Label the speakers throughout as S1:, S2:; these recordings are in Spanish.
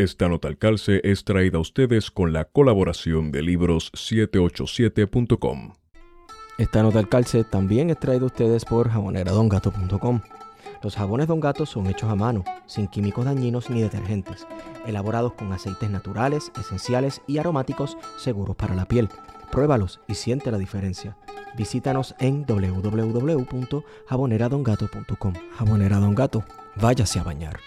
S1: Esta nota al calce es traída a ustedes con la colaboración de libros787.com.
S2: Esta nota al calce también es traída a ustedes por jaboneradongato.com. Los jabones Don Gato son hechos a mano, sin químicos dañinos ni detergentes, elaborados con aceites naturales, esenciales y aromáticos seguros para la piel. Pruébalos y siente la diferencia. Visítanos en www.jaboneradongato.com. Jabonera Don Gato, váyase a bañar.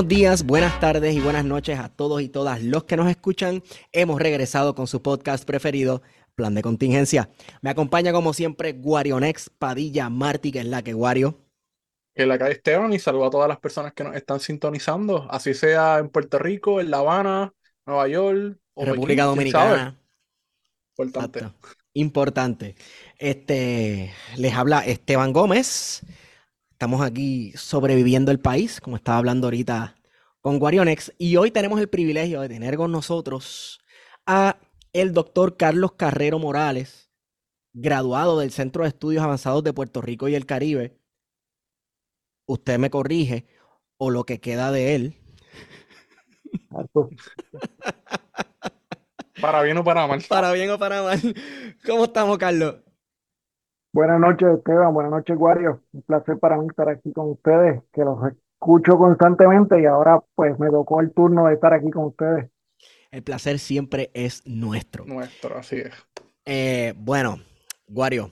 S2: Buenos días, buenas tardes y buenas noches a todos y todas los que nos escuchan. Hemos regresado con su podcast preferido, Plan de Contingencia. Me acompaña como siempre Guarionex Padilla Martí, que es la que Guario.
S3: Que la calle Esteban y saludo a todas las personas que nos están sintonizando, así sea en Puerto Rico, en La Habana, Nueva York o
S2: República. Dominicana.
S3: Importante.
S2: Exacto. Importante. Este, les habla Esteban Gómez. Estamos aquí sobreviviendo el país, como estaba hablando ahorita con Guarionex. Y hoy tenemos el privilegio de tener con nosotros a el doctor Carlos Carrero Morales, graduado del Centro de Estudios Avanzados de Puerto Rico y el Caribe. Usted me corrige, o lo que queda de él.
S3: Para bien o para mal.
S2: Para bien o para mal. ¿Cómo estamos, Carlos?
S4: Buenas noches, Esteban. Buenas noches, Guario. Un placer para mí estar aquí con ustedes, que los escucho constantemente y ahora pues me tocó el turno de estar aquí con ustedes.
S2: El placer siempre es nuestro.
S3: Nuestro, así es.
S2: Eh, bueno, Guario,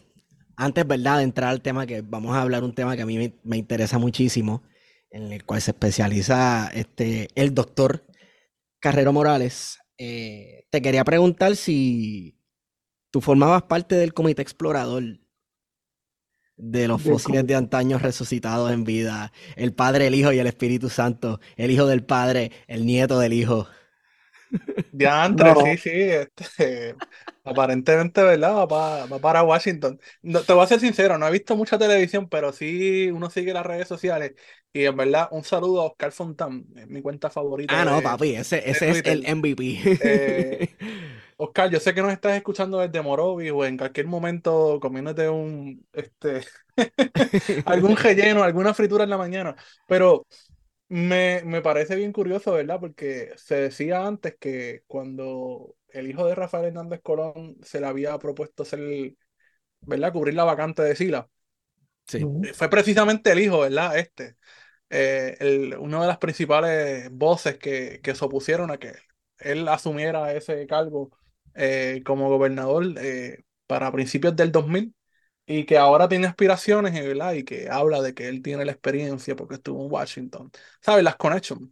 S2: antes, ¿verdad?, de entrar al tema que vamos a hablar un tema que a mí me, me interesa muchísimo, en el cual se especializa este, el doctor Carrero Morales. eh, te quería preguntar si tú formabas parte del comité explorador de los fósiles de antaño resucitados en vida, el Padre, el Hijo y el Espíritu Santo, el Hijo del Padre, el Nieto del Hijo.
S3: Diantre,
S4: No.
S3: sí, sí. Este, aparentemente, ¿verdad? Va, pa- va para Washington. No, te voy a ser sincero, no he visto mucha televisión, pero sí uno sigue las redes sociales. Y en verdad, un saludo a Oscar Fontán, es mi cuenta favorita
S2: Ah, no,
S3: de,
S2: papi, ese, ese es el. MVP.
S3: Eh, Oscar, yo sé que nos estás escuchando desde Morovis o en cualquier momento comiéndote un, este, algún relleno, alguna fritura en la mañana, pero me, me parece bien curioso, ¿verdad? Porque se decía antes que cuando el hijo de Rafael Hernández Colón se le había propuesto ser, ¿verdad? Cubrir la vacante de Sila,
S2: Sí.
S4: Ujú.
S3: fue precisamente el hijo, ¿verdad? Este, eh, el, una de las principales voces que, que se opusieron a que él asumiera ese cargo eh, como gobernador eh, para principios del 2000 y que ahora tiene aspiraciones, eh, ¿verdad? Y que habla de que él tiene la experiencia porque estuvo en Washington. ¿Sabes? Las connections.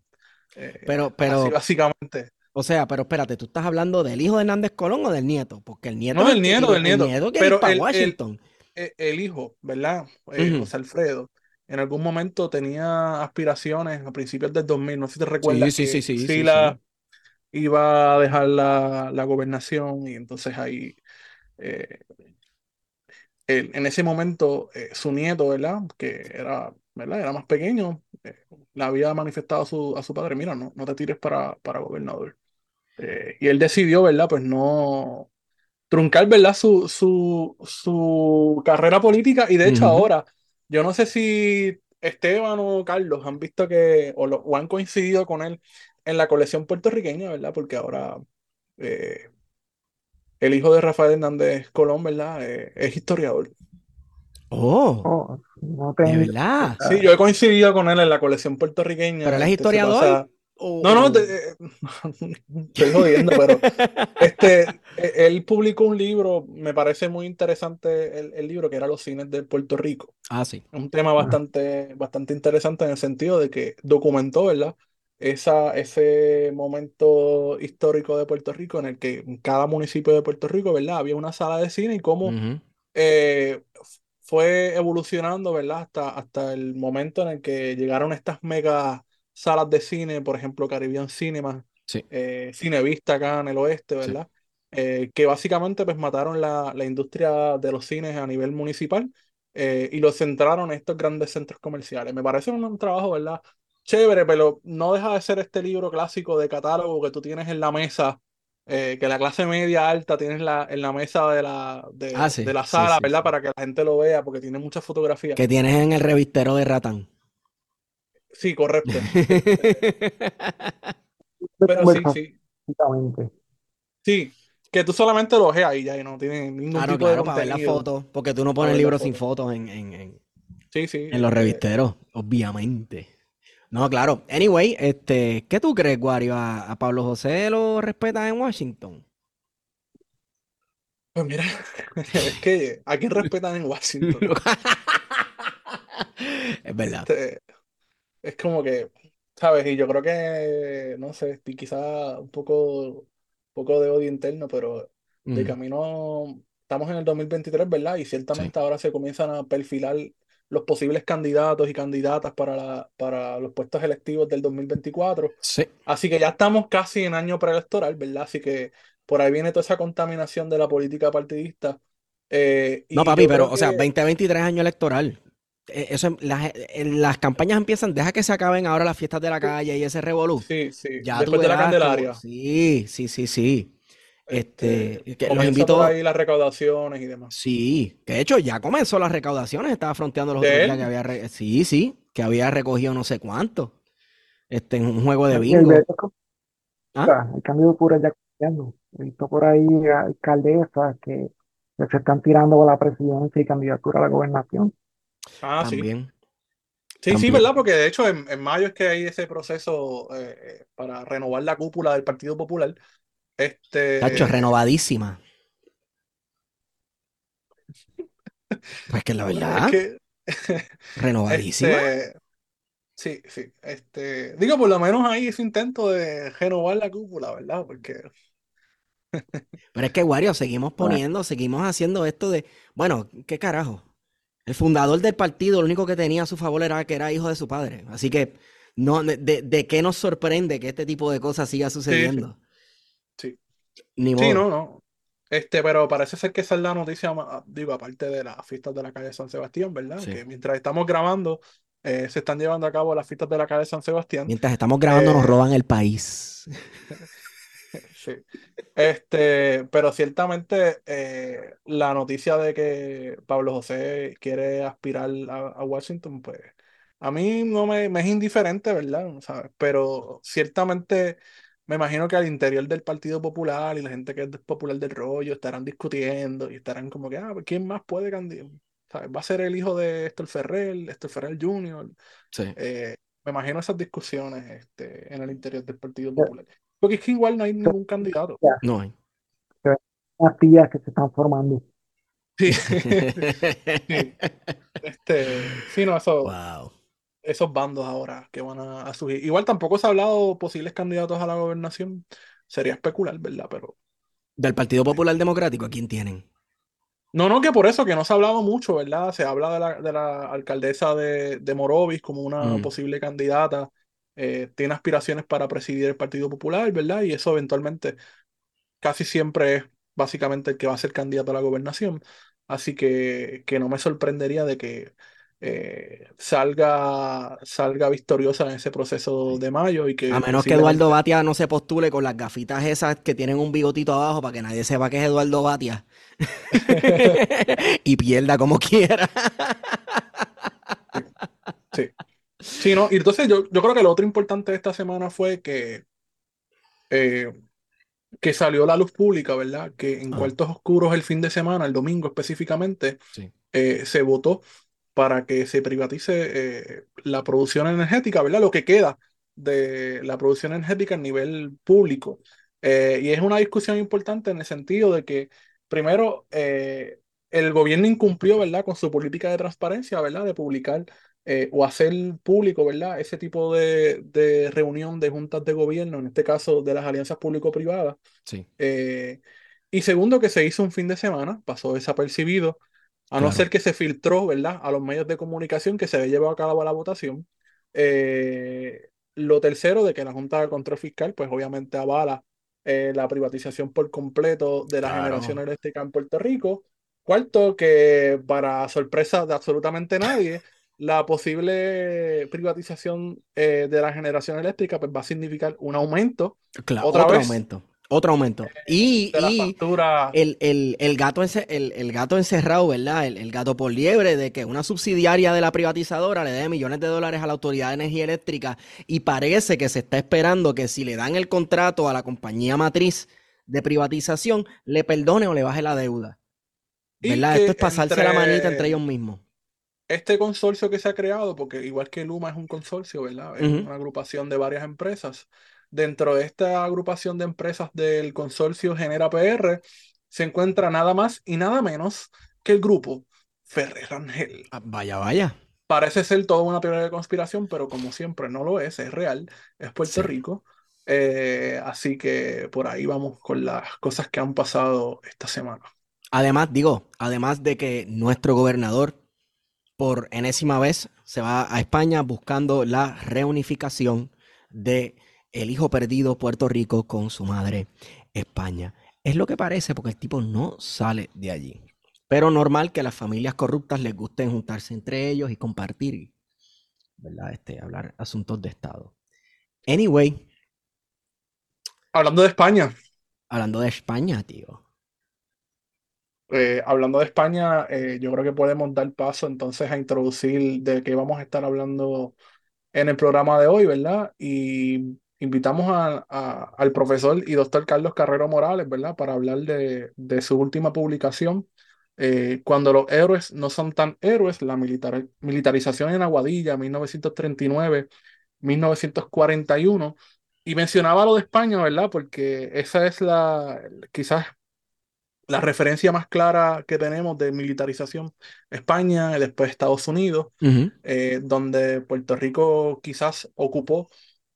S3: Eh,
S2: Pero,
S3: así
S2: pero,
S3: básicamente.
S2: o sea, pero espérate, ¿tú estás hablando del hijo de Hernández Colón o del nieto? Porque el nieto
S3: No, del
S2: el que
S3: nieto, del
S2: el
S3: nieto.
S2: nieto quiere ir
S3: Pero
S2: para
S3: el- el-
S2: Washington.
S3: eh, el hijo, ¿verdad? José Alfredo, en algún momento tenía aspiraciones a principios del 2000, no sé si te recuerdas
S2: Sí, sí,
S3: que
S2: sí, sí, sí,
S3: Sila iba a dejar la, la gobernación y entonces ahí, eh, él- en ese momento, eh, su nieto, ¿verdad? Que era, ¿verdad? Era más pequeño, eh, le había manifestado a su, a su padre, mira, no, no te tires para, para gobernador. Eh, y él decidió, ¿verdad? Pues no truncar, ¿verdad? Su, su, su carrera política. Y de hecho,
S2: Ujú.
S3: ahora, yo no sé si Esteban o Carlos han visto que, o, lo- o han coincidido con él en la colección puertorriqueña, ¿verdad? Porque ahora eh, el hijo de Rafael Hernández Colón, ¿verdad? Eh, es historiador.
S2: Oh,
S4: Oh, no
S2: de verdad.
S3: Sí, yo he coincidido con él en la colección puertorriqueña.
S2: ¿Pero él es
S3: este,
S2: historiador?
S3: pasa-
S2: O-
S3: No, no, te- eh, estoy jodiendo, pero este, eh, él publicó un libro, me parece muy interesante el, el libro, que era Los cines de Puerto Rico.
S2: Ah, sí.
S3: Es un tema bastante, bastante interesante en el sentido de que documentó, ¿verdad? Esa, ese momento histórico de Puerto Rico en el que en cada municipio de Puerto Rico, ¿verdad? Había una sala de cine y cómo eh, fue evolucionando, ¿verdad? Hasta, hasta el momento en el que llegaron estas mega salas de cine, por ejemplo, Caribbean Cinema,
S2: Sí.
S3: eh, Cinevista acá en el oeste, ¿verdad? Eh, que básicamente pues mataron la, la industria de los cines a nivel municipal eh, y los centraron en estos grandes centros comerciales. Me parece un, un trabajo, ¿verdad? Chévere, pero no deja de ser este libro clásico de catálogo que tú tienes en la mesa, eh, que la clase media alta tienes la, en la mesa de la, de,
S2: Ah, sí,
S3: de la sala,
S2: sí,
S3: ¿verdad?
S2: sí.
S3: Para que la gente lo vea, porque tiene muchas fotografías.
S2: Que tienes en el revistero de Ratán.
S3: Sí, correcto. Pero sí, sí. Sí, que tú solamente lo ves ahí ya y no tiene ningún
S2: Ah, no,
S3: tipo de
S2: claro, para ver la
S3: contenido.
S2: foto. Porque tú no pones libros sin
S3: foto.
S2: fotos en, en, en,
S3: Sí, sí.
S2: en los
S3: eh,
S2: revisteros, obviamente. No, claro. Anyway, este, ¿qué tú crees, Wario? ¿A, a Pablo José lo respetan en Washington?
S3: Pues mira, es que a quién respetan en Washington.
S2: Es verdad.
S3: Este, es como que, ¿sabes? Y yo creo que, no sé, estoy quizá un poco, poco de odio interno, pero de
S2: Mm,
S3: camino, estamos en el 2023, ¿verdad? Y ciertamente ahora se comienzan a perfilar los posibles candidatos y candidatas para, la, para los puestos electivos del 2024.
S2: Sí.
S3: Así que ya estamos casi en año preelectoral, ¿verdad? Así que por ahí viene toda esa contaminación de la política partidista. Eh,
S2: No, papi, pero, o sea,
S3: que-
S2: 2023 año electoral. Eh, Eso, las, en las campañas empiezan, deja que se acaben ahora las fiestas de la calle y ese revolú.
S3: Sí, sí.
S2: Ya
S3: Después
S2: tú
S3: de la Candelaria.
S2: Sí, sí, sí, sí. Este, que los invito.
S3: por ahí las recaudaciones y demás.
S2: Sí, que de hecho ya comenzó las recaudaciones, estaba fronteando los
S3: ¿De
S2: otros días que había, re- sí, sí, que había recogido no sé cuánto, este, en un juego de
S4: el
S2: bingo. ¿Ah?
S4: El cambio de cura ya cambiando. He visto por ahí alcaldesas que, que se están tirando a la presidencia y candidatura a la gobernación.
S3: Ah, sí.
S2: También.
S3: Sí, sí,
S2: También.
S3: ¿verdad? Porque de hecho en, en mayo es que hay ese proceso eh, eh, para renovar la cúpula del Partido Popular. Este,
S2: Tacho, renovadísima. Pues que la
S3: es
S2: verdad,
S3: que,
S2: renovadísima.
S3: este, sí, sí. Este, digo, por lo menos ahí ese intento de renovar la cúpula, ¿verdad? Porque
S2: Pero es que, Wario, seguimos poniendo, seguimos haciendo esto de, bueno, ¿qué carajo? El fundador del partido, lo único que tenía a su favor era que era hijo de su padre. Así que, no, de, de- de qué nos sorprende que este tipo de cosas siga sucediendo?
S3: sí.
S2: Ni
S3: Sí, no, no. Este, pero parece ser que esa es la noticia, digo, aparte de las fiestas de la calle San Sebastián, ¿verdad?
S2: Sí.
S3: Que mientras estamos grabando, eh, se están llevando a cabo las fiestas de la calle San Sebastián.
S2: Mientras estamos grabando, nos
S3: Eh,
S2: roban el país.
S3: Sí. Este, pero ciertamente eh, la noticia de que Pablo José quiere aspirar a, a Washington, pues a mí no me, me es indiferente, ¿verdad? ¿Sabes? Pero ciertamente me imagino que al interior del Partido Popular y la gente que es popular del rollo estarán discutiendo y estarán como que, ah, pues, ¿quién más puede candidatar? ¿Va a ser el hijo de Héctor Ferrer, Héctor Ferrer Jr.?
S2: Sí.
S3: Eh, me imagino esas discusiones este, en el interior del Partido Popular. Porque es que igual no hay ningún candidato.
S2: No hay.
S4: Unas pillas que se están formando.
S3: Sí. Sí. Este, sí, no, eso,
S2: Wow.
S3: Esos bandos ahora que van a, a surgir. Igual tampoco se ha hablado posibles candidatos a la gobernación. Sería especular, ¿verdad? Pero.
S2: Del Partido Popular Democrático, ¿a quién tienen?
S3: No, no, que por eso, que no se ha hablado mucho, ¿verdad? Se habla de la, de la alcaldesa de, de Morovis como una
S2: Mm.
S3: posible candidata. Eh, tiene aspiraciones para presidir el Partido Popular, ¿verdad? Y eso eventualmente casi siempre es básicamente el que va a ser candidato a la gobernación. Así que, que no me sorprendería de que eh, salga, salga victoriosa en ese proceso de mayo y que
S2: A menos que Eduardo Batia no se postule con las gafitas esas que tienen un bigotito abajo para que nadie sepa que es Eduardo Batia. y pierda como quiera.
S3: Sí. Sí, ¿no? Y entonces yo, yo creo que lo otro importante de esta semana fue que, eh, que salió a la luz pública, ¿verdad? Que en
S2: Ah.
S3: Cuartos Oscuros el fin de semana, el domingo específicamente,
S2: Sí.
S3: eh, se votó para que se privatice eh, la producción energética, ¿verdad? Lo que queda de la producción energética a nivel público. Eh, y es una discusión importante en el sentido de que, primero, eh, el gobierno incumplió, ¿verdad?, con su política de transparencia, ¿verdad?, de publicar eh, o hacer público, ¿verdad?, ese tipo de, de reunión de juntas de gobierno, en este caso de las alianzas público-privadas.
S2: Sí.
S3: Y segundo, que se hizo un fin de semana, pasó desapercibido, a no ser que se filtró, ¿verdad?, a los medios de comunicación que se había llevado a cabo la votación. Eh, Lo tercero, de que la Junta de Control Fiscal, pues obviamente avala eh, la privatización por completo de la
S2: Claro.
S3: generación eléctrica en Puerto Rico. Cuarto, que para sorpresa de absolutamente nadie, la posible privatización eh, de la generación eléctrica pues, va a significar un aumento
S2: Claro,
S3: Otra
S2: otro
S3: vez.
S2: aumento. Otro aumento. Y,
S3: factura.
S2: el, el- el gato ence- el, el gato encerrado, ¿verdad? El, gato por liebre de que una subsidiaria de la privatizadora le dé millones de dólares a la Autoridad de Energía Eléctrica y parece que se está esperando que si le dan el contrato a la compañía matriz de privatización, le perdone o le baje la deuda. ¿Verdad? Esto es pasarse la manita
S3: entre-
S2: ellos mismos.
S3: este consorcio que se ha creado, porque igual que Luma es un consorcio, ¿verdad? Es una agrupación de varias empresas. Dentro de esta agrupación de empresas del consorcio Genera PR se encuentra nada más y nada menos que el grupo Ferrer Rangel.
S2: Ah, Vaya, vaya.
S3: Parece ser toda una teoría de conspiración, pero como siempre no lo es, es real, es Puerto
S2: Sí.
S3: Rico. Eh, así que por ahí vamos con las cosas que han pasado esta semana.
S2: Además, digo, además de que nuestro gobernador por enésima vez se va a España buscando la reunificación de el hijo perdido Puerto Rico con su madre España. Es lo que parece porque el tipo no sale de allí. Pero normal que a las familias corruptas les gusten juntarse entre ellos y compartir, ¿verdad? Este, hablar asuntos de Estado. Anyway,
S3: Hablando de España,
S2: hablando de España, tío.
S3: eh, hablando de España, eh, yo creo que podemos dar paso entonces a introducir de qué vamos a estar hablando en el programa de hoy, ¿verdad? Y invitamos a- a- al profesor y doctor Carlos Carrero Morales, ¿verdad? Para hablar de, de su última publicación, eh, Cuando los héroes no son tan héroes, la militar- militarización en Aguadilla, 1939-1941. Y mencionaba lo de España, ¿verdad? Porque esa es la, quizás la referencia más clara que tenemos de militarización, España después Estados Unidos, eh, donde Puerto Rico quizás ocupó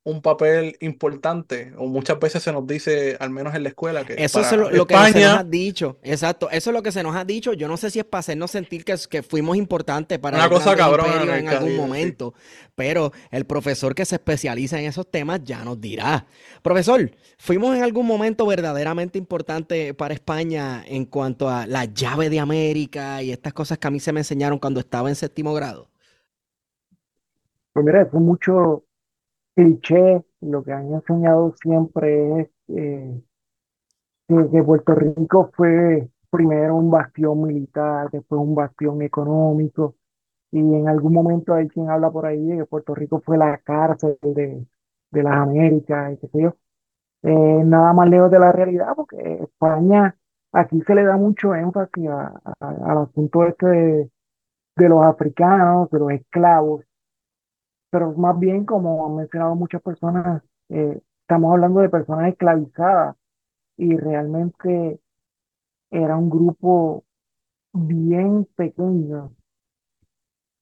S3: un papel importante, o muchas veces se nos dice, al menos en la escuela, que
S2: Eso es lo, lo que se nos ha dicho. Exacto. Eso es lo que se nos ha dicho. Yo no sé si es para hacernos sentir que, que fuimos importantes para
S3: Una
S2: los
S3: cosa cabrona en
S2: en
S3: el
S2: algún
S3: Caribe, sí.
S2: momento. Pero el profesor que se especializa en esos temas ya nos dirá. Profesor, ¿fuimos en algún momento verdaderamente importante para España en cuanto a la llave de América y estas cosas que a mí se me enseñaron cuando estaba en séptimo grado?
S4: Pues mira, es mucho cliché. Lo que han enseñado siempre es eh, que, Puerto Rico fue primero un bastión militar, después un bastión económico, y en algún momento hay quien habla por ahí de que Puerto Rico fue la cárcel de, de las Américas y qué sé yo. Eh, nada más lejos de la realidad, porque España, aquí se le da mucho énfasis a- a- al asunto este de los africanos, de los esclavos, pero más bien, como han mencionado muchas personas, eh, estamos hablando de personas esclavizadas y realmente era un grupo bien pequeño.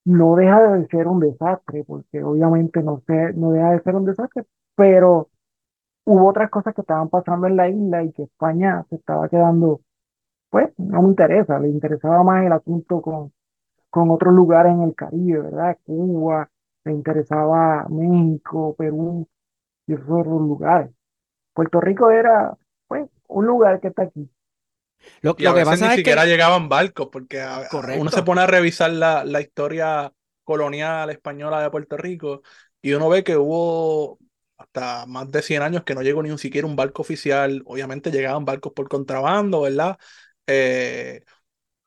S4: No deja de ser un desastre, porque obviamente no, se, no deja de ser un desastre, pero hubo otras cosas que estaban pasando en la isla y que España se estaba quedando, pues no me interesa, le interesaba más el asunto con, con otros lugares en el Caribe, ¿verdad? Cuba, le interesaba México, Perú y esos otros lugares. Puerto Rico era, pues, un lugar que está aquí.
S2: Lo,
S3: y a
S2: lo que
S3: veces
S2: pasa
S3: ni
S2: es
S3: siquiera
S2: que...
S3: llegaban barcos, porque a- uno se pone a revisar la, la historia colonial española de Puerto Rico y uno ve que hubo hasta más de 100 años que no llegó ni un siquiera un barco oficial. Obviamente llegaban barcos por contrabando, ¿verdad? Eh,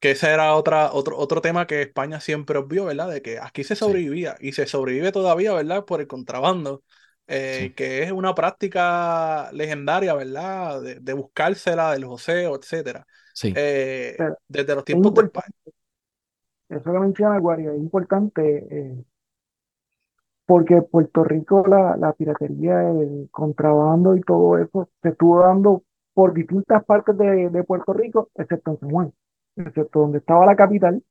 S3: que ese era otra, otro, otro tema que España siempre obvió, ¿verdad? De que aquí se
S2: Sí.
S3: sobrevivía y se sobrevive todavía, ¿verdad? Por el contrabando, eh,
S2: Sí.
S3: que es una práctica legendaria, ¿verdad? De, de buscársela del joseo, etcétera.
S2: Sí.
S3: Eh, desde los
S4: es
S3: tiempos de
S4: importante,
S3: España.
S4: eso que menciona Guario, es importante eh, porque Puerto Rico, la, la piratería, el contrabando y todo eso se estuvo dando por distintas partes de, de Puerto Rico, excepto en San Juan, excepto donde estaba la capital,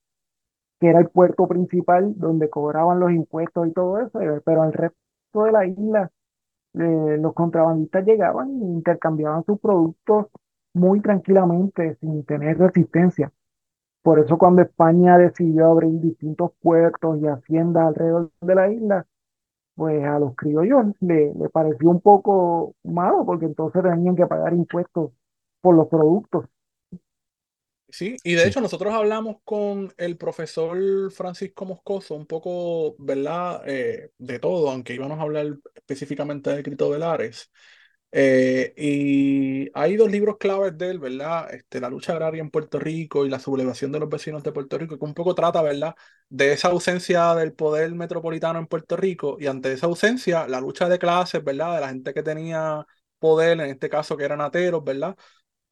S4: que era el puerto principal donde cobraban los impuestos y todo eso, eh, pero el resto de la isla, eh, los contrabandistas llegaban e intercambiaban sus productos muy tranquilamente, sin tener resistencia. Por eso cuando España decidió abrir distintos puertos y haciendas alrededor de la isla, pues a los criollos le, le pareció un poco malo porque entonces tenían que pagar impuestos por los productos.
S3: Sí, y de
S2: Sí.
S3: hecho nosotros hablamos con el profesor Francisco Moscoso un poco, ¿verdad? Eh, de todo, aunque íbamos a hablar específicamente de Crito Velares. Eh, y hay dos libros claves de él, ¿verdad? Este, La lucha agraria en Puerto Rico y la sublevación de los vecinos de Puerto Rico, que un poco trata, ¿verdad? De esa ausencia del poder metropolitano en Puerto Rico y ante esa ausencia, la lucha de clases, ¿verdad? De la gente que tenía poder, en este caso que eran ateros, ¿verdad?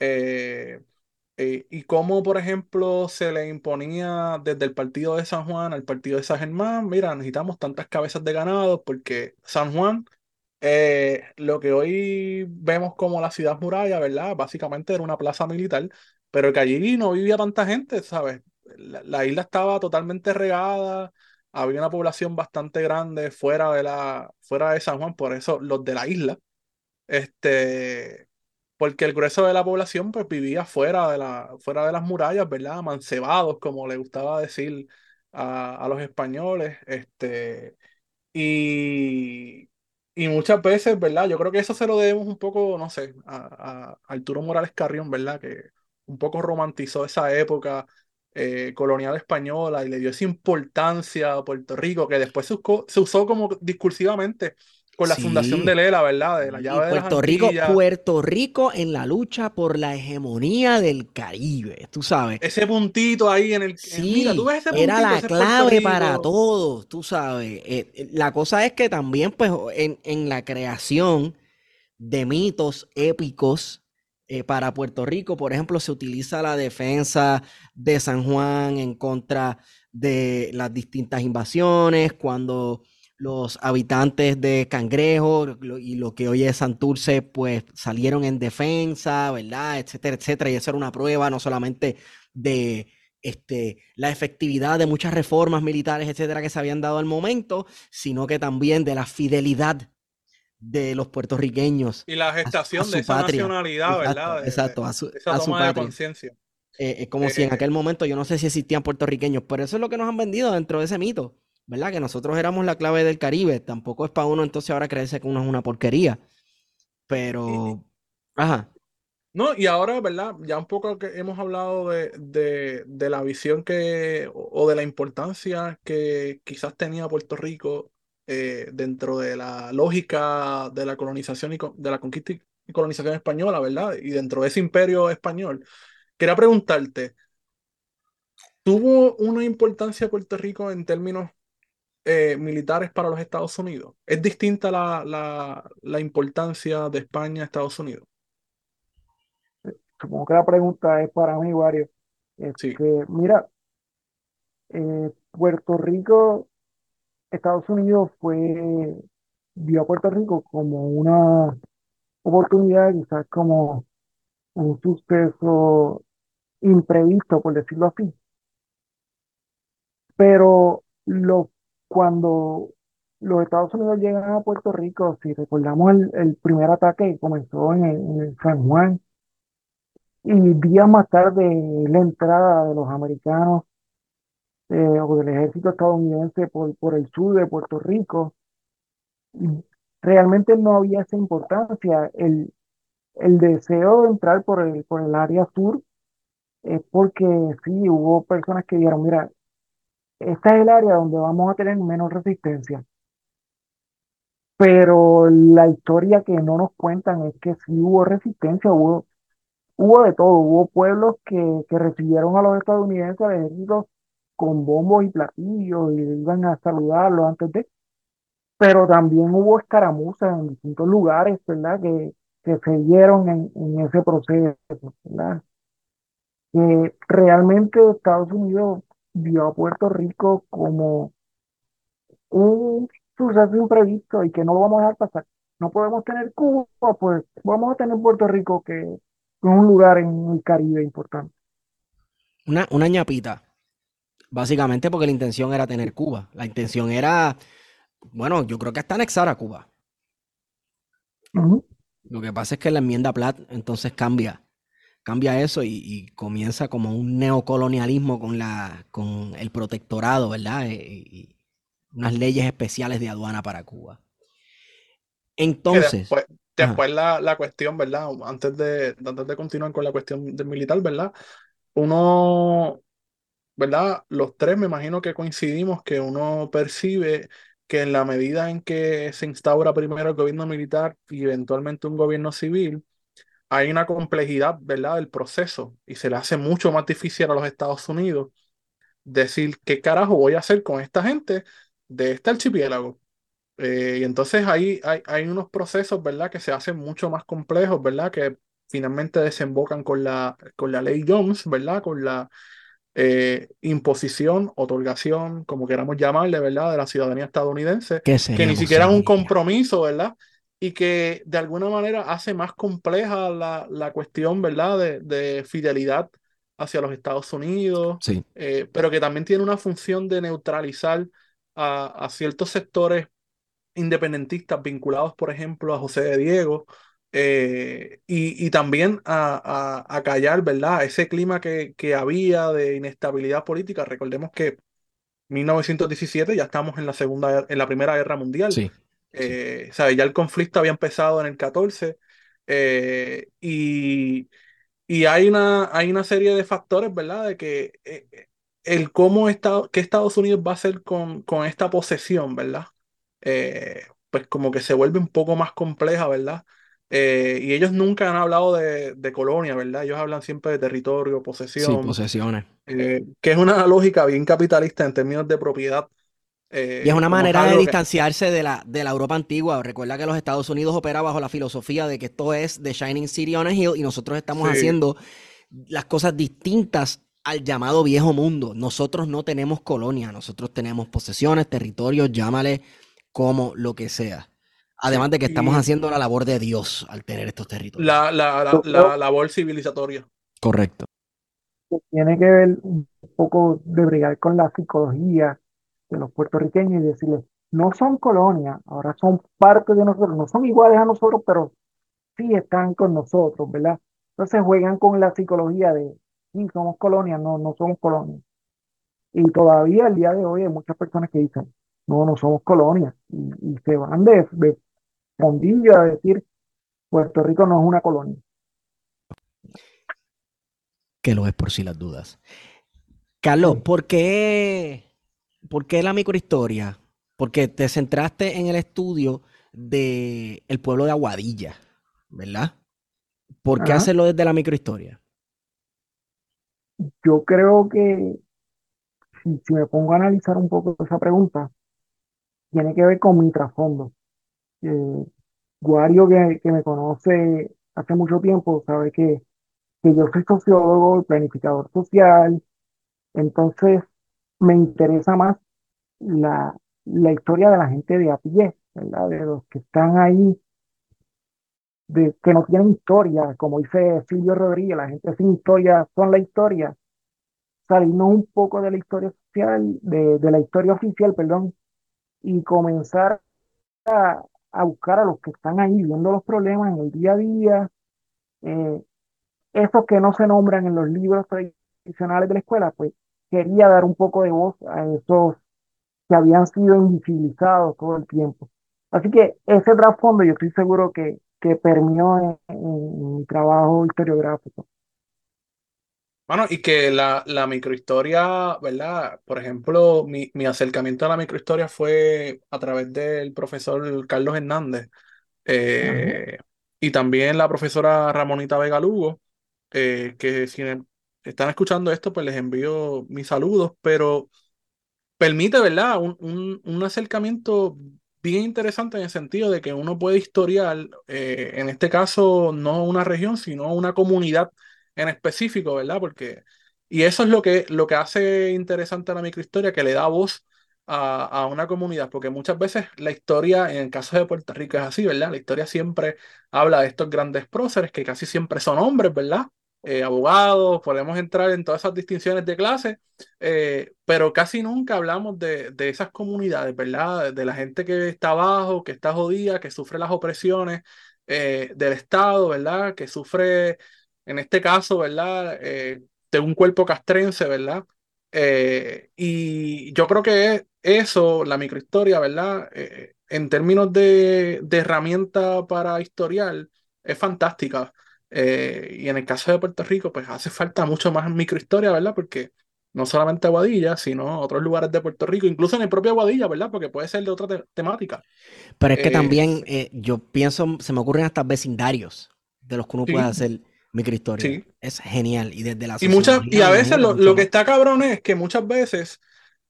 S3: Eh, eh, y cómo, por ejemplo, se le imponía desde el partido de San Juan al partido de San Germán, mira, necesitamos tantas cabezas de ganado porque San Juan, eh, lo que hoy vemos como la ciudad muralla, ¿verdad? Básicamente era una plaza militar, pero que allí no vivía tanta gente, ¿sabes? La, la isla estaba totalmente regada, había una población bastante grande fuera de la, fuera de San Juan, por eso los de la isla, este porque el grueso de la población pues vivía fuera de la, fuera de las murallas, ¿verdad? Mancebados, como le gustaba decir a, a los españoles, este, y, y muchas veces, ¿verdad? Yo creo que eso se lo debemos un poco, no sé, a, a Arturo Morales Carrión, ¿verdad? Que un poco romantizó esa época eh, colonial española y le dio esa importancia a Puerto Rico, que después se se usó como discursivamente con la fundación
S2: Sí.
S3: de Lela, ¿verdad? De la llave de
S2: Puerto Rico. Puerto Rico en la lucha por la hegemonía del Caribe, tú sabes.
S3: Ese puntito ahí en el. en- mira, tú
S2: Sí,
S3: ves ese puntito,
S2: era la
S3: ese
S2: clave para
S3: Rico.
S2: todo, tú sabes. Eh, eh, la cosa es que también, pues, en, en la creación de mitos épicos eh, para Puerto Rico, por ejemplo, se utiliza la defensa de San Juan en contra de las distintas invasiones, cuando los habitantes de Cangrejo lo- y lo que hoy es Santurce, pues salieron en defensa, ¿verdad? Etcétera, etcétera. Y eso era una prueba no solamente de este, la efectividad de muchas reformas militares, etcétera, que se habían dado al momento, sino que también de la fidelidad de los puertorriqueños
S3: Y la
S2: a, su- a
S3: gestación de
S2: su
S3: esa
S2: patria.
S3: nacionalidad,
S2: Exacto,
S3: ¿verdad?
S2: Exacto, a su,
S3: esa
S2: a su
S3: toma de
S2: patria.
S3: conciencia.
S2: Eh, eh, como si en
S3: Eh,
S2: aquel momento yo no sé si existían puertorriqueños, pero eso es lo que nos han vendido dentro de ese mito, ¿verdad? Que nosotros éramos la clave del Caribe. Tampoco es para uno entonces ahora creerse que uno es una porquería. Pero, ajá,
S3: no, y ahora, ¿verdad? Ya un poco que hemos hablado de, de, de la visión que, o, de la importancia que quizás tenía Puerto Rico eh, dentro de la lógica de la colonización y de la conquista y y colonización española, ¿verdad? Y dentro de ese imperio español. Quería preguntarte, ¿tuvo una importancia Puerto Rico en términos eh, militares para los Estados Unidos? ¿Es distinta la, la, la importancia de España a Estados Unidos?
S4: Supongo que la pregunta es para mí, Wario.
S3: Sí,
S4: mira, eh, Puerto Rico, Estados Unidos fue, vio a Puerto Rico como una oportunidad, quizás como un suceso imprevisto, por decirlo así. Pero lo, cuando los Estados Unidos llegan a Puerto Rico, si recordamos el, primer ataque que comenzó en, San Juan, y días más tarde la entrada de los americanos eh, o del ejército estadounidense por, por el sur de Puerto Rico, realmente no había esa importancia. El, el deseo de entrar por el, por el área sur es porque sí, hubo personas que dijeron, mira, esta es el área donde vamos a tener menos resistencia. Pero la historia que no nos cuentan es que sí hubo resistencia, hubo, hubo de todo, hubo pueblos que, que recibieron a los estadounidenses, al con bombos y platillos y iban a saludarlos antes de, pero también hubo escaramuzas en distintos lugares, ¿verdad? Que, que se dieron en, en ese proceso, ¿verdad? Que realmente Estados Unidos vio a Puerto Rico como un suceso imprevisto y que no lo vamos a dejar pasar. No podemos tener Cuba, pues vamos a tener Puerto Rico, que es un lugar en el Caribe importante.
S2: una, una ñapita, básicamente porque la intención era tener Cuba. La intención era, bueno, yo creo que hasta anexar a Cuba. Lo que pasa es que la enmienda Platt entonces cambia, cambia eso y, y comienza como un neocolonialismo con la, con el protectorado, ¿verdad? E- Y, unas leyes especiales de aduana para Cuba. Entonces,
S3: después,
S2: ajá,
S3: después la, la cuestión, ¿verdad? Antes de, antes de continuar con la cuestión del militar, ¿verdad? Uno, ¿verdad? Los tres me imagino que coincidimos que uno percibe que en la medida en que se instaura primero el gobierno militar y eventualmente un gobierno civil, hay una complejidad, ¿verdad? del proceso y se le hace mucho más difícil a los Estados Unidos decir qué carajo voy a hacer con esta gente de este archipiélago. Eh, y entonces ahí hay, hay unos procesos, ¿verdad? que se hacen mucho más complejos, ¿verdad? que finalmente desembocan con la, con la ley Jones, ¿verdad? con la eh, imposición, otorgación, como queramos llamarle, ¿verdad? de la ciudadanía estadounidense,
S2: ¿qué
S3: que ni siquiera es un compromiso, ¿verdad? Y que de alguna manera hace más compleja la, la cuestión, ¿verdad? De, de fidelidad hacia los Estados Unidos,
S2: Sí,
S3: eh, pero que también tiene una función de neutralizar a, a ciertos sectores independentistas vinculados, por ejemplo, a José de Diego, eh, y, y también a, a, a callar, ¿verdad? Ese clima que, que había de inestabilidad política. Recordemos que 1917 ya estamos en la segunda, en la Primera Guerra Mundial.
S2: sí, sí.
S3: Eh, sea, ya el conflicto había empezado en el 14 eh, y, y hay una, hay una serie de factores, ¿verdad? De que eh, el cómo está, qué Estados Unidos va a hacer con, con esta posesión, ¿verdad? Eh, pues como que se vuelve un poco más compleja, ¿verdad? Eh, y ellos nunca han hablado de, de colonia, ¿verdad? Ellos hablan siempre de territorio,
S2: Sí,
S3: posesión,
S2: posesiones.
S3: eh, que es una lógica bien capitalista en términos de propiedad,
S2: Y es
S3: eh,
S2: una manera de
S3: que...
S2: distanciarse de la, de la Europa antigua. Recuerda que los Estados Unidos opera bajo la filosofía de que esto es The Shining City on a Hill y nosotros estamos
S3: Sí,
S2: haciendo las cosas distintas al llamado viejo mundo. Nosotros no tenemos colonia, nosotros tenemos posesiones, territorios, llámale como lo que sea. Además de que estamos
S3: Y
S2: haciendo la labor de Dios al tener estos territorios.
S3: la, la, labor civilizatoria.
S2: Correcto.
S4: tiene que ver un poco de bregar con la psicología de los puertorriqueños y decirles, no son colonias, ahora son parte de nosotros, no son iguales a nosotros, pero sí están con nosotros, ¿verdad? Entonces juegan con la psicología de, sí, somos colonias, no, no somos colonias. Y todavía el día de hoy hay muchas personas que dicen, no, no somos colonias. Y, y se van de, de fondillo a decir, Puerto Rico no es una colonia.
S2: Que lo es por si las dudas. Carlos,
S4: Sí.
S2: ¿por qué, por qué la microhistoria? Porque te centraste en el estudio del pueblo de Aguadilla, ¿verdad? ¿Por qué
S4: Ajá.
S2: hacerlo desde la microhistoria?
S4: Yo creo que si, si me pongo a analizar un poco esa pregunta, tiene que ver con mi trasfondo. Eh, Guario, que, que me conoce hace mucho tiempo, sabe que, que yo soy sociólogo, planificador social, entonces me interesa más la, la historia de la gente de a pie, ¿verdad? De los que están ahí, de, que no tienen historia, como dice Silvio Rodríguez, la gente sin historia son la historia, salirnos un poco de la historia social, de, de la historia oficial, perdón, y comenzar a, a buscar a los que están ahí viendo los problemas en el día a día, eh, esos que no se nombran en los libros tradicionales de la escuela, pues quería dar un poco de voz a esos que habían sido invisibilizados todo el tiempo. Así que ese trasfondo yo estoy seguro que, que permeó en, en mi trabajo historiográfico.
S3: Bueno, y que la, la microhistoria, ¿verdad? Por ejemplo, mi, mi acercamiento a la microhistoria fue a través del profesor Carlos Hernández eh, y también la profesora Ramonita Vega Lugo, eh, que si están escuchando esto, pues les envío mis saludos, pero permite, ¿verdad? Un, un, acercamiento bien interesante en el sentido de que uno puede historiar, eh, en este caso, no una región, sino una comunidad en específico, ¿verdad? Porque, y eso es lo que, lo que hace interesante a la microhistoria, que le da voz a, a una comunidad, porque muchas veces la historia, en el caso de Puerto Rico es así, ¿verdad? La historia siempre habla de estos grandes próceres, que casi siempre son hombres, ¿verdad? Eh, abogados, podemos entrar en todas esas distinciones de clase, eh, pero casi nunca hablamos de, de esas comunidades, ¿verdad? De la gente que está abajo, que está jodida, que sufre las opresiones eh, del Estado, ¿verdad? Que sufre, en este caso, ¿verdad? De un cuerpo castrense, ¿verdad? Y yo creo que es eso, la microhistoria, ¿verdad? En términos de, de, herramienta para historial, es fantástica. Eh, y en el caso de Puerto Rico, pues hace falta mucho más microhistoria, ¿verdad? Porque no solamente Aguadilla, sino otros lugares de Puerto Rico, incluso en el propio Aguadilla, ¿verdad? Porque puede ser de otra temática.
S2: Pero es que también yo pienso, se me ocurren hasta vecindarios de los que uno puede hacer microhistoria. Es genial. Y desde la
S3: y muchas Y a veces lo, que está cabrón es que muchas veces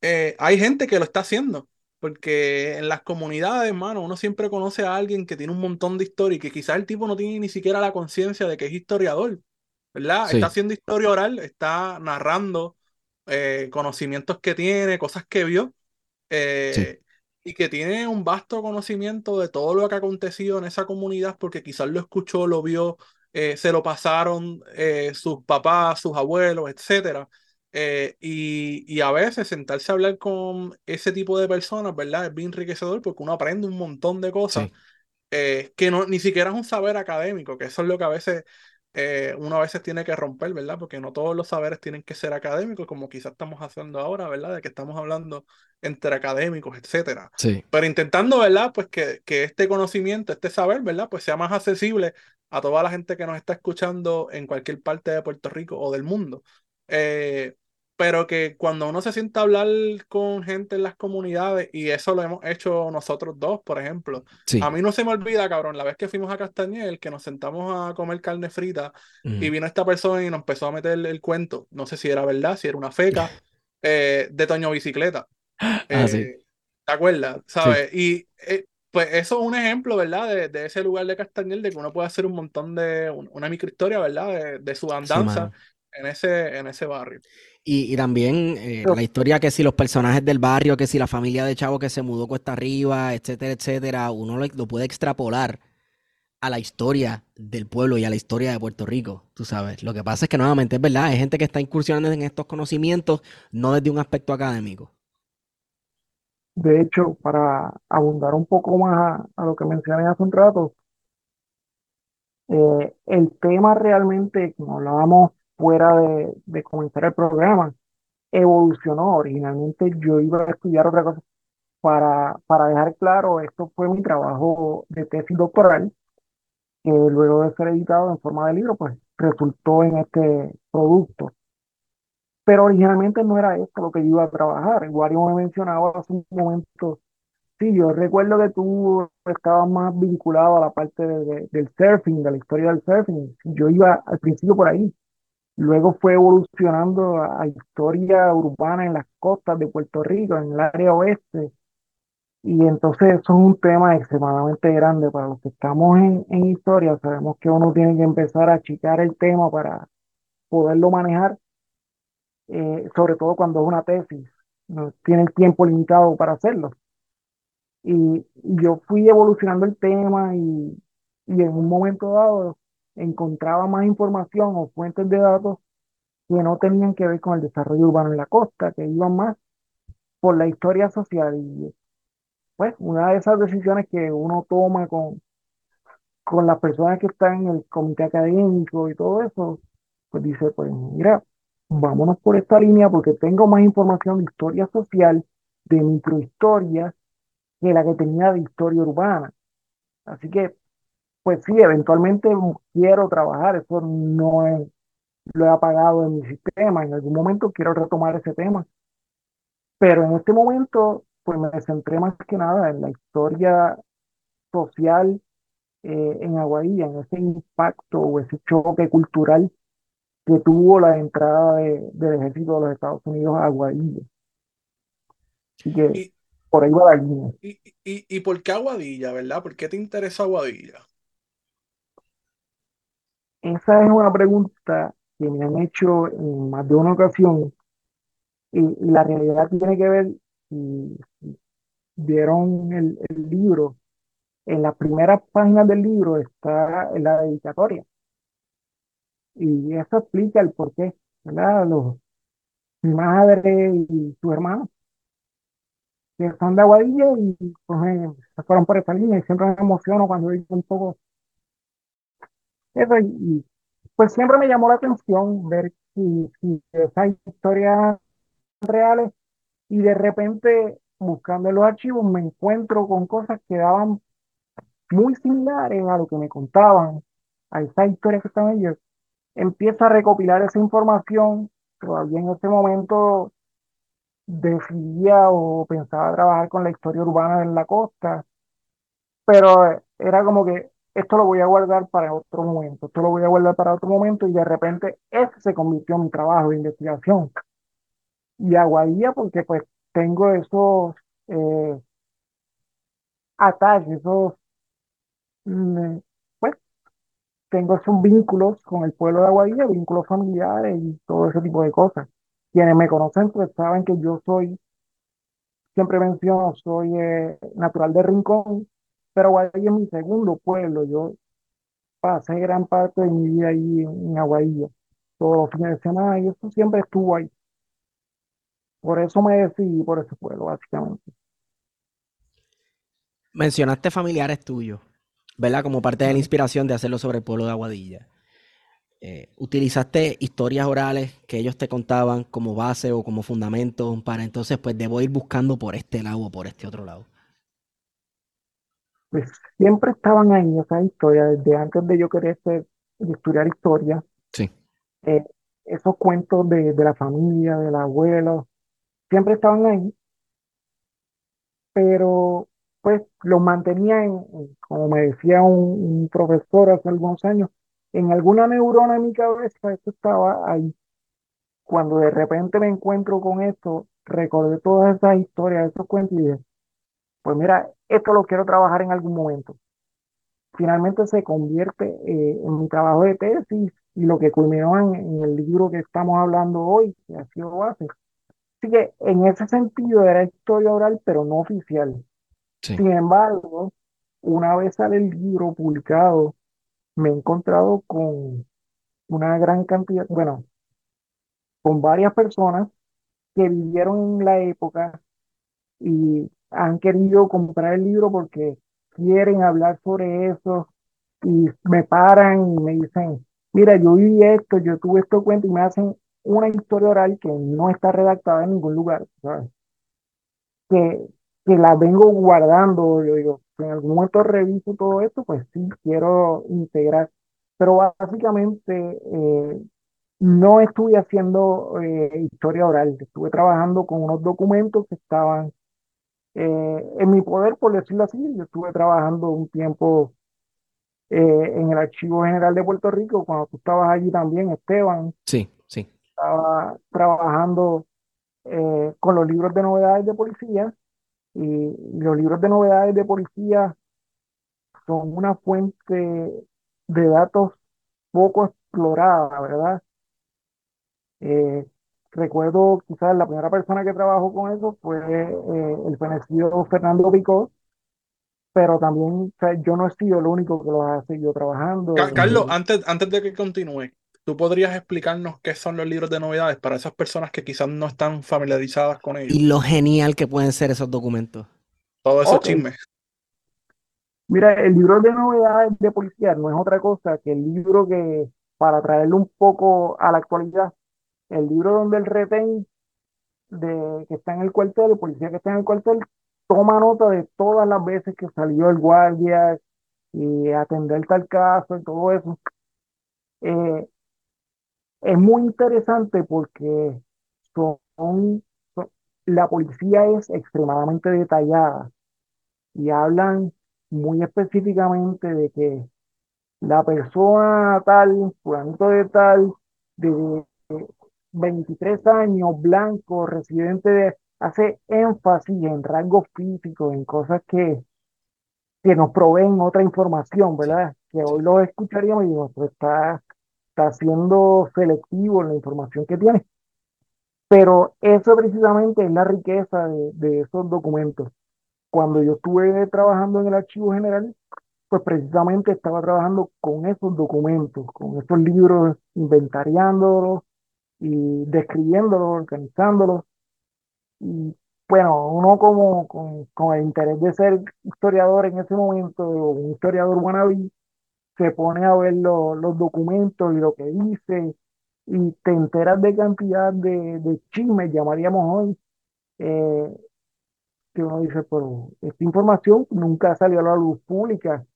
S3: eh, hay gente que lo está haciendo. Porque en las comunidades, hermano, uno siempre conoce a alguien que tiene un montón de historia y que quizás el tipo no tiene ni siquiera la conciencia de que es historiador. ¿Verdad? Está haciendo historia oral, está narrando eh, conocimientos que tiene, cosas que vio. Eh, y que tiene un vasto conocimiento de todo lo que ha acontecido en esa comunidad porque quizás lo escuchó, lo vio, eh, se lo pasaron eh, sus papás, sus abuelos, etc. Eh, y, a veces sentarse a hablar con ese tipo de personas, ¿verdad? Es bien enriquecedor porque uno aprende un montón de cosas que no, ni siquiera es un saber académico, que eso es lo que a veces uno a veces tiene que romper, ¿verdad? Porque no todos los saberes tienen que ser académicos, como quizás estamos haciendo ahora, ¿verdad? De que estamos hablando entre académicos, etcétera.
S2: Sí.
S3: Pero intentando, ¿verdad? Pues que, que este conocimiento, este saber, ¿verdad? Pues sea más accesible a toda la gente que nos está escuchando en cualquier parte de Puerto Rico o del mundo. Eh, pero que cuando uno se sienta a hablar con gente en las comunidades, y eso lo hemos hecho nosotros dos, por ejemplo, a mí no se me olvida, cabrón, la vez que fuimos a Castañel, que nos sentamos a comer carne frita, y vino esta persona y nos empezó a meter el, cuento, no sé si era verdad, si era una feca, eh, de Toño Bicicleta.
S2: Ah, sí.
S3: Eh, ¿Te acuerdas? ¿Sabes? Y pues eso es un ejemplo, ¿verdad? De, ese lugar de Castañel, de que uno puede hacer un montón de, una microhistoria, ¿verdad? De, su andanza en, ese, en ese barrio.
S2: Y, también eh, la historia que si los personajes del barrio, que si la familia de Chavo que se mudó cuesta arriba, etcétera, etcétera, uno lo, puede extrapolar a la historia del pueblo y a la historia de Puerto Rico, tú sabes. Lo que pasa es que nuevamente es verdad, hay gente que está incursionando en estos conocimientos, no desde un aspecto académico.
S4: De hecho, para abundar un poco más a, lo que mencioné hace un rato, eh, el tema realmente, como hablábamos fuera de, comenzar el programa, evolucionó. Originalmente yo iba a estudiar otra cosa. Para, para dejar claro, esto fue mi trabajo de tesis doctoral, que luego de ser editado en forma de libro, pues resultó en este producto. Pero originalmente no era esto lo que yo iba a trabajar. Wario me mencionaba hace un momento, sí, yo recuerdo que tú estabas más vinculado a la parte del surfing, de la historia del surfing. Yo iba al principio por ahí. Luego fue evolucionando a, historia urbana en las costas de Puerto Rico, en el área oeste. Y entonces eso es un tema extremadamente grande para los que estamos en, en historia. Sabemos que uno tiene que empezar a achicar el tema para poderlo manejar eh, sobre todo cuando es una tesis, no tiene el tiempo limitado para hacerlo. Y, yo fui evolucionando el tema y, y en un momento dado encontraba más información o fuentes de datos que no tenían que ver con el desarrollo urbano en la costa, que iban más por la historia social. Y pues una de esas decisiones que uno toma con, con las personas que están en el comité académico y todo eso, pues dice, pues mira, vámonos por esta línea porque tengo más información de historia social, de microhistoria, que la que tenía de historia urbana. Así que, pues sí, eventualmente quiero trabajar, eso no es, lo he apagado en mi sistema, en algún momento quiero retomar ese tema. Pero en este momento, pues me centré más que nada en la historia social eh, en Aguadilla, en ese impacto o ese choque cultural que tuvo la entrada del ejército de los Estados Unidos a Aguadilla. Así que por ahí va la línea.
S3: Y, y, por qué Aguadilla, verdad? ¿Por qué te interesa Aguadilla?
S4: Esa es una pregunta que me han hecho en más de una ocasión y, la realidad tiene que ver, si, vieron el, el libro, en las primeras páginas del libro está la dedicatoria y eso explica el por qué, ¿verdad? Mi madre y su hermano, que son de Aguadilla y pues, eh, fueron por esa línea y siempre me emociono cuando digo un poco eso y, pues siempre me llamó la atención ver si, si esas historias reales y de repente buscando los archivos, me encuentro con cosas que daban muy similares a lo que me contaban, a esa historia que estaban ellos. Empiezo a recopilar esa información, todavía en ese momento decidía o pensaba trabajar con la historia urbana en la costa, pero era como que esto lo voy a guardar para otro momento, esto lo voy a guardar para otro momento y de repente ese se convirtió en mi trabajo de investigación. Y Aguadilla porque pues tengo esos eh, ataques, esos, mm, pues tengo esos vínculos con el pueblo de Aguadilla, vínculos familiares y todo ese tipo de cosas. Quienes me conocen pues saben que yo soy, siempre menciono, soy eh, natural de Rincón, pero Aguadilla es mi segundo pueblo. Yo pasé gran parte de mi vida ahí en, en Aguadilla, todos los fines de semana, y eso siempre estuvo ahí. Por eso me decidí por ese pueblo, básicamente.
S2: Mencionaste familiares tuyos, ¿verdad? Como parte de la inspiración de hacerlo sobre el pueblo de Aguadilla. Eh, ¿utilizaste historias orales que ellos te contaban como base o como fundamento para entonces, pues debo ir buscando por este lado o por este otro lado?
S4: Pues siempre estaban ahí esas historias, desde antes de yo querer ser, estudiar historia,
S2: Sí.
S4: eh, esos cuentos de, de la familia, del abuelo, siempre estaban ahí, pero pues los mantenía en, como me decía un, un profesor hace algunos años, en alguna neurona en mi cabeza, esto estaba ahí. Cuando de repente me encuentro con esto, recordé todas esas historias, esos cuentos y dije, pues mira, esto lo quiero trabajar en algún momento. Finalmente se convierte eh, en mi trabajo de tesis y lo que culminó en, en el libro que estamos hablando hoy, que ha sido base. Así que en ese sentido era historia oral, pero no oficial.
S2: Sí.
S4: Sin embargo, una vez sale el libro publicado, me he encontrado con una gran cantidad, bueno, con varias personas que vivieron en la época y han querido comprar el libro porque quieren hablar sobre eso y me paran y me dicen, mira, yo viví esto, yo tuve esto cuento y me hacen una historia oral que no está redactada en ningún lugar, ¿sabes? Que, que la vengo guardando, yo digo, si en algún momento reviso todo esto, pues sí, quiero integrar, pero básicamente eh, no estuve haciendo eh, historia oral, estuve trabajando con unos documentos que estaban eh, en mi poder, por decirlo así. Yo estuve trabajando un tiempo eh, en el Archivo General de Puerto Rico, cuando tú estabas allí también, Esteban,
S2: Sí, sí.
S4: estaba trabajando eh, con los libros de novedades de policía y los libros de novedades de policía son una fuente de datos poco explorada, ¿verdad? Eh, recuerdo quizás la primera persona que trabajó con eso fue eh, el fenecido Fernando Picó, pero también o sea, yo no he sido el único que lo ha seguido trabajando.
S3: Ca- Carlos,
S4: Eh,
S3: antes, antes de que continúe, ¿tú podrías explicarnos qué son los libros de novedades para esas personas que quizás no están familiarizadas con ellos?
S2: Y lo genial que pueden ser esos documentos.
S3: Todo esos
S4: ok.
S3: chismes.
S4: Mira, el libro de novedades de policía no es otra cosa que el libro que, para traerlo un poco a la actualidad, el libro donde el retén de, que está en el cuartel, el policía que está en el cuartel, toma nota de todas las veces que salió el guardia y atender tal caso y todo eso. Eh, es muy interesante porque son, son- la policía es extremadamente detallada y hablan muy específicamente de que la persona tal, fulanito de tal, de 23 años, blanco, residente de, hace énfasis en rasgos físicos, en cosas que, que nos proveen otra información, ¿verdad? Que hoy lo escucharíamos y digo, pues está, está siendo selectivo en la información que tiene. Pero eso precisamente es la riqueza de, de esos documentos. Cuando yo estuve trabajando en el Archivo General, pues precisamente estaba trabajando con esos documentos, con esos libros, inventariándolos y describiéndolos, organizándolos. Y bueno, uno como con, con el interés de ser historiador en ese momento, un historiador wannabe, se pone a ver lo- los documentos y lo que dice, y te enteras de cantidad de, de chismes, llamaríamos hoy, eh, que uno dice, pero esta información nunca salió a la luz pública.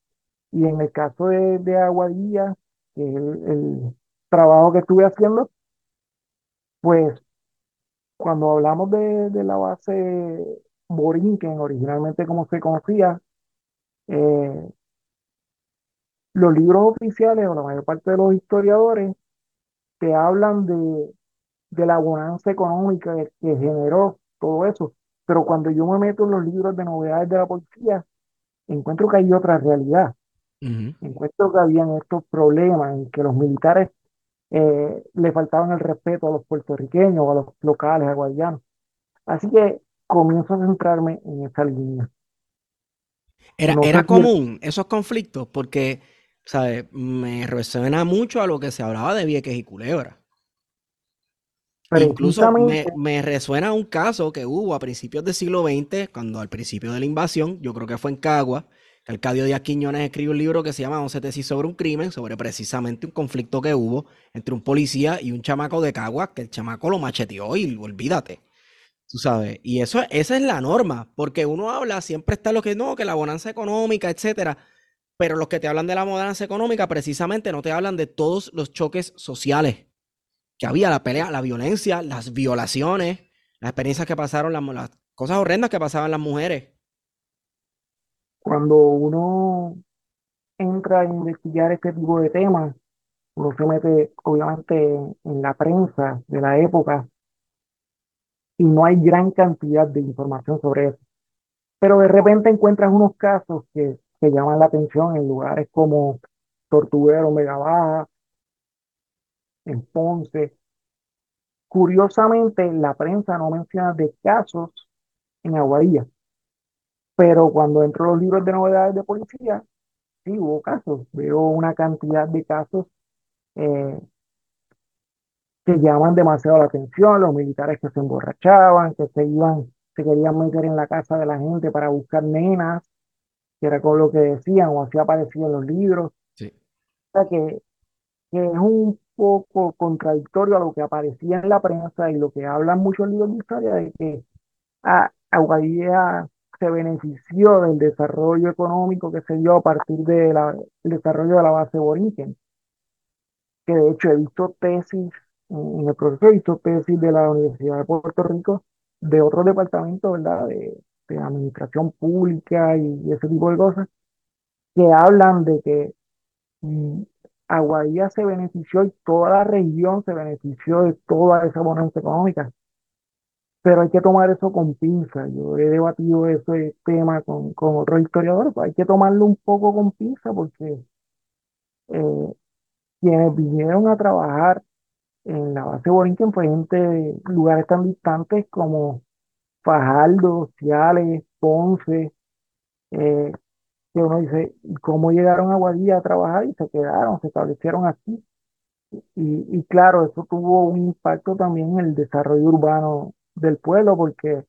S4: Y en el caso de, de Aguadilla, el, el trabajo que estuve haciendo, pues cuando hablamos de, de la base Borinquen, originalmente como se conocía, eh, los libros oficiales o la mayor parte de los historiadores te hablan de, de la bonanza económica que, que generó todo eso. Pero cuando yo me meto en los libros de novedades de la policía, encuentro que hay otra realidad.
S2: Ujú.
S4: Encuentro que habían estos problemas en que los militares eh, le faltaban el respeto a los puertorriqueños o a los locales aguadillanos. Así que comienzo a centrarme en esa línea.
S2: Era,
S4: No
S2: era común esos conflictos porque, ¿sabes? Me resuena mucho a lo que se hablaba de Vieques y Culebra. Incluso me, me resuena un caso que hubo a principios del siglo XX, cuando al principio de la invasión, yo creo que fue en Cagua, Arcadio Díaz Quiñones escribió un libro que se llama Once tesis sobre un crimen, sobre precisamente un conflicto que hubo entre un policía y un chamaco de Cagua, que el chamaco lo macheteó y olvídate. Tú sabes, y eso, esa es la norma, porque uno habla, siempre está lo que no, que la bonanza económica, etcétera, pero los que te hablan de la bonanza económica precisamente no te hablan de todos los choques sociales que había, la pelea, la violencia, las violaciones, las experiencias que pasaron, las cosas horrendas que pasaban las mujeres.
S4: Cuando uno entra a investigar este tipo de temas, uno se mete obviamente en, la prensa de la época y no hay gran cantidad de información sobre eso. Pero de repente encuentras unos casos que, que llaman la atención en lugares como Tortuguero, Mega Baja, en Ponce. Curiosamente, la prensa no menciona de casos en Aguadilla, pero cuando entro a los libros de novedades de policía, sí hubo casos. Veo una cantidad de casos eh, que llaman demasiado la atención, los militares que se emborrachaban, que se iban, se querían meter en la casa de la gente para buscar nenas, que era con lo que decían o así aparecía en los libros.
S2: Sí.
S4: O sea que, que es un poco contradictorio a lo que aparecía en la prensa y lo que hablan muchos libros de historia de que a, Aguadilla se benefició del desarrollo económico que se dio a partir del desarrollo de la base Borinquen, que de hecho he visto tesis, en el proceso he visto tesis de la Universidad de Puerto Rico, de otros departamentos, ¿verdad? De, de administración pública y, y ese tipo de cosas, que hablan de que mm, Aguadilla se benefició y toda la región se benefició de toda esa bonanza económica. Pero hay que tomar eso con pinza. Yo he debatido ese tema con, con otros historiadores, pues hay que tomarlo un poco con pinza porque eh, quienes vinieron a trabajar en la base Borinquen fue gente de lugares tan distantes como Fajardo, Ciales, Ponce, eh, que uno dice, ¿y ¿cómo llegaron a Aguadilla a trabajar y se quedaron, se establecieron aquí? Y, y claro, eso tuvo un impacto también en el desarrollo urbano del pueblo, porque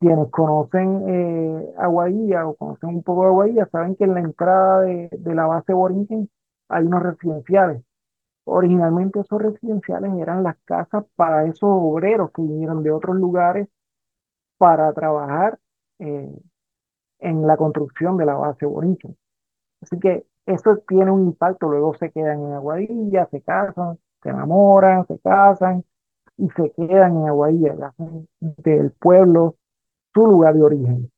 S4: quienes conocen eh, Aguadilla o conocen un poco Aguadilla saben que en la entrada de, de la base Borinquen hay unos residenciales. Originalmente esos residenciales eran las casas para esos obreros que vinieron de otros lugares para trabajar eh, en la construcción de la base Borinquen. Así que eso tiene un impacto, luego se quedan en Aguadilla, se casan, se enamoran, se casan y se quedan en Aguadilla, y hacen del pueblo su lugar de origen.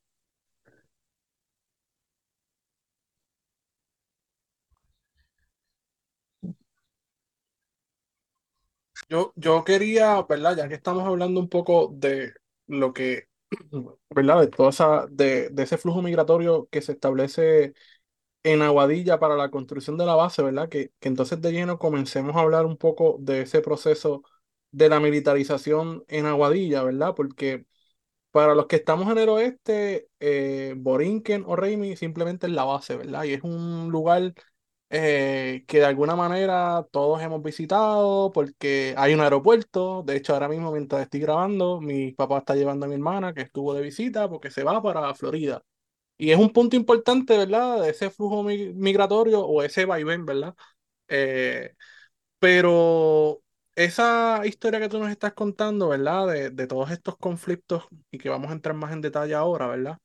S3: Yo, yo quería, ¿verdad? Ya que estamos hablando un poco de lo que, ¿verdad? De toda esa, de, de ese flujo migratorio que se establece en Aguadilla para la construcción de la base, ¿verdad? Que, que entonces de lleno comencemos a hablar un poco de ese proceso de la militarización en Aguadilla, ¿verdad? Porque para los que estamos en el oeste, eh, Borinquen o Raimi simplemente es la base, ¿verdad? Y es un lugar eh, que de alguna manera todos hemos visitado porque hay un aeropuerto. De hecho, ahora mismo mientras estoy grabando, mi papá está llevando a mi hermana que estuvo de visita porque se va para Florida. Y es un punto importante, ¿verdad? De ese flujo mi- migratorio o ese vaivén, ¿verdad? Eh, pero esa historia que tú nos estás contando, ¿verdad? De, de todos estos conflictos y que vamos a entrar más en detalle ahora, ¿verdad?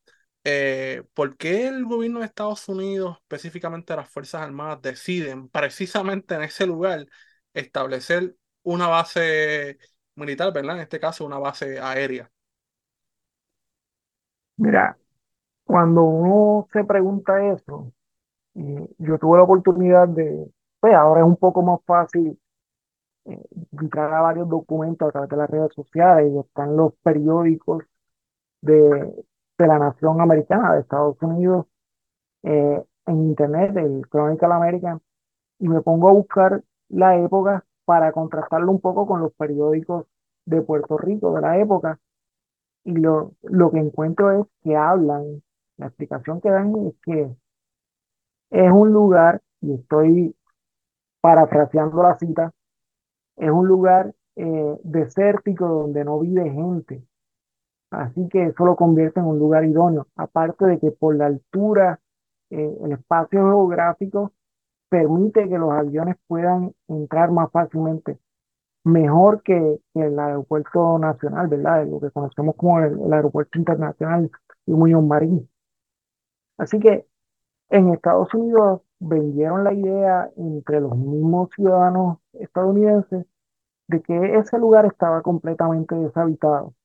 S3: Eh, ¿por qué el gobierno de Estados Unidos, específicamente las Fuerzas Armadas, deciden precisamente en ese lugar establecer una base militar, ¿verdad? En este caso, una base aérea.
S4: Mira, cuando uno se pregunta eso, y yo tuve la oportunidad de, pues ahora es un poco más fácil eh, entrar a varios documentos a través de las redes sociales y están los periódicos de, de la nación americana, de Estados Unidos, eh, en internet, el Chronicle American, y me pongo a buscar la época para contrastarlo un poco con los periódicos de Puerto Rico de la época. Y lo, lo que encuentro es que hablan, la explicación que dan es que es un lugar, y estoy parafraseando la cita, es un lugar eh, desértico donde no vive gente. Así que eso lo convierte en un lugar idóneo. Aparte de que por la altura, eh, el espacio geográfico permite que los aviones puedan entrar más fácilmente. Mejor que, el aeropuerto nacional, ¿verdad? Lo que conocemos como el, el aeropuerto internacional y Muñoz Marín. Así que en Estados Unidos vendieron la idea entre los mismos ciudadanos estadounidenses de que ese lugar estaba completamente deshabitado.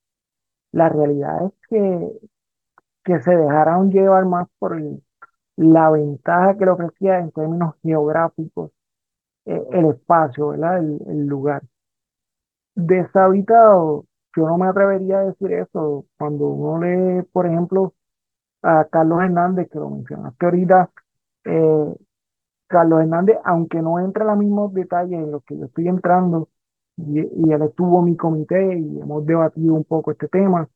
S4: La realidad es que, que se dejaron llevar más por la ventaja que le ofrecía en términos geográficos eh, el espacio, ¿verdad? El, el lugar. Deshabitado, yo no me atrevería a decir eso. Cuando uno lee, por ejemplo, a Carlos Hernández, que lo mencionaste ahorita, eh, Carlos Hernández, aunque no entra en los mismos detalles en los que yo estoy entrando, y, y él estuvo en mi comité y hemos debatido un poco este tema,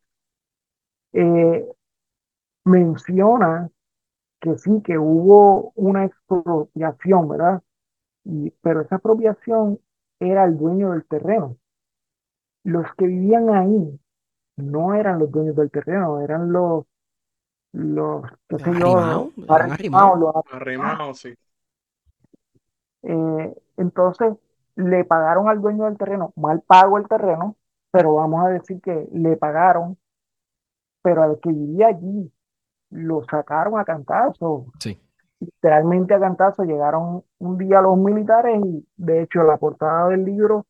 S4: eh, menciona que sí, que hubo una expropiación, ¿verdad? Y, pero esa expropiación era el dueño del terreno. Los que vivían ahí no eran los dueños del terreno, eran los, los, qué sé yo,
S2: Arrimado,
S4: los
S2: eran
S4: arrimados,
S2: arrimados.
S4: los
S3: Arrimado, sí.
S4: Eh, entonces le pagaron al dueño del terreno, mal pago el terreno, pero vamos a decir que le pagaron, pero al que vivía allí lo sacaron a cantazo,
S2: Sí.
S4: literalmente a cantazo. Llegaron un día los militares y de hecho la portada del libro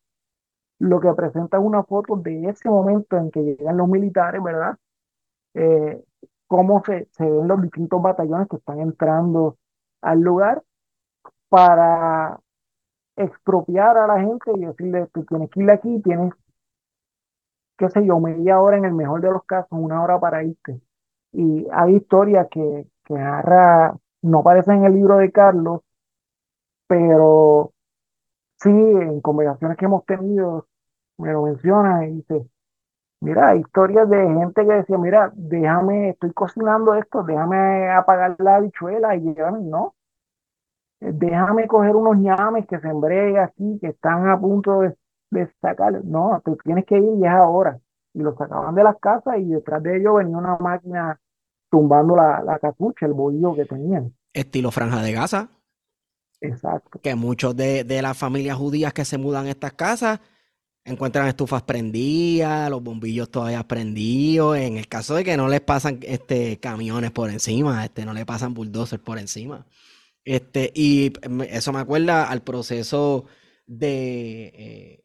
S4: lo que presenta es una foto de ese momento en que llegan los militares, ¿verdad? Eh, cómo se, se ven los distintos batallones que están entrando al lugar para expropiar a la gente y decirle, tú tienes que ir aquí, tienes, qué sé yo, media hora en el mejor de los casos, una hora para irte. Y hay historias que, que no aparecen en el libro de Carlos, pero sí, en conversaciones que hemos tenido, me lo menciona y dice, mira, historias de gente que decía, mira, déjame, estoy cocinando esto, déjame apagar la habichuela y llevarme, no, déjame coger unos ñames que sembré aquí, que están a punto de, de sacar. No, te tienes que ir y es ahora. Y los sacaban de las casas y detrás de ellos venía una máquina tumbando la, la capucha, el bolillo que tenían.
S2: Estilo Franja de Gaza,
S4: Exacto.
S2: que muchos de, de las familias judías que se mudan a estas casas encuentran estufas prendidas, los bombillos todavía prendidos, en el caso de que no les pasan este, camiones por encima, este, no le pasan bulldozers por encima. Este, y eso me acuerda al proceso de, eh,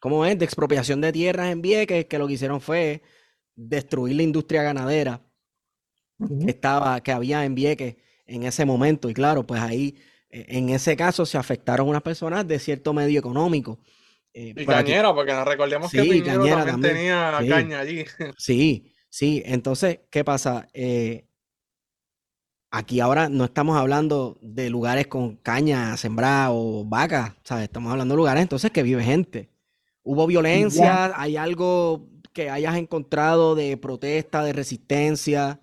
S2: ¿cómo es? De expropiación de tierras en Vieques, que lo que hicieron fue destruir la industria ganadera que estaba, que había en Vieques en ese momento. Y claro, pues ahí, eh, en ese caso, se afectaron unas personas de cierto medio económico. Eh,
S3: Y
S2: por aquí-
S3: Cañera, porque nos recordemos que Piñero también
S2: también.
S3: tenía
S2: Sí.
S3: caña allí.
S2: Sí, sí. Entonces, ¿qué pasa? Eh, aquí ahora no estamos hablando de lugares con caña sembrada o vacas, ¿sabes? Estamos hablando de lugares entonces que vive gente. ¿Hubo violencia? ¿Hay algo que hayas encontrado de protesta, de resistencia?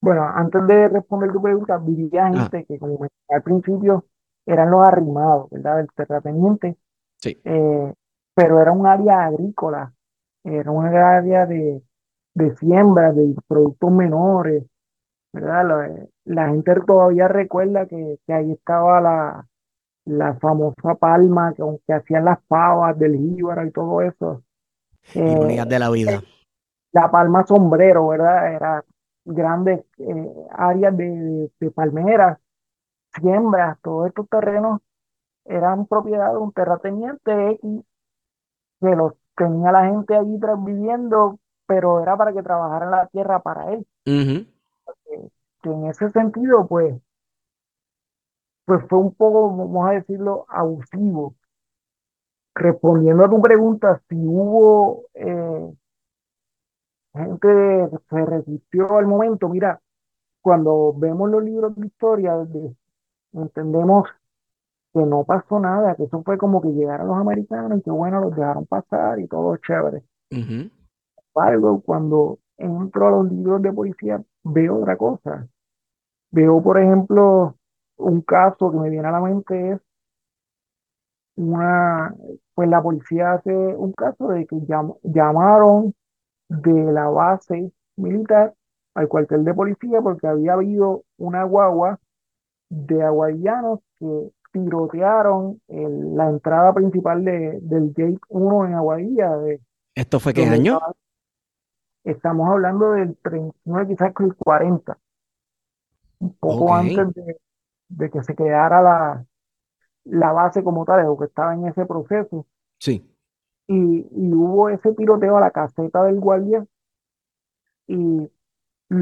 S4: Bueno, antes de responder tu pregunta, vivía
S2: Ah.
S4: gente que, como al principio, eran los arrimados, ¿verdad? Del terrateniente,
S2: Sí.
S4: eh, pero era un área agrícola, era un área de, de siembra, de productos menores, ¿verdad? La, la gente todavía recuerda que, que ahí estaba la, la famosa palma que, que hacían las pavas del jíbaro y todo eso. Eh,
S2: de la vida.
S4: la palma sombrero, ¿verdad? Era grandes eh, áreas de, de palmeras, siembras, todos estos terrenos eran propiedad de un terrateniente X que los tenía la gente allí viviendo, pero era para que trabajaran la tierra para él. Que en ese sentido, pues, pues fue un poco, vamos a decirlo, abusivo. Respondiendo a tu pregunta, si hubo eh, gente que se resistió al momento, mira, cuando vemos los libros de historia, de- entendemos que no pasó nada, que eso fue como que llegaron los americanos y que bueno, los dejaron pasar y todo chévere.
S2: Ujú.
S4: embargo, cuando entro a los libros de policía, veo otra cosa. Veo, por ejemplo, un caso que me viene a la mente es una, pues la policía hace un caso de que llam- llamaron de la base militar al cuartel de policía porque había habido una guagua de aguadillanos que tirotearon el- la entrada principal de, del Gate 1 en Aguadilla, de,
S2: ¿Esto fue qué año?
S4: estaba- estamos hablando del 39, quizás que el 40, un poco antes de, de que se creara la, la base como tal, o que estaba en ese proceso.
S2: Sí.
S4: Y, y hubo ese tiroteo a la caseta del guardia y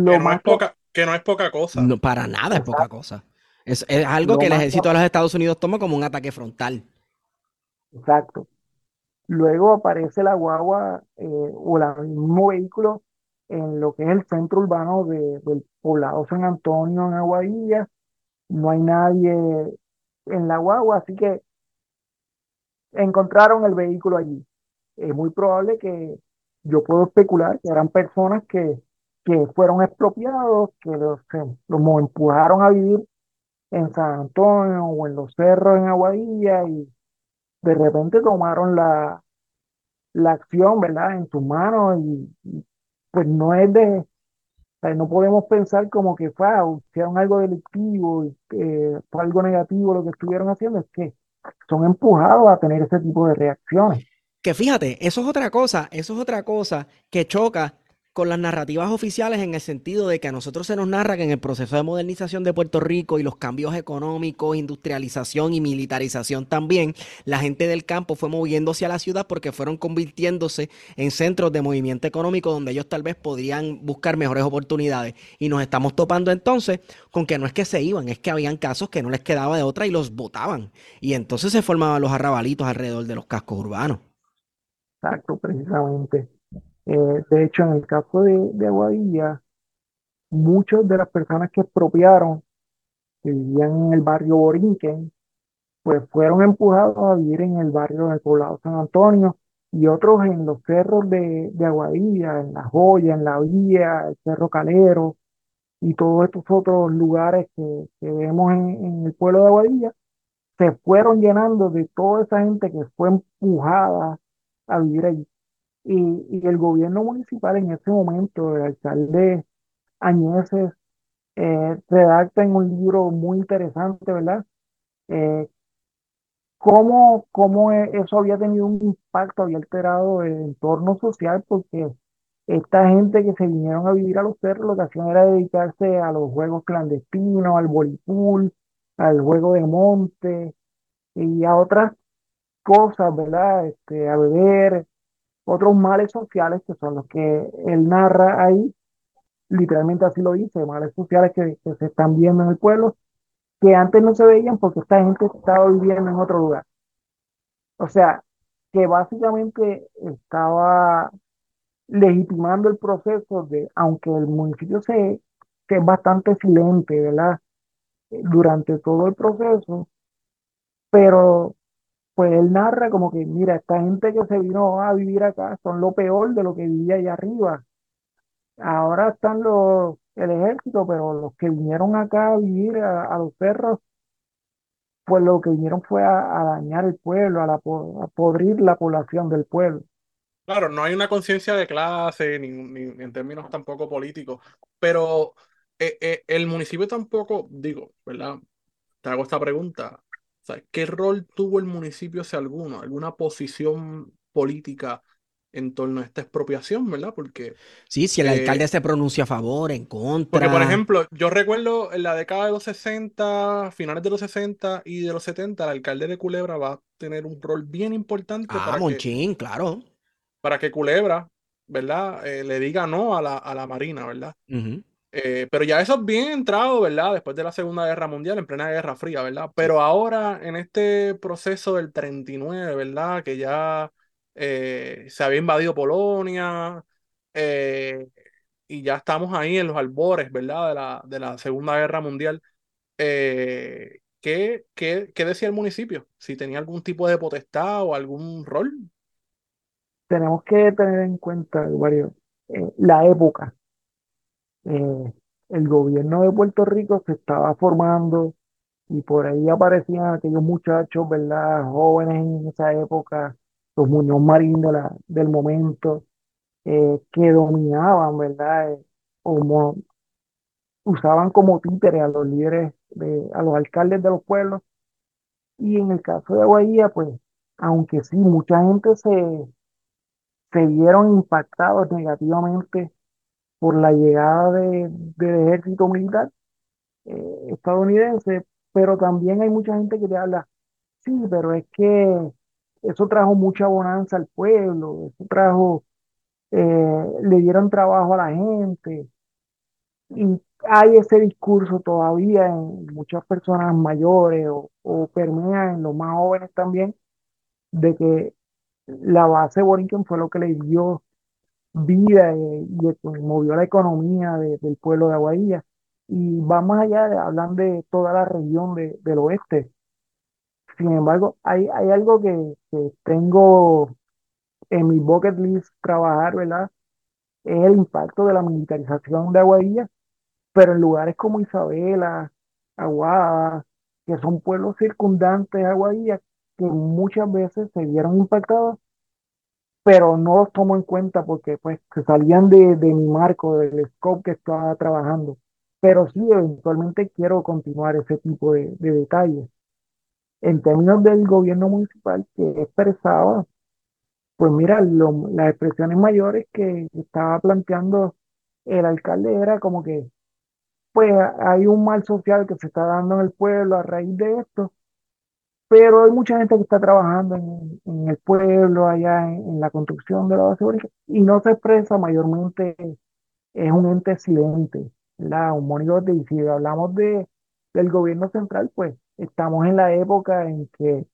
S3: Que
S4: lo
S3: no
S4: más
S3: es
S4: que
S3: poca, que no es poca cosa.
S2: No, para nada es poca cosa. Es, es algo
S4: Lo
S2: que el ejército de los Estados Unidos toma como un ataque frontal.
S4: Exacto. Luego aparece la guagua eh, o el mismo vehículo en lo que es el centro urbano de- del poblado San Antonio, en Aguadilla. No hay nadie en la guagua, así que encontraron el vehículo allí. Es muy probable que yo puedo especular que eran personas que, que fueron expropiados, que los, los empujaron a vivir en San Antonio o en los cerros en Aguadilla y de repente tomaron la, la acción, ¿verdad?, en sus manos y, pues no es de, no podemos pensar como que fue, algo delictivo, eh, fue algo negativo lo que estuvieron haciendo, es que son empujados a tener ese tipo de reacciones.
S2: Que fíjate, eso es otra cosa, eso es otra cosa que choca con las narrativas oficiales en el sentido de que a nosotros se nos narra que en el proceso de modernización de Puerto Rico y los cambios económicos, industrialización y militarización también, la gente del campo fue moviéndose a la ciudad porque fueron convirtiéndose en centros de movimiento económico donde ellos tal vez podrían buscar mejores oportunidades. Y nos estamos topando entonces con que no es que se iban, es que habían casos que no les quedaba de otra y los votaban. Y entonces se formaban los arrabalitos alrededor de los cascos urbanos.
S4: Exacto, precisamente. Eh, de hecho, en el caso de, de Aguadilla, muchas de las personas que expropiaron, que vivían en el barrio Borinquen, pues fueron empujados a vivir en el barrio del poblado San Antonio y otros en los cerros de, de Aguadilla, en La Joya, en La Vía, el Cerro Calero y todos estos otros lugares que, que vemos en, en el pueblo de Aguadilla, se fueron llenando de toda esa gente que fue empujada a vivir allí. Y, el gobierno municipal en ese momento, el alcalde Añeses, eh, redacta en un libro muy interesante, ¿verdad? Eh, cómo, cómo e- eso había tenido un impacto, había alterado el entorno social, porque esta gente que se vinieron a vivir a los cerros lo que hacían era dedicarse a los juegos clandestinos, al voleibol, al juego de monte y a otras cosas, ¿verdad? Este, a beber, otros males sociales que son los que él narra ahí, literalmente así lo dice, males sociales que, que se están viendo en el pueblo, que antes no se veían porque esta gente estaba viviendo en otro lugar. O sea, que básicamente estaba legitimando el proceso de, aunque el municipio se, que es bastante silente, ¿verdad? Durante todo el proceso, pero pues él narra como que, mira, esta gente que se vino a vivir acá son lo peor de lo que vivía allá arriba. Ahora están los, el ejército, pero los que vinieron acá a vivir a, los cerros, pues lo que vinieron fue a, dañar el pueblo, a, la, a podrir la población del pueblo.
S3: Claro, no hay una conciencia de clase, ni, ni en términos tampoco políticos, pero eh, eh, el municipio tampoco, digo, ¿verdad? Te hago esta pregunta. O sea, ¿qué rol tuvo el municipio, si alguno? ¿Alguna posición política en torno a esta expropiación, verdad? Porque,
S2: Sí, si el
S3: eh,
S2: alcalde se pronuncia a favor, en
S3: porque, por
S2: contra.
S3: ejemplo, yo recuerdo en la década de los 60, finales de los 60 y de los 70, el alcalde de Culebra va a tener un rol bien importante
S2: Ah,
S3: para que,
S2: Monchín, claro.
S3: para que Culebra, ¿verdad? Eh, le diga no a la, a la Marina, ¿verdad?
S2: Ujú.
S3: Eh, pero ya eso es bien entrado, ¿verdad? Después de la Segunda Guerra Mundial, en plena Guerra Fría, ¿verdad? Pero ahora, en este proceso del 39, ¿verdad? Que ya eh, se había invadido Polonia eh, y ya estamos ahí en los albores, ¿verdad? De la, de la Segunda Guerra Mundial. ¿qué, qué, qué decía el municipio? Si tenía algún tipo de potestad o algún rol.
S4: Tenemos que tener en cuenta, varios, la época. Eh, el gobierno de Puerto Rico se estaba formando y por ahí aparecían aquellos muchachos, ¿verdad? Jóvenes en esa época, los Muñoz Marín del momento, eh, que dominaban, ¿verdad? Eh, como usaban como títeres a los líderes, de, a los alcaldes de los pueblos. Y en el caso de Aguadilla, pues, aunque sí, mucha gente se, se vieron impactados negativamente por la llegada de, del ejército militar eh, estadounidense, pero también hay mucha gente que te habla, sí, pero es que eso trajo mucha bonanza al pueblo, eso trajo, eh, le dieron trabajo a la gente, y hay ese discurso todavía en muchas personas mayores o, o permea en los más jóvenes también, de que la base Borinquen fue lo que le dio vida eh, y eh, pues, movió la economía de- del pueblo de Aguadilla. Y va más allá, hablan de toda la región de- del oeste. Sin embargo, hay, hay algo que, que tengo en mi bucket list trabajar, ¿verdad? Es el impacto de la militarización de Aguadilla, pero en lugares como Isabela, Aguada, que son pueblos circundantes a Aguadilla, que muchas veces se vieron impactados pero no los tomo en cuenta porque pues se salían de, de mi marco, del scope que estaba trabajando. Pero sí, eventualmente quiero continuar ese tipo de, de detalles. En términos del gobierno municipal que expresaba, pues mira, lo- las expresiones mayores que estaba planteando el alcalde era como que, pues hay un mal social que se está dando en el pueblo a raíz de esto pero hay mucha gente que está trabajando en, el pueblo, allá en, la construcción de la base eólica, y no se expresa mayormente, es un ente silente, ¿verdad? Un monigote, y si hablamos de, del gobierno central, pues estamos en la época en que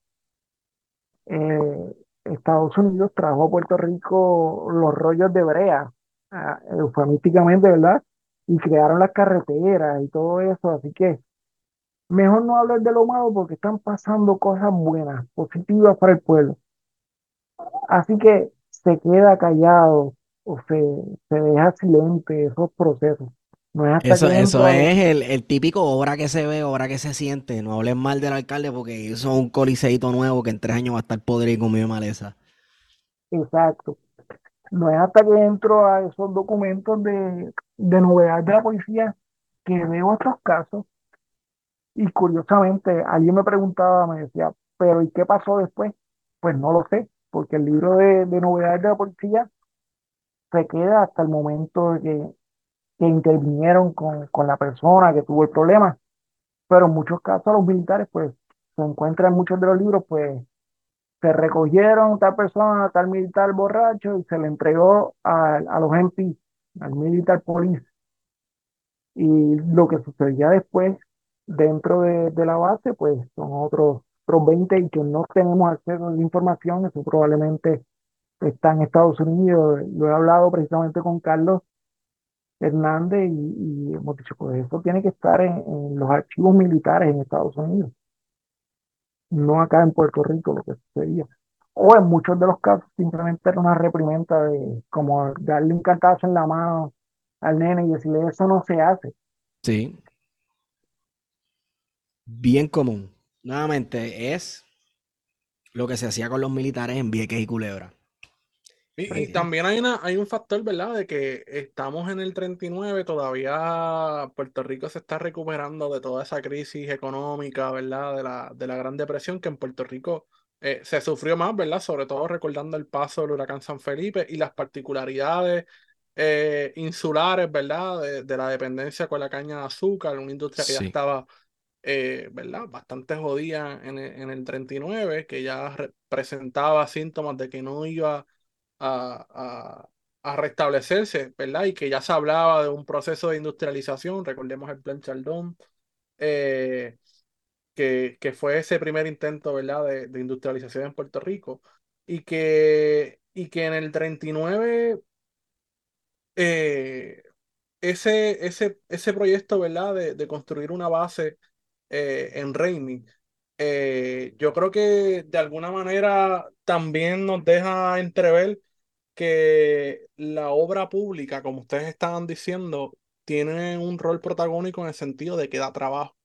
S4: eh, Estados Unidos trajo a Puerto Rico los rollos de brea, ah, eufemísticamente, ¿verdad? Y crearon las carreteras y todo eso, así que Mejor no hablar de lo malo porque están pasando cosas buenas, positivas para el pueblo. Así que se queda callado o se, se deja silente esos procesos. No es hasta
S2: Eso,
S4: que
S2: eso es el, el típico obra que se ve, obra que se siente. No hablen mal del alcalde porque hizo un coliseíto nuevo que en tres años va a estar podrido y comido de maleza.
S4: Exacto. No es hasta que entro a esos documentos de, de novedad de la policía que veo estos casos y curiosamente alguien me preguntaba, me decía, pero ¿y qué pasó después? Pues no lo sé, porque el libro de, de novedades de la policía se queda hasta el momento que, que intervinieron con, con la persona que tuvo el problema. Pero en muchos casos los militares, pues, se encuentran en muchos de los libros, pues, se recogieron tal persona, tal militar borracho y se le entregó a, a los MP, al militar police. Y lo que sucedía después dentro de, la base, pues son otros, otros 20 y que no tenemos acceso a la información, eso probablemente está en Estados Unidos. Lo he hablado precisamente con Carlos Hernández y, hemos dicho, pues eso tiene que estar en, en los archivos militares en Estados Unidos, no acá en Puerto Rico, lo que sucedía. O en muchos de los casos simplemente era una reprimenda de como darle un cantazo en la mano al nene y decirle eso no se hace.
S2: Sí. Bien común. Nuevamente, es lo que se hacía con los militares en Vieques y Culebra.
S3: Y, también hay, una, hay un factor, ¿verdad? De que estamos en el 39, todavía Puerto Rico se está recuperando de toda esa crisis económica, ¿verdad? De la, de la Gran Depresión, que en Puerto Rico eh, se sufrió más, ¿verdad? Sobre todo recordando el paso del huracán San Felipe y las particularidades eh, insulares, ¿verdad? De, la dependencia con la caña de azúcar, una industria que ya estaba, eh, ¿verdad? Bastante jodida en el, en el 39, que ya presentaba síntomas de que no iba a, a, restablecerse, ¿verdad? Y que ya se hablaba de un proceso de industrialización, recordemos el plan Chaldón, eh, que, que, fue ese primer intento, ¿verdad?, de, de, industrialización en Puerto Rico, y que, y que en el 39 eh, ese, ese, ese proyecto, ¿verdad?, de, de construir una base eh, en Raimi, yo creo que de alguna manera también nos deja entrever que la obra pública, como ustedes estaban diciendo, tiene un rol protagónico en el sentido de que da trabajo.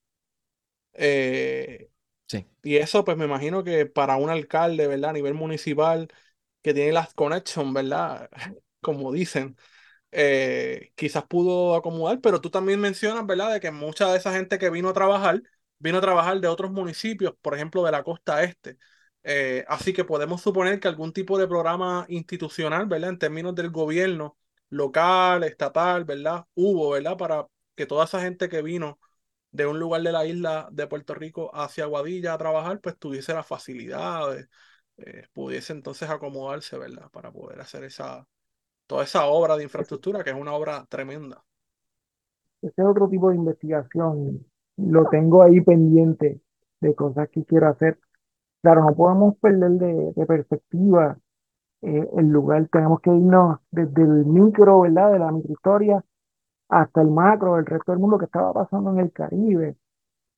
S3: Eh,
S2: sí.
S3: Y eso, pues me imagino que para un alcalde, ¿verdad? A nivel municipal, que tiene las connections, ¿verdad? Como dicen, eh, quizás pudo acomodar, pero tú también mencionas, ¿verdad? De que mucha de esa gente que vino a trabajar, vino a trabajar de otros municipios, por ejemplo, de la costa este. Eh, así que podemos suponer que algún tipo de programa institucional, ¿verdad? En términos del gobierno local, estatal, ¿verdad? Hubo, ¿verdad? Para que toda esa gente que vino de un lugar de la isla de Puerto Rico hacia Guadilla a trabajar, pues tuviese las facilidades, eh, pudiese entonces acomodarse, ¿verdad? Para poder hacer esa, toda esa obra de infraestructura, que es una obra tremenda.
S4: Ese es otro tipo de investigación. Lo tengo ahí pendiente de cosas que quiero hacer. Claro, no podemos perder de, perspectiva eh, el lugar, tenemos que irnos desde el micro, ¿verdad? De la microhistoria hasta el macro, el resto del mundo que estaba pasando en el Caribe.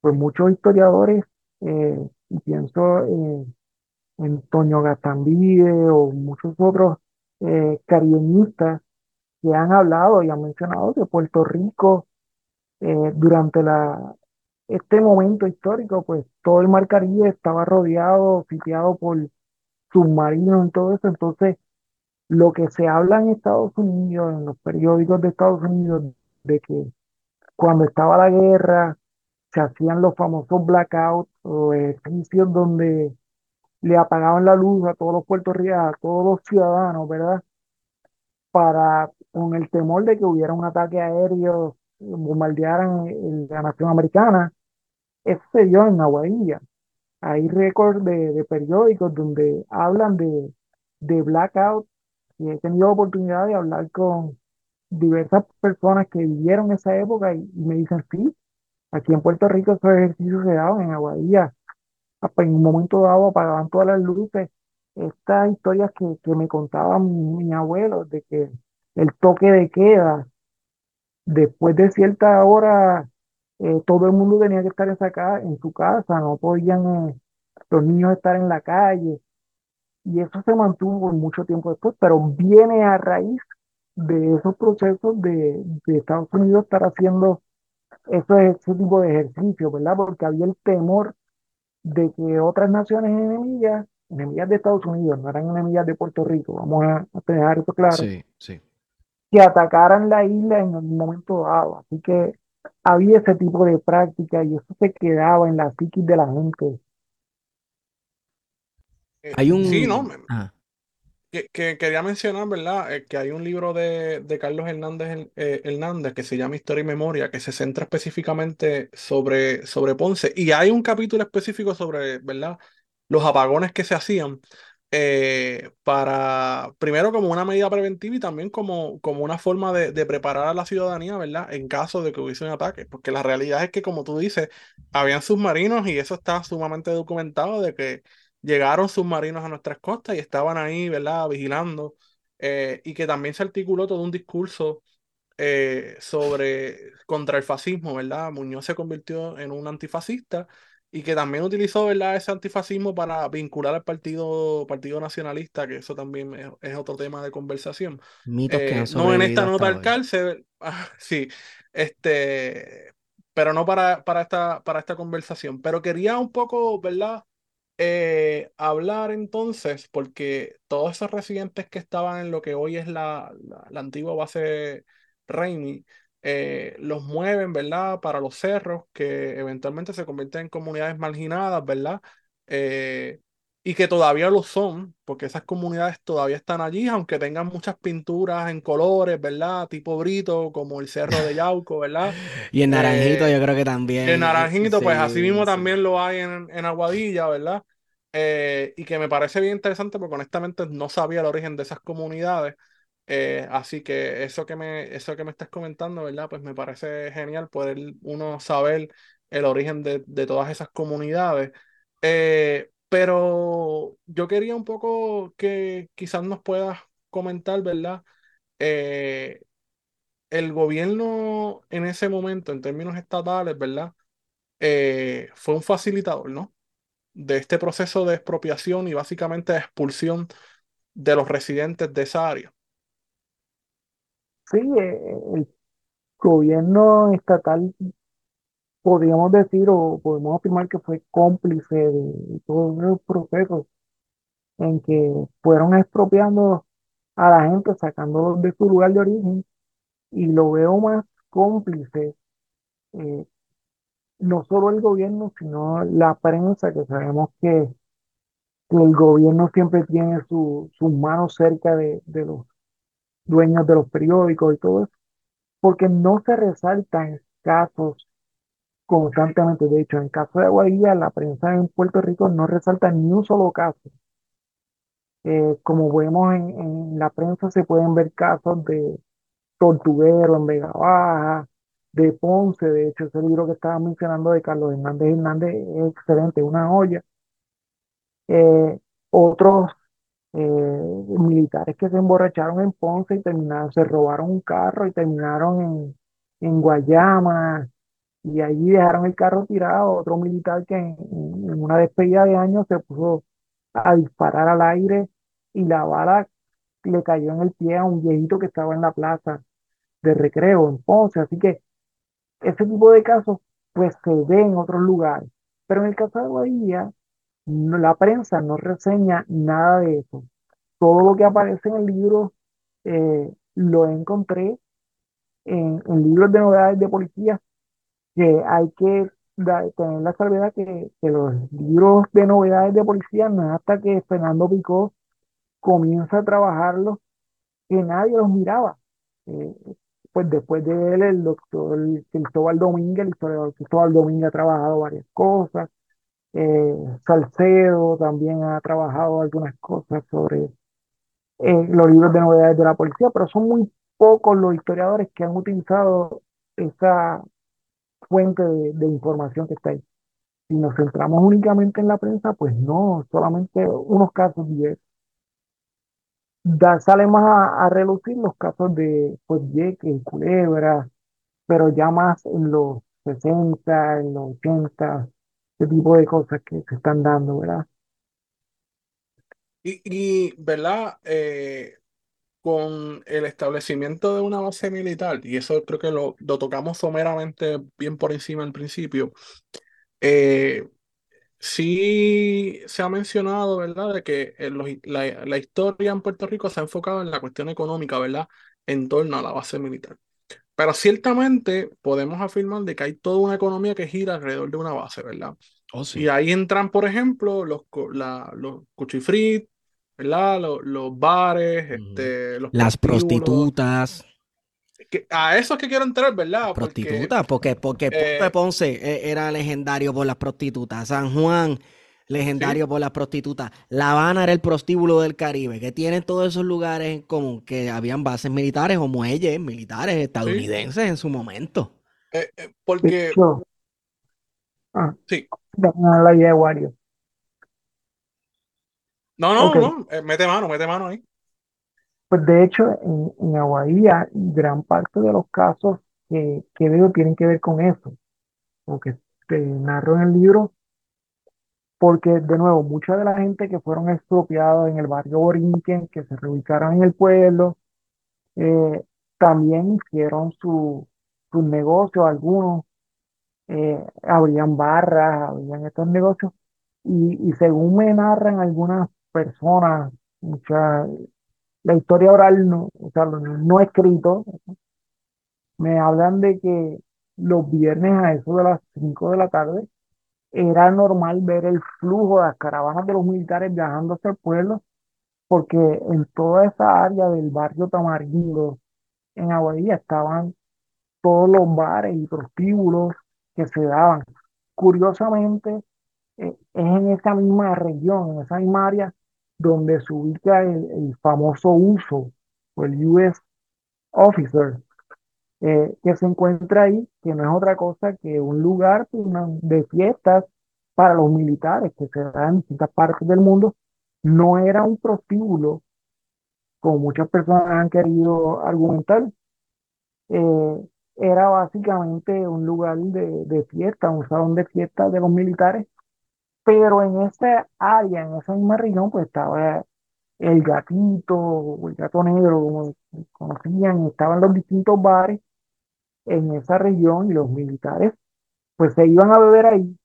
S4: Pues muchos historiadores, eh, y pienso en Toño Gastambide o muchos otros eh, caribeñistas que han hablado y han mencionado que Puerto Rico eh, durante la, este momento histórico, pues todo el mar Caribe estaba rodeado, sitiado por submarinos y todo eso. Entonces, lo que se habla en Estados Unidos, en los periódicos de Estados Unidos, de que cuando estaba la guerra se hacían los famosos blackouts o ejercicios donde le apagaban la luz a todos los puertorriqueños, a todos los ciudadanos, ¿verdad? Para, con el temor de que hubiera un ataque aéreo, bombardearan la nación americana, eso se dio en Aguadilla. Hay récords de, de, periódicos donde hablan de, de blackout y he tenido oportunidad de hablar con diversas personas que vivieron esa época y, me dicen, sí, aquí en Puerto Rico esos ejercicios se daban en Aguadilla. En un momento dado apagaban todas las luces. Estas historias que, que me contaban mi, abuelo de que el toque de queda, después de cierta hora eh, todo el mundo tenía que estar en, en su casa, no podían eh, los niños estar en la calle. Y eso se mantuvo por mucho tiempo después, pero viene a raíz de esos procesos de, de Estados Unidos estar haciendo ese, ese tipo de ejercicio, ¿verdad? Porque había el temor de que otras naciones enemigas, enemigas de Estados Unidos, no eran enemigas de Puerto Rico, vamos a, a dejar eso claro,
S2: sí, sí.
S4: que atacaran la isla en un momento dado. Así que había ese tipo de práctica y eso se quedaba en la psiquis de la gente.
S3: Eh, hay un... Sí, no. Que, que, quería mencionar, ¿verdad? Eh, que hay un libro de, de Carlos Hernández, eh, Hernández que se llama Historia y Memoria, que se centra específicamente sobre, sobre Ponce. Y hay un capítulo específico sobre, ¿verdad? Los apagones que se hacían. Eh, para, primero como una medida preventiva y también como, como una forma de, preparar a la ciudadanía, ¿verdad? En caso de que hubiese un ataque, porque la realidad es que, como tú dices, habían submarinos y eso está sumamente documentado de que llegaron submarinos a nuestras costas y estaban ahí, ¿verdad? Vigilando, eh, y que también se articuló todo un discurso eh, sobre contra el fascismo, ¿verdad? Muñoz se convirtió en un antifascista y que también utilizó ¿verdad? ese antifascismo para vincular al partido, partido nacionalista, que eso también es, otro tema de conversación.
S2: Mitos que
S3: eh, no en esta nota del cárcel, ah, sí, este, pero no para, para, esta, para esta conversación. Pero quería un poco, ¿verdad? eh, hablar entonces, porque todos esos residentes que estaban en lo que hoy es la, la, antigua base Raimi, eh, los mueven, ¿verdad? Para los cerros, que eventualmente se convierten en comunidades marginadas, ¿verdad? Eh, y que todavía lo son, porque esas comunidades todavía están allí, aunque tengan muchas pinturas en colores, ¿verdad? Tipo Brito, como el Cerro de Yauco, ¿verdad?
S2: y en Naranjito yo creo que también.
S3: En Naranjito, pues así mismo también lo hay en, en Aguadilla, ¿verdad? Eh, y que me parece bien interesante porque honestamente no sabía el origen de esas comunidades. Eh, así que eso que me, eso que me estás comentando, ¿verdad? Pues me parece genial poder uno saber el origen de, de todas esas comunidades. Eh, pero yo quería un poco que quizás nos puedas comentar, ¿verdad? el gobierno en ese momento, en términos estatales, ¿verdad? fue un facilitador, ¿no? de este proceso de expropiación y básicamente de expulsión de los residentes de esa área.
S4: Sí, eh, el gobierno estatal, podríamos decir o podemos afirmar que fue cómplice de todos los procesos en que fueron expropiando a la gente, sacándolos de su lugar de origen, y lo veo más cómplice eh, no solo el gobierno, sino la prensa, que sabemos que, el gobierno siempre tiene sus manos cerca de, los dueños de los periódicos y todo eso, porque no se resaltan casos constantemente. De hecho, en el caso de Aguadilla, la prensa en Puerto Rico no resalta ni un solo caso. Eh, como vemos en, en, la prensa, se pueden ver casos de tortuguero en Vega Baja, de Ponce, de hecho ese libro que estaba mencionando de Carlos Hernández Hernández es excelente, una olla. Eh, otros eh, militares que se emborracharon en Ponce y terminaron, se robaron un carro y terminaron en, Guayama y allí dejaron el carro tirado. Otro militar que en, en una despedida de años se puso a disparar al aire y la bala le cayó en el pie a un viejito que estaba en la plaza de recreo en Ponce. Así que ese tipo de casos pues se ve en otros lugares. Pero en el caso de Guadilla, la prensa no reseña nada de eso. Todo lo que aparece en el libro eh, lo encontré en, libros de novedades de policía, que hay que tener la salvedad que, los libros de novedades de policía no es hasta que Fernando Picó comienza a trabajarlos que nadie los miraba. Eh, pues después de él, el doctor Cristóbal Domínguez, el historiador Cristóbal Domínguez ha trabajado varias cosas. Eh, Salcedo también ha trabajado algunas cosas sobre eh, los libros de novedades de la policía, pero son muy pocos los historiadores que han utilizado esa fuente de, información que está ahí. Si nos centramos únicamente en la prensa, pues no, solamente unos casos y da, sale más a, relucir los casos de pues Culebra, pero ya más en los 60, en los 80, ese tipo de cosas que se están dando, ¿verdad?
S3: Y, y ¿verdad? Eh, con el establecimiento de una base militar, y eso creo que lo, lo tocamos someramente bien por encima al principio, eh, Sí se ha mencionado, ¿verdad?, de que la, historia en Puerto Rico se ha enfocado en la cuestión económica, ¿verdad?, en torno a la base militar. Pero ciertamente podemos afirmar de que hay toda una economía que gira alrededor de una base, ¿verdad?
S2: Oh,
S3: y ahí entran, por ejemplo, los, la, los cuchifrit, ¿verdad? Los, bares, este, los
S2: Las prostitutas
S3: a eso es que quiero entrar, ¿verdad?
S2: Prostitutas, porque, porque, eh, Ponce eh, era legendario por las prostitutas. San Juan, legendario por las prostitutas. La Habana era el prostíbulo del Caribe, que tienen todos esos lugares en común, que habían bases militares o muelles militares estadounidenses en su momento.
S3: Eh, porque.
S4: Ah,
S3: sí.
S4: La idea de
S3: No, no, no. mete mano, mete mano ahí.
S4: Pues de hecho, en, en Aguadilla, gran parte de los casos que, que veo tienen que ver con eso, o que te narro en el libro, porque de nuevo, mucha de la gente que fueron expropiados en el barrio Borinquen, que se reubicaron en el pueblo, eh, también hicieron su, sus negocios, algunos eh, abrían barras, abrían estos negocios, Y, según me narran algunas personas, muchas, la historia oral, no, o sea, no, no escrito, me hablan de que los viernes a eso de las 5 de la tarde era normal ver el flujo de las caravanas de los militares viajando hacia el pueblo, porque en toda esa área del barrio Tamarindo, en Aguadilla, estaban todos los bares y prostíbulos que se daban. Curiosamente, eh, es en esa misma región, en esa misma área, donde se ubica el, el famoso uso o el US Officer, eh, que se encuentra ahí, que no es otra cosa que un lugar una- de fiestas para los militares que se da en distintas partes del mundo. No era un prostíbulo, como muchas personas han querido argumentar, eh, era básicamente un lugar de, de fiesta, un salón de fiestas de los militares, pero en esa área, en esa misma región, pues estaba el gatito, el gato negro, como conocían, estaban los distintos bares en esa región y los militares pues se iban a beber ahí.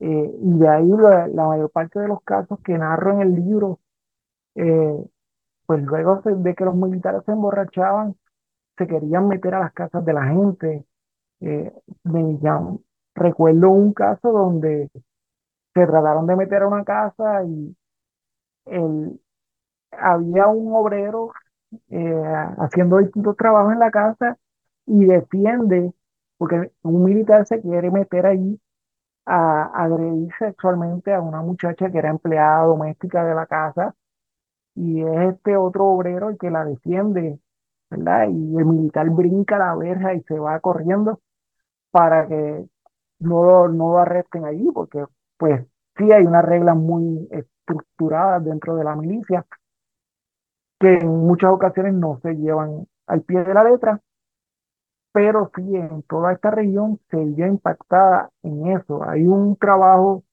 S4: eh, y de ahí la, mayor parte de los casos que narro en el libro, eh, pues luego de que los militares se emborrachaban, se querían meter a las casas de la gente. Eh, me recuerdo un caso donde se trataron de meter a una casa y el, había un obrero haciendo distintos trabajos en la casa y defiende, porque un militar se quiere meter ahí a agredir sexualmente a una muchacha que era empleada doméstica de la casa y es este otro obrero el que la defiende, ¿verdad? Y el militar brinca la verja y se va corriendo para que no lo, no arresten allí, porque pues sí hay unas reglas muy estructuradas dentro de la milicia que en muchas ocasiones no se llevan al pie de la letra, pero sí en toda esta región se vio impactada en eso. Hay un trabajo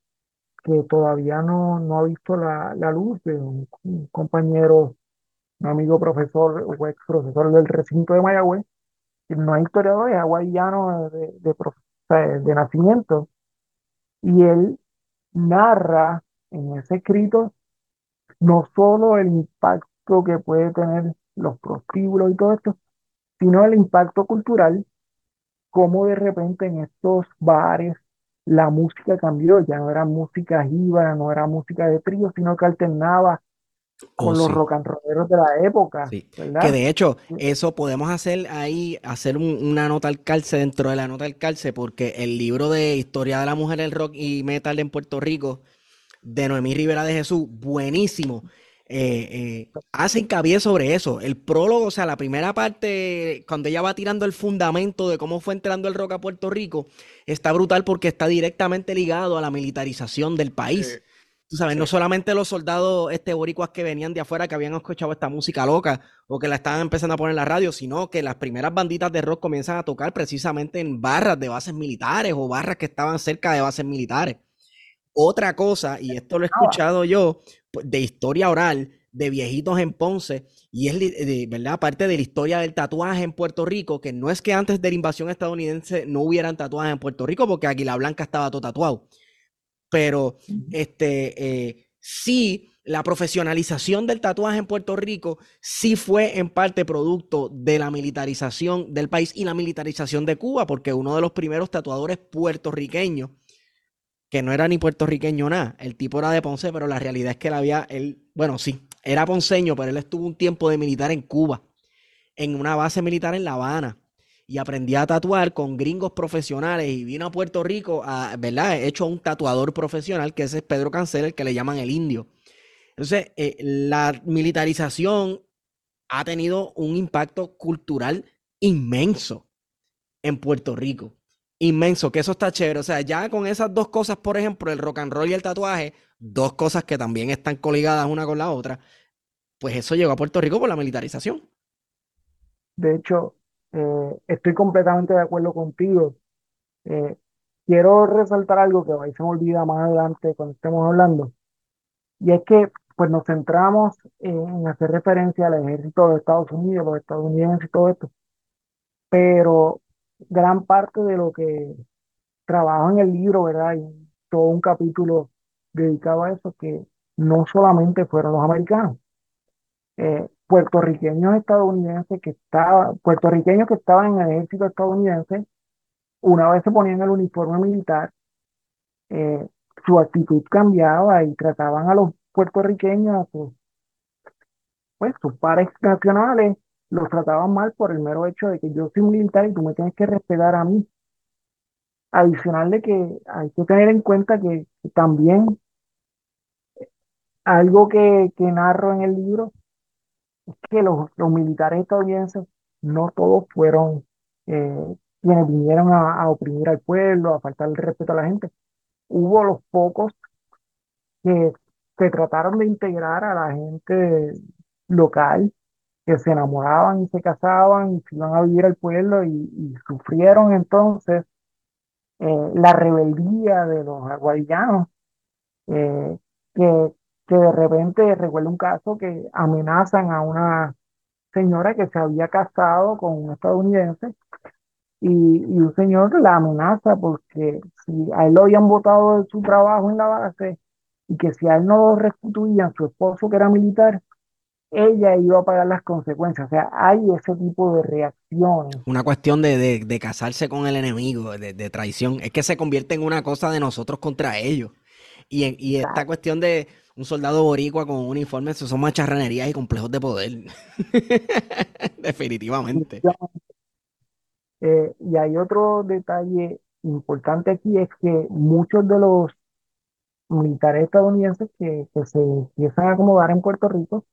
S4: que todavía no, no ha visto la, la luz de un, un compañero, un amigo profesor o ex profesor del recinto de Mayagüez, que no es historiador, es hawaiano de, de, sea, de nacimiento, y él narra en ese escrito no solo el impacto que puede tener los prostíbulos y todo esto, sino el impacto cultural, cómo de repente en estos bares la música cambió, ya no era música jíbara, no era música de trío, sino que alternaba
S2: Oh,
S4: con los
S2: sí.
S4: rock and rolleros de la época,
S2: Sí, que de hecho, eso podemos hacer ahí, hacer un- una nota al calce dentro de la nota al calce, porque el libro de Historia de la Mujer del Rock y Metal en Puerto Rico, de Noemí Rivera de Jesús, buenísimo. Eh, eh, hace hincapié sobre eso. El prólogo, o sea, la primera parte, cuando ella va tirando el fundamento de cómo fue entrando el rock a Puerto Rico, está brutal porque está directamente ligado a la militarización del país.
S3: Sí,
S2: Tú sabes, no solamente los soldados este, boricuas que venían de afuera, que habían escuchado esta música loca o que la estaban empezando a poner en la radio, sino que las primeras banditas de rock comienzan a tocar precisamente en barras de bases militares o barras que estaban cerca de bases militares. Otra cosa, y esto lo he escuchado yo, de historia oral, de viejitos en Ponce, y es, de, ¿verdad? Aparte de la historia del tatuaje en Puerto Rico, que no es que antes de la invasión estadounidense no hubieran tatuajes en Puerto Rico, porque Águila Blanca estaba todo tatuado pero este, eh, sí, la profesionalización del tatuaje en Puerto Rico sí fue en parte producto de la militarización del país y la militarización de Cuba, porque uno de los primeros tatuadores puertorriqueños, que no era ni puertorriqueño nada, el tipo era de Ponce, pero la realidad es que él había, él, bueno, sí, era ponceño, pero él estuvo un tiempo de militar en Cuba, en una base militar en La Habana y aprendí a tatuar con gringos profesionales y vino a Puerto Rico, a, ¿verdad? He hecho un tatuador profesional, que ese es Pedro Cancel, el que le llaman el indio. Entonces, eh, la militarización ha tenido un impacto cultural inmenso en Puerto Rico. Inmenso, que eso está chévere. O sea, ya con esas dos cosas, por ejemplo, el rock and roll y el tatuaje, dos cosas que también están coligadas una con la otra, pues eso llegó a Puerto Rico por la militarización.
S4: De hecho, eh, estoy completamente de acuerdo contigo. Eh, quiero resaltar algo que ahí se me olvida más adelante cuando estemos hablando, y es que pues nos centramos en hacer referencia al ejército de Estados Unidos, los estadounidenses y todo esto, pero gran parte de lo que trabajo en el libro, ¿verdad? Y todo un capítulo dedicado a eso, que no solamente fueron los americanos, eh, puertorriqueños estadounidenses que estaban, puertorriqueños que estaban en el ejército estadounidense, una vez se ponían el uniforme militar, eh, su actitud cambiaba y trataban a los puertorriqueños, pues sus pares nacionales, los trataban mal por el mero hecho de que yo soy militar y tú me tienes que respetar a mí. Adicional de que hay que tener en cuenta que, también algo que, que narro en el libro es que los, los militares estadounidenses no todos fueron eh, quienes vinieron a, a oprimir al pueblo, a faltar el respeto a la gente. Hubo los pocos que se trataron de integrar a la gente local, que se enamoraban y se casaban y se iban a vivir al pueblo y, sufrieron entonces eh, la rebeldía de los aguadillanos, eh, que, que de repente recuerdo un caso que amenazan a una señora que se había casado con un estadounidense y, y un señor la amenaza porque si a él lo habían votado de su trabajo en la base y que si a él no lo restituían, su esposo que era militar, ella iba a pagar las consecuencias. O sea, hay ese tipo de reacciones.
S2: Una cuestión de, de, de casarse con el enemigo, de, de, traición. Es que se convierte en una cosa de nosotros contra ellos. Y, y esta cuestión de un soldado boricua con un uniforme, eso son macharranerías y complejos de poder. Definitivamente.
S4: Eh, y hay otro detalle importante aquí, es que muchos de los militares estadounidenses que, que se empiezan a acomodar en Puerto Rico,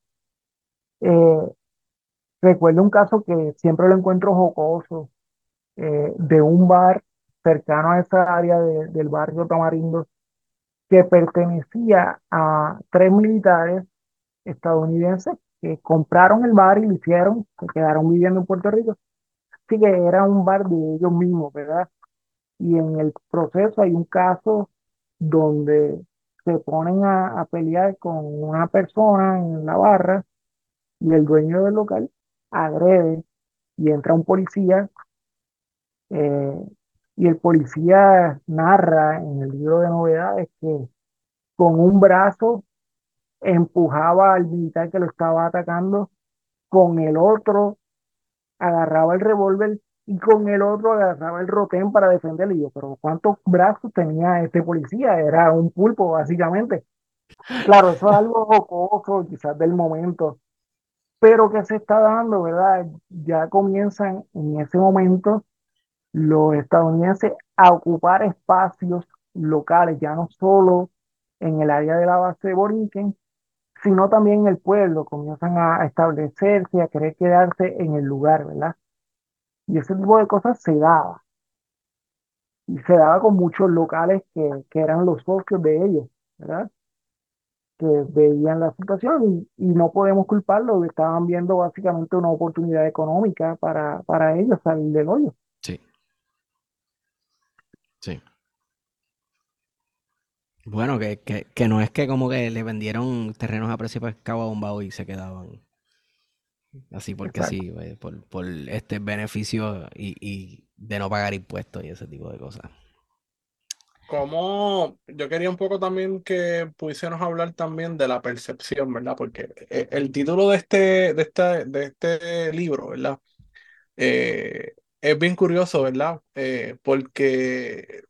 S4: eh, recuerdo un caso que siempre lo encuentro jocoso, eh, de un bar cercano a esa área de- del barrio Tamarindo, que pertenecía a tres militares estadounidenses que compraron el bar y lo hicieron, se quedaron viviendo en Puerto Rico. Así que era un bar de ellos mismos, ¿verdad? Y en el proceso hay un caso donde se ponen a, a pelear con una persona en la barra y el dueño del local agrede y entra un policía eh, y el policía narra en el libro de novedades que con un brazo empujaba al militar que lo estaba atacando, con el otro agarraba el revólver y con el otro agarraba el rotén para defenderle. Y yo, pero ¿cuántos brazos tenía este policía? Era un pulpo, básicamente. Claro, eso es algo jocoso, quizás del momento, pero que se está dando, ¿verdad? Ya comienzan en ese momento los estadounidenses a ocupar espacios locales, ya no solo en el área de la base de Borinquen, sino también en el pueblo, comienzan a establecerse, a querer quedarse en el lugar, ¿verdad? Y ese tipo de cosas se daba. Y se daba con muchos locales que, que eran los socios de ellos, ¿verdad? Que veían la situación y, y no podemos culparlos, estaban viendo básicamente una oportunidad económica para, para ellos salir del hoyo.
S2: Sí. Sí. Bueno, que, que, que no es que como que le vendieron terrenos a precio pescado a bombado y se quedaban así porque
S4: Exacto.
S2: sí, pues, por, por este beneficio y, y de no pagar impuestos y ese tipo de cosas.
S3: Como yo quería un poco también que pudiésemos hablar también de la percepción, ¿verdad? Porque eh, el título de este, de este, de este libro, ¿verdad? Eh, es bien curioso, ¿verdad? Eh, porque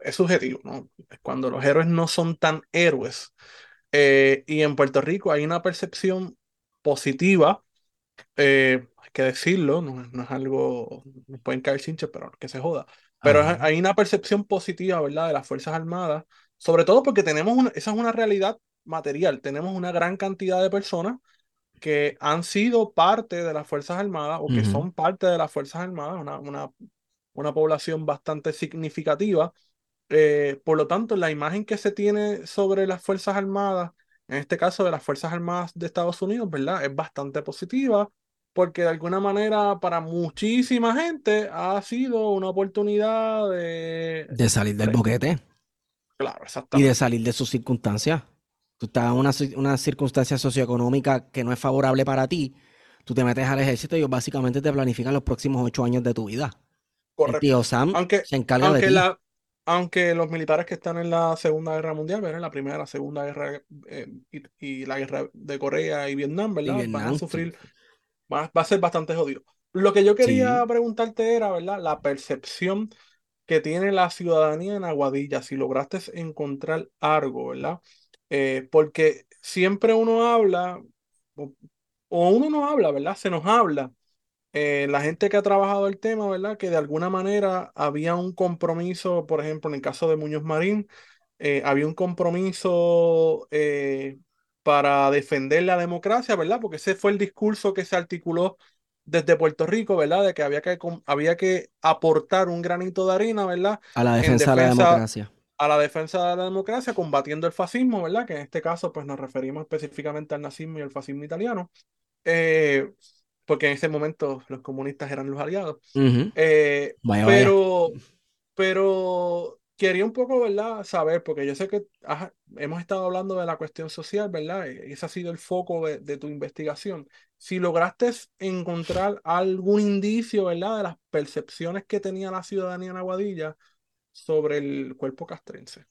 S3: es subjetivo, ¿no? Cuando los héroes no son tan héroes. Y en Puerto Rico hay una percepción positiva, hay que decirlo, no, no es algo, pueden caer cinches, pero que se joda. Pero es- hay una percepción positiva, ¿verdad? De las Fuerzas Armadas, sobre todo porque tenemos una, esa es una realidad material, tenemos una gran cantidad de personas que han sido parte de las Fuerzas Armadas o que son parte de las Fuerzas Armadas, una, una, una población bastante significativa. Eh, por lo tanto, la imagen que se tiene sobre las Fuerzas Armadas, en este caso de las Fuerzas Armadas de Estados Unidos, ¿verdad? Es bastante positiva, porque de alguna manera para muchísima gente ha sido una oportunidad de...
S2: De salir del
S3: de-
S2: boquete
S3: Claro,
S2: y de
S3: exactamente.
S2: salir de sus circunstancias. Tú estás en una, una circunstancia socioeconómica que no es favorable para ti. Tú te metes al ejército y ellos básicamente te planifican los próximos ocho años de tu vida. El
S3: Correcto.
S2: tío Sam
S3: Aunque,
S2: se encarga de
S3: aunque
S2: ti.
S3: la, aunque los militares que están en la Segunda Guerra Mundial, ¿verdad? La Primera, la Segunda Guerra eh, y, y la Guerra de Corea y Vietnam, ¿verdad? Van
S2: Vietnam,
S3: a
S2: sí.
S3: Va, va a ser bastante jodido. Lo que yo quería
S2: Sí.
S3: preguntarte era, ¿verdad? La percepción que tiene la ciudadanía en Aguadilla, si lograste encontrar algo, ¿verdad? Eh, porque siempre uno habla, o, o uno no habla, ¿verdad? Se nos habla eh, la gente que ha trabajado el tema, ¿verdad? Que de alguna manera había un compromiso, por ejemplo, en el caso de Muñoz Marín, eh, había un compromiso eh, para defender la democracia, ¿verdad? Porque ese fue el discurso que se articuló desde Puerto Rico, ¿verdad? De que había que, había que aportar un granito de arena, ¿verdad?
S2: A la
S3: En
S2: defensa de la democracia.
S3: a la defensa de la democracia, combatiendo el fascismo, ¿verdad? Que en este caso, pues nos referimos específicamente al nazismo y al fascismo italiano, eh, porque en ese momento los comunistas eran los aliados. Eh,
S2: Vaya, vaya.
S3: pero, pero quería un poco, ¿verdad? Saber, porque yo sé que hemos estado hablando de la cuestión social, ¿verdad? Y ese ha sido el foco de, tu investigación. Si lograste encontrar algún indicio, ¿verdad? De las percepciones que tenía la ciudadanía en Aguadilla sobre el cuerpo castrense.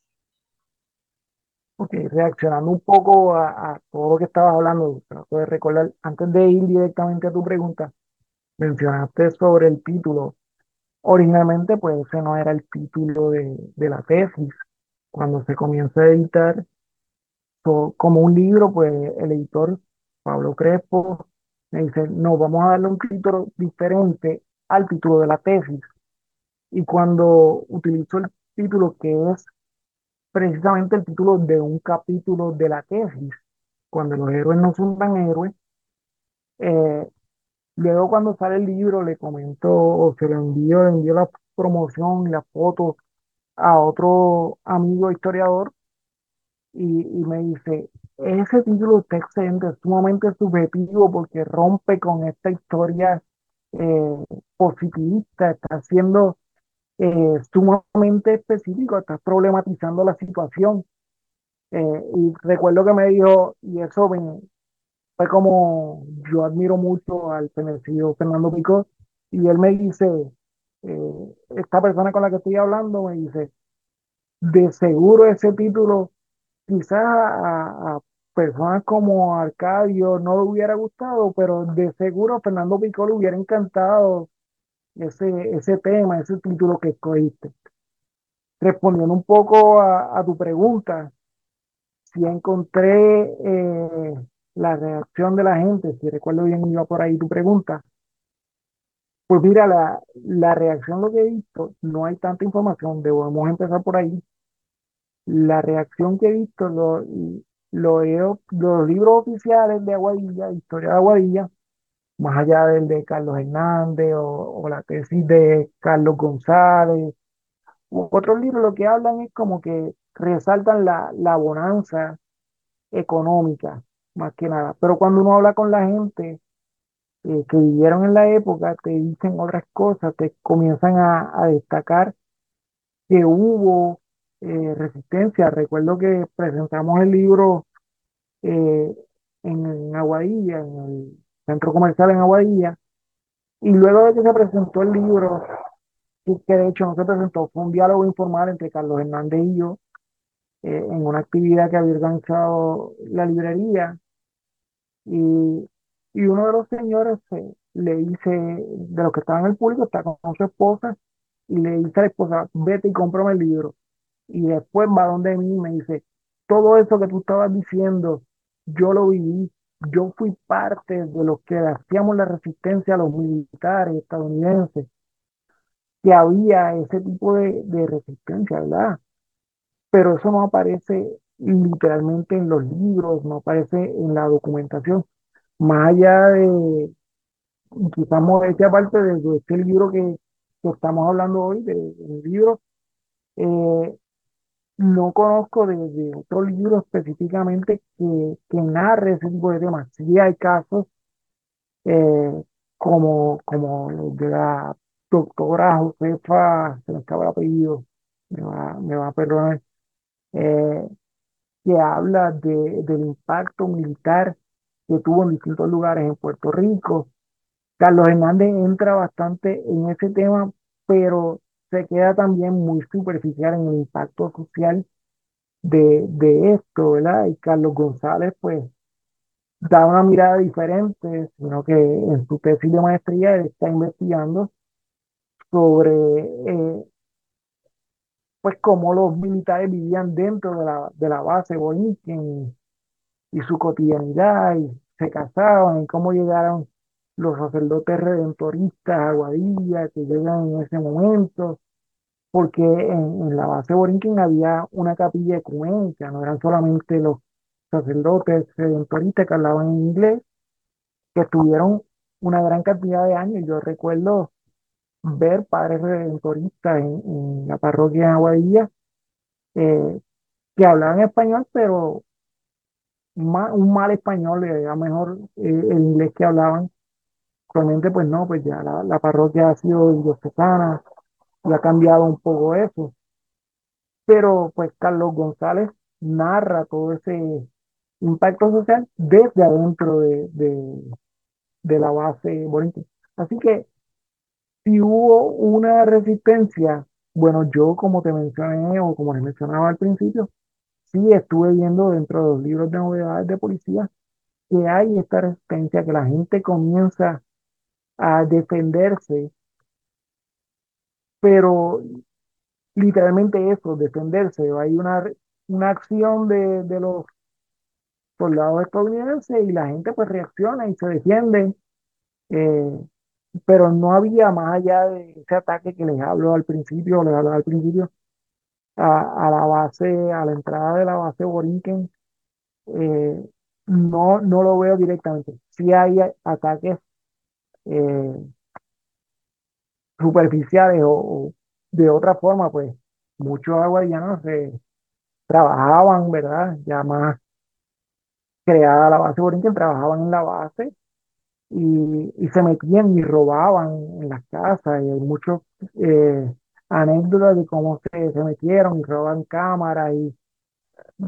S4: Ok, reaccionando un poco a, a todo lo que estabas hablando, trato de recordar, antes de ir directamente a tu pregunta, mencionaste sobre el título. Originalmente, pues ese no era el título de, la tesis. Cuando se comienza a editar como un libro, pues el editor Pablo Crespo me dice, no, vamos a darle un título diferente al título de la tesis. Y cuando utilizo el título que es precisamente el título de un capítulo de la tesis, cuando los héroes no son tan héroes, eh, luego cuando sale el libro le comento o se lo envío, le envío la promoción y la foto a otro amigo historiador y, y me dice, ese título está excelente, es sumamente subjetivo porque rompe con esta historia eh, positivista, está siendo eh, sumamente específico, está problematizando la situación. Eh, y recuerdo que me dijo, y eso me, fue como, yo admiro mucho al fenecido Fernando Picó, y él me dice, eh, esta persona con la que estoy hablando me dice, de seguro ese título quizás a, a personas como Arcadio no le hubiera gustado, pero de seguro a Fernando Picó le hubiera encantado ese, ese tema, ese título que escogiste. Respondiendo un poco a, tu pregunta, si encontré eh, la reacción de la gente, si recuerdo bien iba por ahí tu pregunta, pues mira, la, la reacción, lo que he visto, no hay tanta información, debemos empezar por ahí. La reacción que he visto, lo, lo he- los libros oficiales de Aguadilla, Historia de Aguadilla, más allá del de Carlos Hernández o, o la tesis de Carlos González, otros libros lo que hablan es como que resaltan la, la bonanza económica, más que nada. Pero cuando uno habla con la gente eh, que vivieron en la época, te dicen otras cosas, te comienzan a, destacar que hubo eh, resistencia. Recuerdo que presentamos el libro eh, en, en Aguadilla, en el centro comercial en Aguadilla, y luego de que se presentó el libro, que de hecho no se presentó, fue un diálogo informal entre Carlos Hernández y yo, eh, en una actividad que había organizado la librería, y, y uno de los señores eh, le dice, de los que estaban en el público, está con su esposa, y le dice a la esposa, vete y cómprame el libro. Y después va donde mí y me dice, todo eso que tú estabas diciendo, yo lo viví, yo fui parte de los que hacíamos la resistencia a los militares estadounidenses, que había ese tipo de, de resistencia, ¿verdad? Pero eso no aparece literalmente en los libros, no aparece en la documentación, más allá de, quizás modestia aparte de, de este libro que, estamos hablando hoy, de, del libro, eh, no conozco de, de otro libro específicamente que, que narre ese tipo de temas. Sí hay casos eh, como, como los de la doctora Josefa, se me acaba el apellido, me va, me va a perdonar, eh, que habla de, del impacto militar que tuvo en distintos lugares en Puerto Rico. Carlos Hernández entra bastante en ese tema, pero se queda también muy superficial en el impacto social de, de esto, ¿verdad? Y Carlos González, pues, da una mirada diferente, sino que en su tesis de maestría está investigando sobre eh, pues cómo los militares vivían dentro de la, de la base Borinquen y su cotidianidad y se casaban y cómo llegaron los sacerdotes redentoristas a Guadilla que llegan en ese momento porque en, la base Borinquen había una capilla ecuménica, no eran solamente los sacerdotes redentoristas que hablaban en inglés, que estuvieron una gran cantidad de años. Yo recuerdo ver padres redentoristas en, la parroquia de Aguadilla eh, que hablaban español, pero un mal español, era mejor eh, el inglés que hablaban. Actualmente, pues no, pues ya la, parroquia ha sido diocesana y ha cambiado un poco eso. Pero pues Carlos González narra todo ese impacto social desde adentro de, de, la base bonita. Así que si hubo una resistencia, bueno, yo como te mencioné o como les mencionaba al principio, sí estuve viendo dentro de los libros de novedades de policía que hay esta resistencia, que la gente comienza a defenderse, pero literalmente eso, defenderse. Hay una, una acción de, de los soldados estadounidenses y la gente pues reacciona y se defiende. Eh, pero no había más allá de ese ataque que les hablo al principio, les hablo al principio, a, la base, a la entrada de la base Borinquen, eh, no, no lo veo directamente. Si hay ataques eh, superficiales o, de otra forma, pues muchos aguadianos se trabajaban, ¿verdad? Ya más creada la base Borinquen, trabajaban en la base y, y, se metían y robaban en las casas. Y hay muchos eh, anécdotas de cómo se, se metieron y roban cámaras y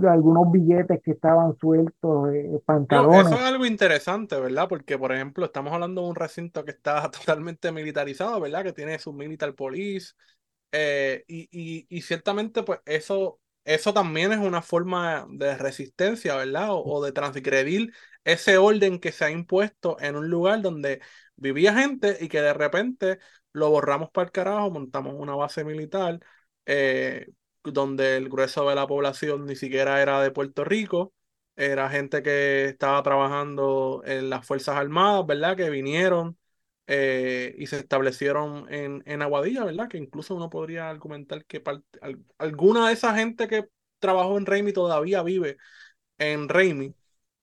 S4: algunos billetes que estaban sueltos, eh, pantalones.
S3: Eso es algo interesante, ¿verdad? Porque, por ejemplo, estamos hablando de un recinto que está totalmente militarizado, ¿verdad? Que tiene su militar police. Eh, y, y, y, ciertamente, pues eso, eso también es una forma de resistencia, ¿verdad? O, o de transgredir ese orden que se ha impuesto en un lugar donde vivía gente y que de repente lo borramos para el carajo, montamos una base militar eh, donde el grueso de la población ni siquiera era de Puerto Rico, era gente que estaba trabajando en las Fuerzas Armadas, ¿verdad? Que vinieron eh, y se establecieron en, en Aguadilla, ¿verdad? Que incluso uno podría argumentar que alguna de esa gente que trabajó en Raimi todavía vive en Raimi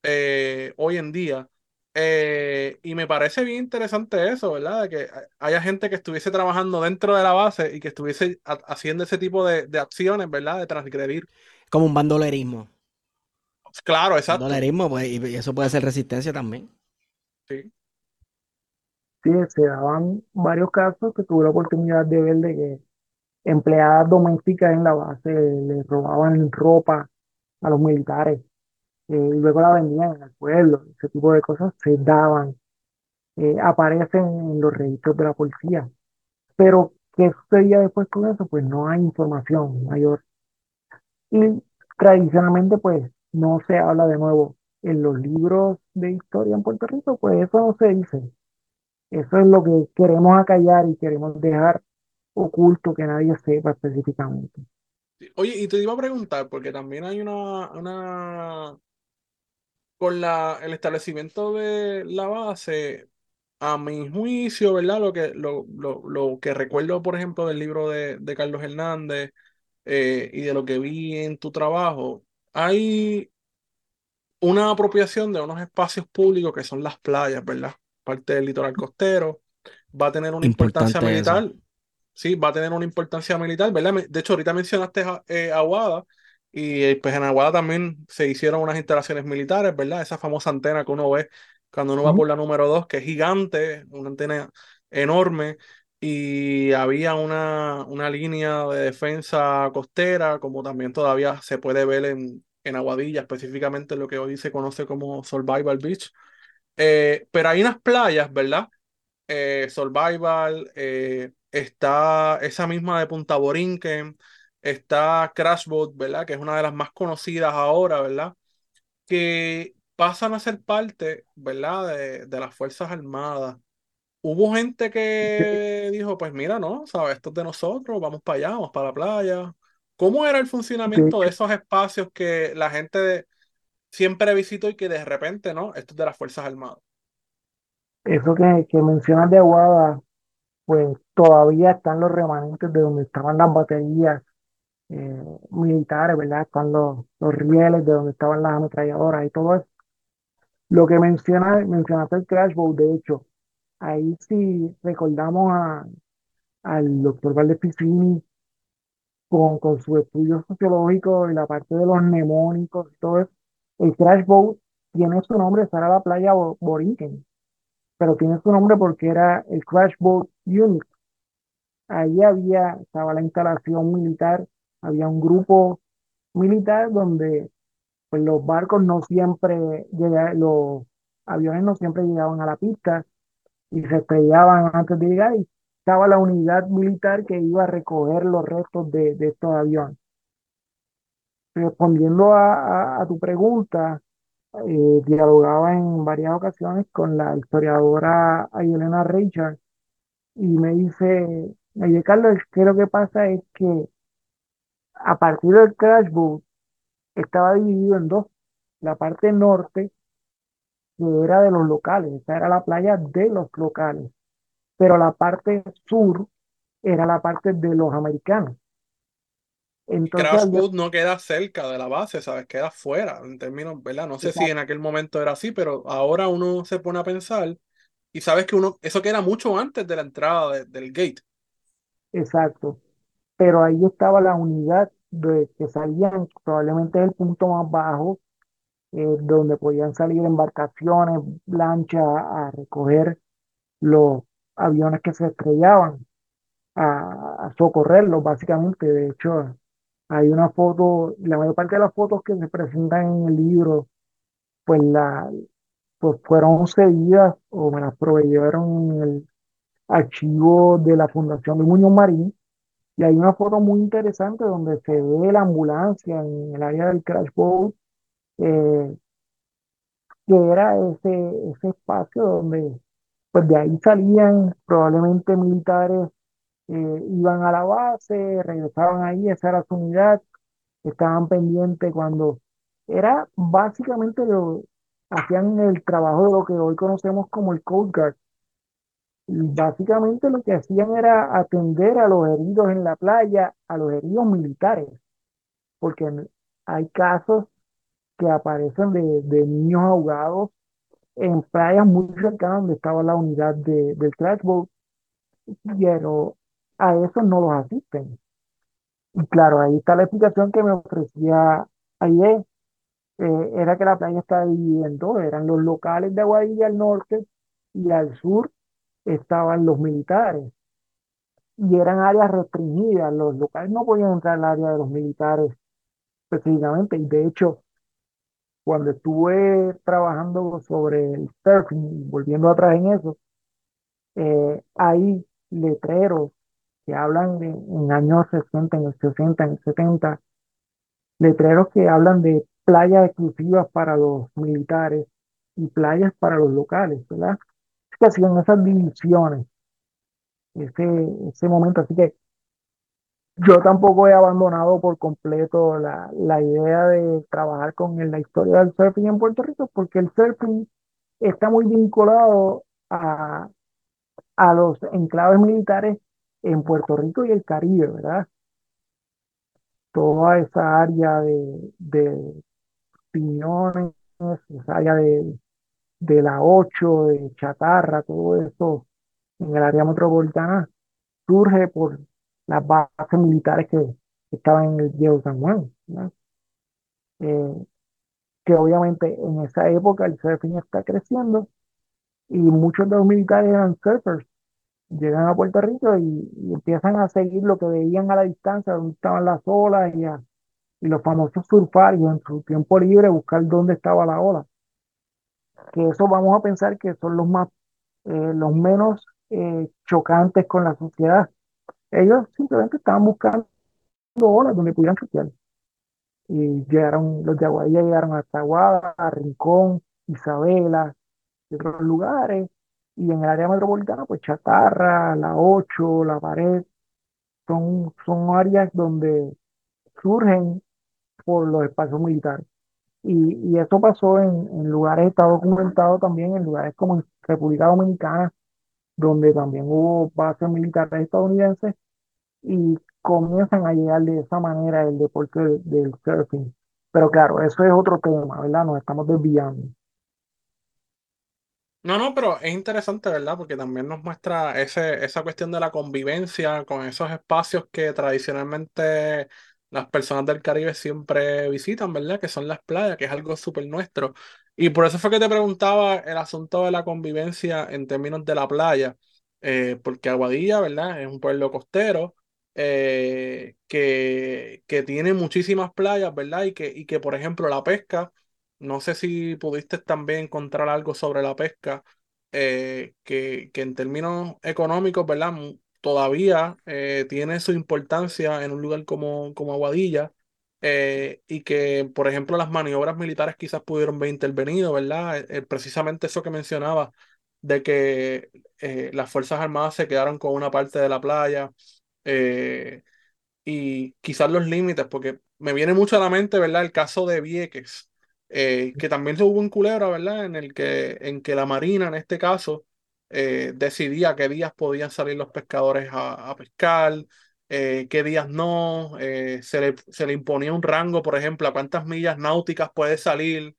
S3: eh, hoy en día. Eh, y me parece bien interesante eso, ¿verdad? De que haya gente que estuviese trabajando dentro de la base y que estuviese haciendo ese tipo de, acciones, ¿verdad? De transgredir.
S2: Como un bandolerismo.
S3: Claro, exacto.
S2: Bandolerismo, pues, y eso puede ser resistencia también.
S3: Sí.
S4: Sí, se daban varios casos que tuve la oportunidad de ver de que empleadas domésticas en la base le robaban ropa a los militares eh, y luego la vendían en el pueblo, ese tipo de cosas se daban, eh, aparecen en los registros de la policía. Pero, ¿qué sucedía después con eso? Pues no hay información mayor. Y tradicionalmente, pues, no se habla de nuevo. En los libros de historia en Puerto Rico, pues eso no se dice. Eso es lo que queremos acallar y queremos dejar oculto que nadie sepa específicamente.
S3: Oye, y te iba a preguntar, porque también hay una, una con la, el establecimiento de la base, a mi juicio, ¿verdad? Lo que, lo, lo, lo que recuerdo, por ejemplo, del libro de, de Carlos Hernández eh, y de lo que vi en tu trabajo, hay una apropiación de unos espacios públicos que son las playas, ¿verdad? Parte del litoral costero, va a tener una importancia militar. Sí, va a tener una importancia militar, ¿verdad? De hecho, ahorita mencionaste eh, Aguada, y pues en Aguada también se hicieron unas instalaciones militares, ¿verdad? Esa famosa antena que uno ve cuando uno va por la número 2, que es gigante, una antena enorme, y había una, una línea de defensa costera, como también todavía se puede ver en, en Aguadilla, específicamente lo que hoy se conoce como Survival Beach. Eh, pero hay unas playas, ¿verdad? Eh, Survival, eh, está esa misma de Punta Borinquen, está Crash Boat, ¿verdad? Que es una de las más conocidas ahora, ¿verdad? Que pasan a ser parte, ¿verdad? De, de las Fuerzas Armadas. Hubo gente que dijo, pues mira, no, ¿sabes? Esto es de nosotros, vamos para allá, vamos para la playa. ¿Cómo era el funcionamiento de esos espacios que la gente siempre visitó y que de repente, ¿no? Esto es de las Fuerzas Armadas.
S4: Eso que, que mencionas de Aguada, pues todavía están los remanentes de donde estaban las baterías eh, militares, ¿verdad? Están los, los rieles de donde estaban las ametralladoras y todo eso. Lo que menciona, mencionaste el Crash Boat, de hecho, ahí sí recordamos a, al doctor Valdez Piscini con, con su estudio sociológico y la parte de los mnemónicos y todo eso. El Crash Boat tiene su nombre, esa era la playa Borinquen, pero tiene su nombre porque era el Crash Boat Unit. Ahí había, estaba la instalación militar, había un grupo militar donde pues, los barcos no siempre llegaban, los aviones no siempre llegaban a la pista y se estrellaban antes de llegar y estaba la unidad militar que iba a recoger los restos de, de estos aviones. Respondiendo a, a, tu pregunta, eh, dialogaba en varias ocasiones con la historiadora Ayelena Richard y me dice, oye Carlos, que lo que pasa es que a partir del crash boat estaba dividido en dos. La parte norte, que era de los locales, esa era la playa de los locales, pero la parte sur era la parte de los americanos.
S3: Entonces, Crash Boat no queda cerca de la base, ¿sabes? Queda fuera, en términos, ¿verdad? No sé si en aquel momento era así, pero ahora uno se pone a pensar y sabes que uno, eso queda mucho antes de la entrada del gate.
S4: Exacto. Pero ahí estaba la unidad de que salían, probablemente el punto más bajo, eh, donde podían salir embarcaciones, lanchas a recoger los aviones que se estrellaban, a, a socorrerlos, básicamente. De hecho, hay una foto, la mayor parte de las fotos que se presentan en el libro, pues, la, pues fueron cedidas o me las proveyeron en el archivo de la Fundación de Muñoz Marín. Y hay una foto muy interesante donde se ve la ambulancia en el área del crash boat, eh, que era ese, ese espacio donde pues de ahí salían probablemente militares eh, iban a la base, regresaban ahí, esa era su unidad, estaban pendientes cuando era básicamente lo, hacían el trabajo de lo que hoy conocemos como el Coast Guard. Y básicamente lo que hacían era atender a los heridos en la playa, a los heridos militares, porque hay casos que aparecen de, niños ahogados en playas muy cercanas donde estaba la unidad de, del crash pero a eso no los asisten. Y claro, ahí está la explicación que me ofrecía ayer. Eh, era que la playa en dos, eran los locales de Aguadilla al norte y al sur estaban los militares. Y eran áreas restringidas, los locales no podían entrar al área de los militares específicamente. Y de hecho, cuando estuve trabajando sobre el surfing, volviendo atrás en eso, eh, hay letreros que hablan de en años 60, en el 60, en el 70, letreros que hablan de playas exclusivas para los militares y playas para los locales, ¿verdad? Que hacían esas divisiones, ese, ese momento. Así que yo tampoco he abandonado por completo la, la idea de trabajar con la historia del surfing en Puerto Rico, porque el surfing está muy vinculado a, a los enclaves militares en Puerto Rico y el Caribe, ¿verdad? Toda esa área de, de Piñones, esa área de, de la 8, de Chatarra, todo eso en el área metropolitana surge por las bases militares que, estaban en el Viejo San Juan, eh, que obviamente en esa época el surfing está creciendo y muchos de los militares eran surfers llegan a Puerto Rico y, empiezan a seguir lo que veían a la distancia, donde estaban las olas y, y los famosos surfar y en su tiempo libre buscar dónde estaba la ola. Que eso vamos a pensar que son los más, eh, los menos eh, chocantes con la sociedad, Ellos simplemente estaban buscando olas donde pudieran surfear. Y llegaron, los de Aguadilla llegaron hasta Aguada, Rincón, Isabela y otros lugares. Y en el área metropolitana, pues Chatarra, La Ocho, La Pared, son, son áreas donde surgen por los espacios militares. Y, y eso pasó en, en lugares, está documentado también en lugares como en República Dominicana, donde también hubo bases militares estadounidenses y comienzan a llegar de esa manera el deporte del, del surfing. Pero claro, eso es otro tema, ¿verdad? Nos estamos desviando.
S3: No, no, pero es interesante, ¿verdad? Porque también nos muestra ese, esa cuestión de la convivencia con esos espacios que tradicionalmente las personas del Caribe siempre visitan, ¿verdad? Que son las playas, que es algo súper nuestro. Y por eso fue que te preguntaba el asunto de la convivencia en términos de la playa, eh, porque Aguadilla, ¿verdad? Es un pueblo costero eh, que, que tiene muchísimas playas, ¿verdad? Y que, y que, por ejemplo, la pesca no sé si pudiste también encontrar algo sobre la pesca, eh, que, que en términos económicos, ¿verdad? Todavía eh, tiene su importancia en un lugar como, como Aguadilla, eh, y que, por ejemplo, las maniobras militares quizás pudieron haber intervenido, ¿verdad? Eh, precisamente eso que mencionaba, de que las Fuerzas Armadas se quedaron con una parte de la playa. y quizás los límites, porque me viene mucho a la mente, ¿verdad? El caso de Vieques, que también se hubo en Culebra, ¿verdad? En el que, en que la Marina, en este caso, eh, decidía qué días podían salir los pescadores a, pescar, eh, qué días no, eh, se le, se le imponía un rango, por ejemplo, a cuántas millas náuticas puede salir,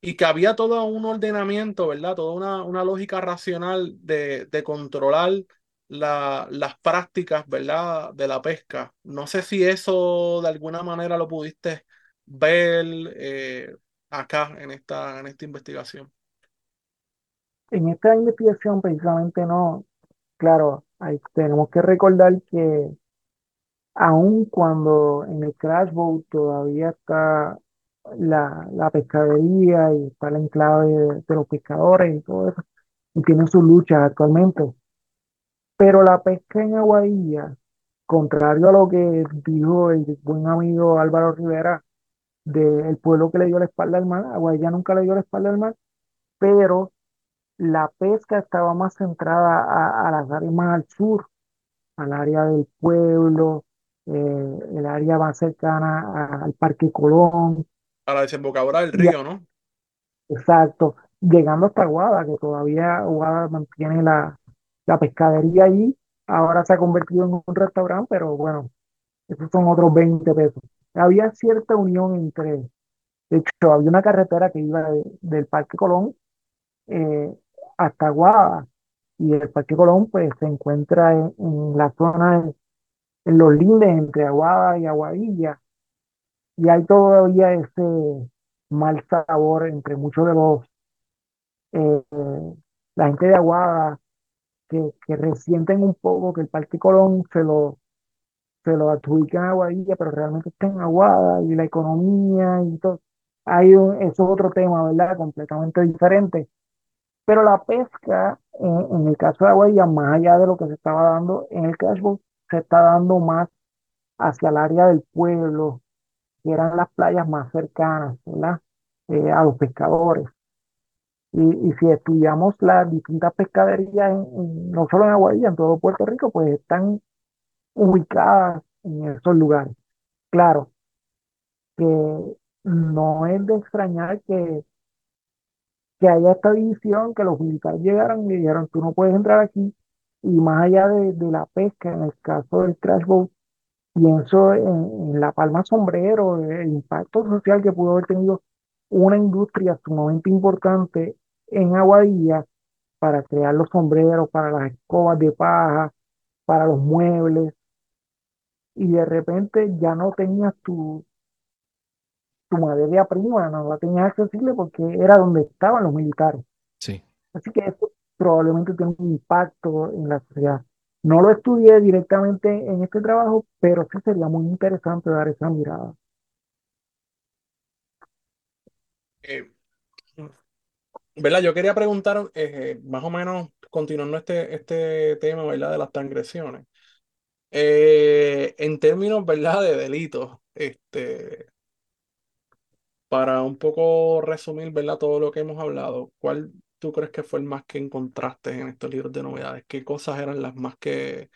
S3: y que había todo un ordenamiento, ¿verdad? Toda una, una lógica racional de, de controlar la- las prácticas, ¿verdad? De la pesca. No sé si eso de alguna manera lo pudiste ver acá en esta, en esta investigación.
S4: En esta investigación precisamente no, claro, hay- tenemos que recordar que aun cuando en el Crash Boat todavía está la, la pescadería y está el enclave de, de los pescadores y todo eso, y tienen sus luchas actualmente, pero la pesca en Aguadilla, contrario a lo que dijo el buen amigo Álvaro Rivera del pueblo que le dio la espalda al mar, Aguadilla nunca le dio la espalda al mar, pero la pesca estaba más centrada a, a las áreas más al sur, al área del pueblo, eh, el área más cercana a- al Parque Colón,
S3: A la desembocadura del
S4: a-
S3: río, ¿no?
S4: exacto, llegando hasta Aguada, que todavía Aguada mantiene la, la pescadería allí, ahora se ha convertido en un restaurante, pero bueno, esos son otros 20 pesos. Había cierta unión entre, de hecho, había una carretera que iba de- del Parque Colón eh, hasta Aguada, y el Parque Colón pues se encuentra en, la zona, en los lindes entre Aguada y Aguadilla, y hay todavía ese mal sabor entre muchos de los, eh, la gente de Aguada que, que resienten un poco que el Parque Colón se lo, se lo a Aguadilla, pero realmente está en Aguada y la economía y todo. Hay un- es otro tema, ¿verdad? Completamente diferente. Pero la pesca, en, el caso de Aguadilla, más allá de lo que se estaba dando en el cashboat, se está dando más hacia el área del pueblo, que eran las playas más cercanas. Eh, a los pescadores. Y, si estudiamos las distintas pescaderías, no solo en Aguadilla, en todo Puerto Rico, pues están ubicadas en esos lugares. Claro que no es de extrañar que, que haya esta división, que los militares llegaron y dijeron, tú no puedes entrar aquí. Y más allá de, la pesca, en el caso del crash boat, pienso en, en la palma sombrero, el impacto social que pudo haber tenido una industria sumamente importante en Aguadilla para crear los sombreros, para las escobas de paja, para los muebles, y de repente ya no tenías tu, tu materia prima, no la tenías accesible porque era donde estaban los militares.
S2: Sí.
S4: Así que eso probablemente tiene un impacto en la sociedad. No lo estudié directamente en este trabajo, pero sí sería muy interesante dar esa mirada.
S3: Eh, ¿verdad? Yo quería preguntar, eh, más o menos, continuando este, este tema, ¿verdad? De las transgresiones. Eh, en términos, ¿verdad? De delitos, este, para un poco resumir, ¿verdad? Todo lo que hemos hablado, ¿cuál tú crees que fue el más que encontraste en estos libros de novedades? ¿Qué cosas eran las más que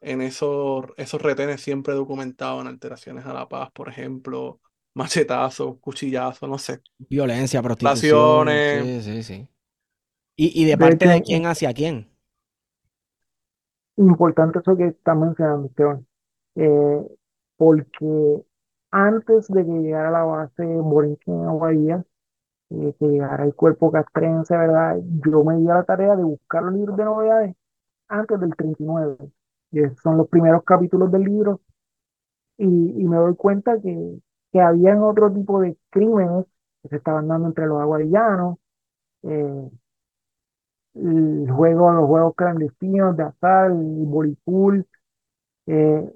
S3: en esos, esos retenes siempre documentaban alteraciones a la paz, por ejemplo, machetazos, cuchillazos, no sé.
S2: Violencia, prostitución.
S3: Violaciones.
S2: Sí, sí, sí. ¿Y, y de
S4: De
S2: parte de
S4: hecho,
S2: quién hacia quién?
S4: importante eso que está mencionando, Esteban, eh, porque antes de que llegara la base borinquen en Aguadilla, eh, que llegara el cuerpo castrense, ¿verdad? Yo me di a la tarea de buscar los libros de novedades antes del 39. Y esos son los primeros capítulos del libro. Y, me doy cuenta que, que habían otro tipo de crímenes que se estaban dando entre los aguadillanos, eh, los juegos clandestinos de azar, el boripool, eh,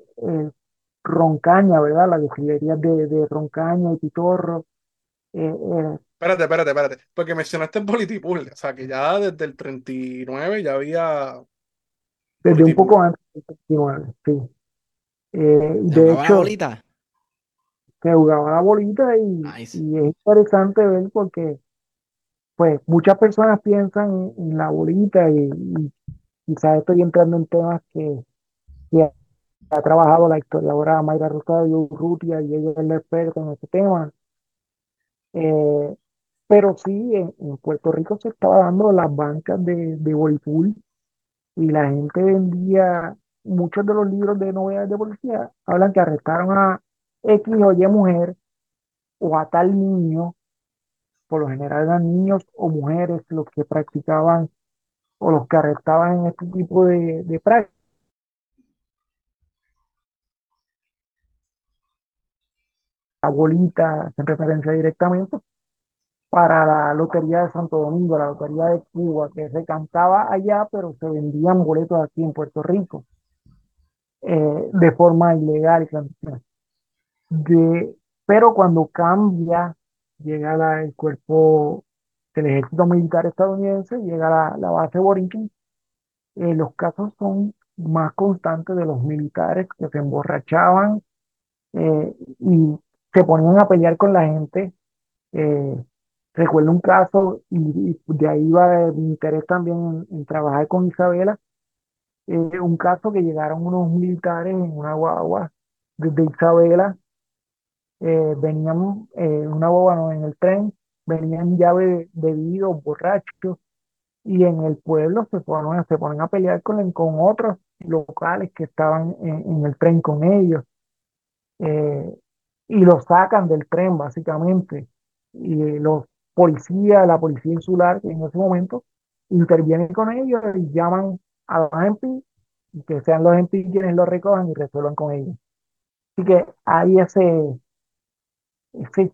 S4: Roncaña, ¿verdad? Las destilerías de, de Roncaña y Pitorro. eh, eh,
S3: Espérate, espérate, espérate. Porque mencionaste el politipool. O sea, que ya desde el 39 ya había
S4: desde un poco antes del 39, sí. Eh, y
S2: ¿Se
S4: de
S2: jugaba la
S4: hecho,
S2: bolita?
S4: se jugaba la bolita y,
S2: Nice.
S4: y es interesante ver porque pues muchas personas piensan en, en la bolita y, y quizás estoy entrando en temas que, que ha trabajado la historiadora Mayra Rosario Urrutia y ella es la experta en este tema. Eh, pero sí, en, en Puerto Rico se estaba dando las bancas de, de voleibol y la gente vendía muchos de los libros de novedades de policía. Hablan que arrestaron a X o Y mujer o a tal niño, por lo general eran niños o mujeres los que practicaban o los que arrestaban en este tipo de, de prácticas. La bolita en referencia directamente para la Lotería de Santo Domingo, la Lotería de Cuba, que se cantaba allá, pero se vendían boletos aquí en Puerto Rico eh, de forma ilegal y clandestina. De, pero cuando cambia, llega la- el cuerpo del ejército militar estadounidense, llega la, la base Borinquen, eh, los casos son más constantes de los militares que se emborrachaban eh, y se ponían a pelear con la gente. Eh, recuerdo un caso, y, y de ahí va mi interés también en, en trabajar con Isabela, eh, un caso que llegaron unos militares en una guagua desde Isabela, eh, venían eh, en una guagua, no, en el tren, venían ya be- bebidos, borrachos, y en el pueblo se ponen, se ponen a pelear con, con otros locales que estaban en, en el tren con ellos eh, y los sacan del tren básicamente. Y los policías, la policía insular, que en ese momento intervienen con ellos y llaman a los MP y que sean los MP quienes lo recojan y resuelvan con ellos. Así que hay ese, ese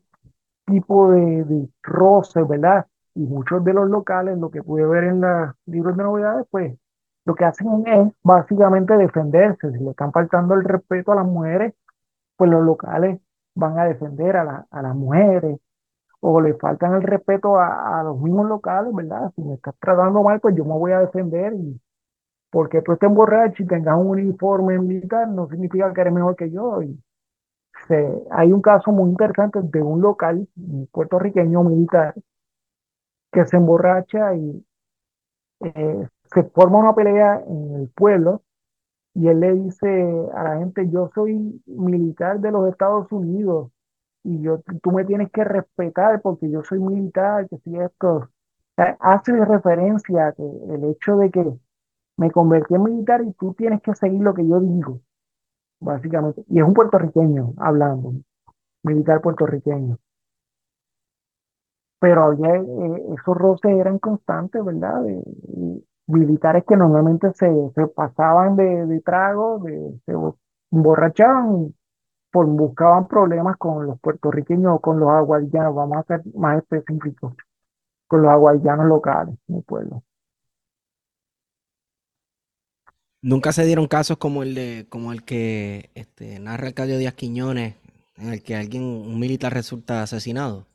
S4: tipo de, de roce, ¿verdad? Y muchos de los locales, lo que pude ver en los libros de novedades, pues lo que hacen es básicamente defenderse. Si le están faltando el respeto a las mujeres, pues los locales van a defender a, la- a las mujeres o le faltan el respeto a, los mismos locales, ¿verdad? Si me estás tratando mal, pues yo me voy a defender y porque tú estés borracho y tengas un uniforme militar no significa que eres mejor que yo. Y hay un caso muy interesante de un local un puertorriqueño militar que se emborracha y eh, se forma una pelea en el pueblo y él le dice a la gente, yo soy militar de los Estados Unidos y yo, tú me tienes que respetar porque yo soy militar, que si esto, hace referencia a que el hecho de que me convertí en militar y tú tienes que seguir lo que yo digo, básicamente. Y es un puertorriqueño hablando, militar puertorriqueño. Pero había, eh, esos roces eran constantes, ¿verdad? Militares que normalmente se, se pasaban de, trago, se emborrachaban por, buscaban problemas con los puertorriqueños o con los aguadillanos, vamos a ser más específicos, con los aguadillanos locales, mi pueblo.
S2: Nunca se dieron casos como el de, como el que este, narra Arcadio Díaz Quiñones, en el que alguien, un militar resulta asesinado.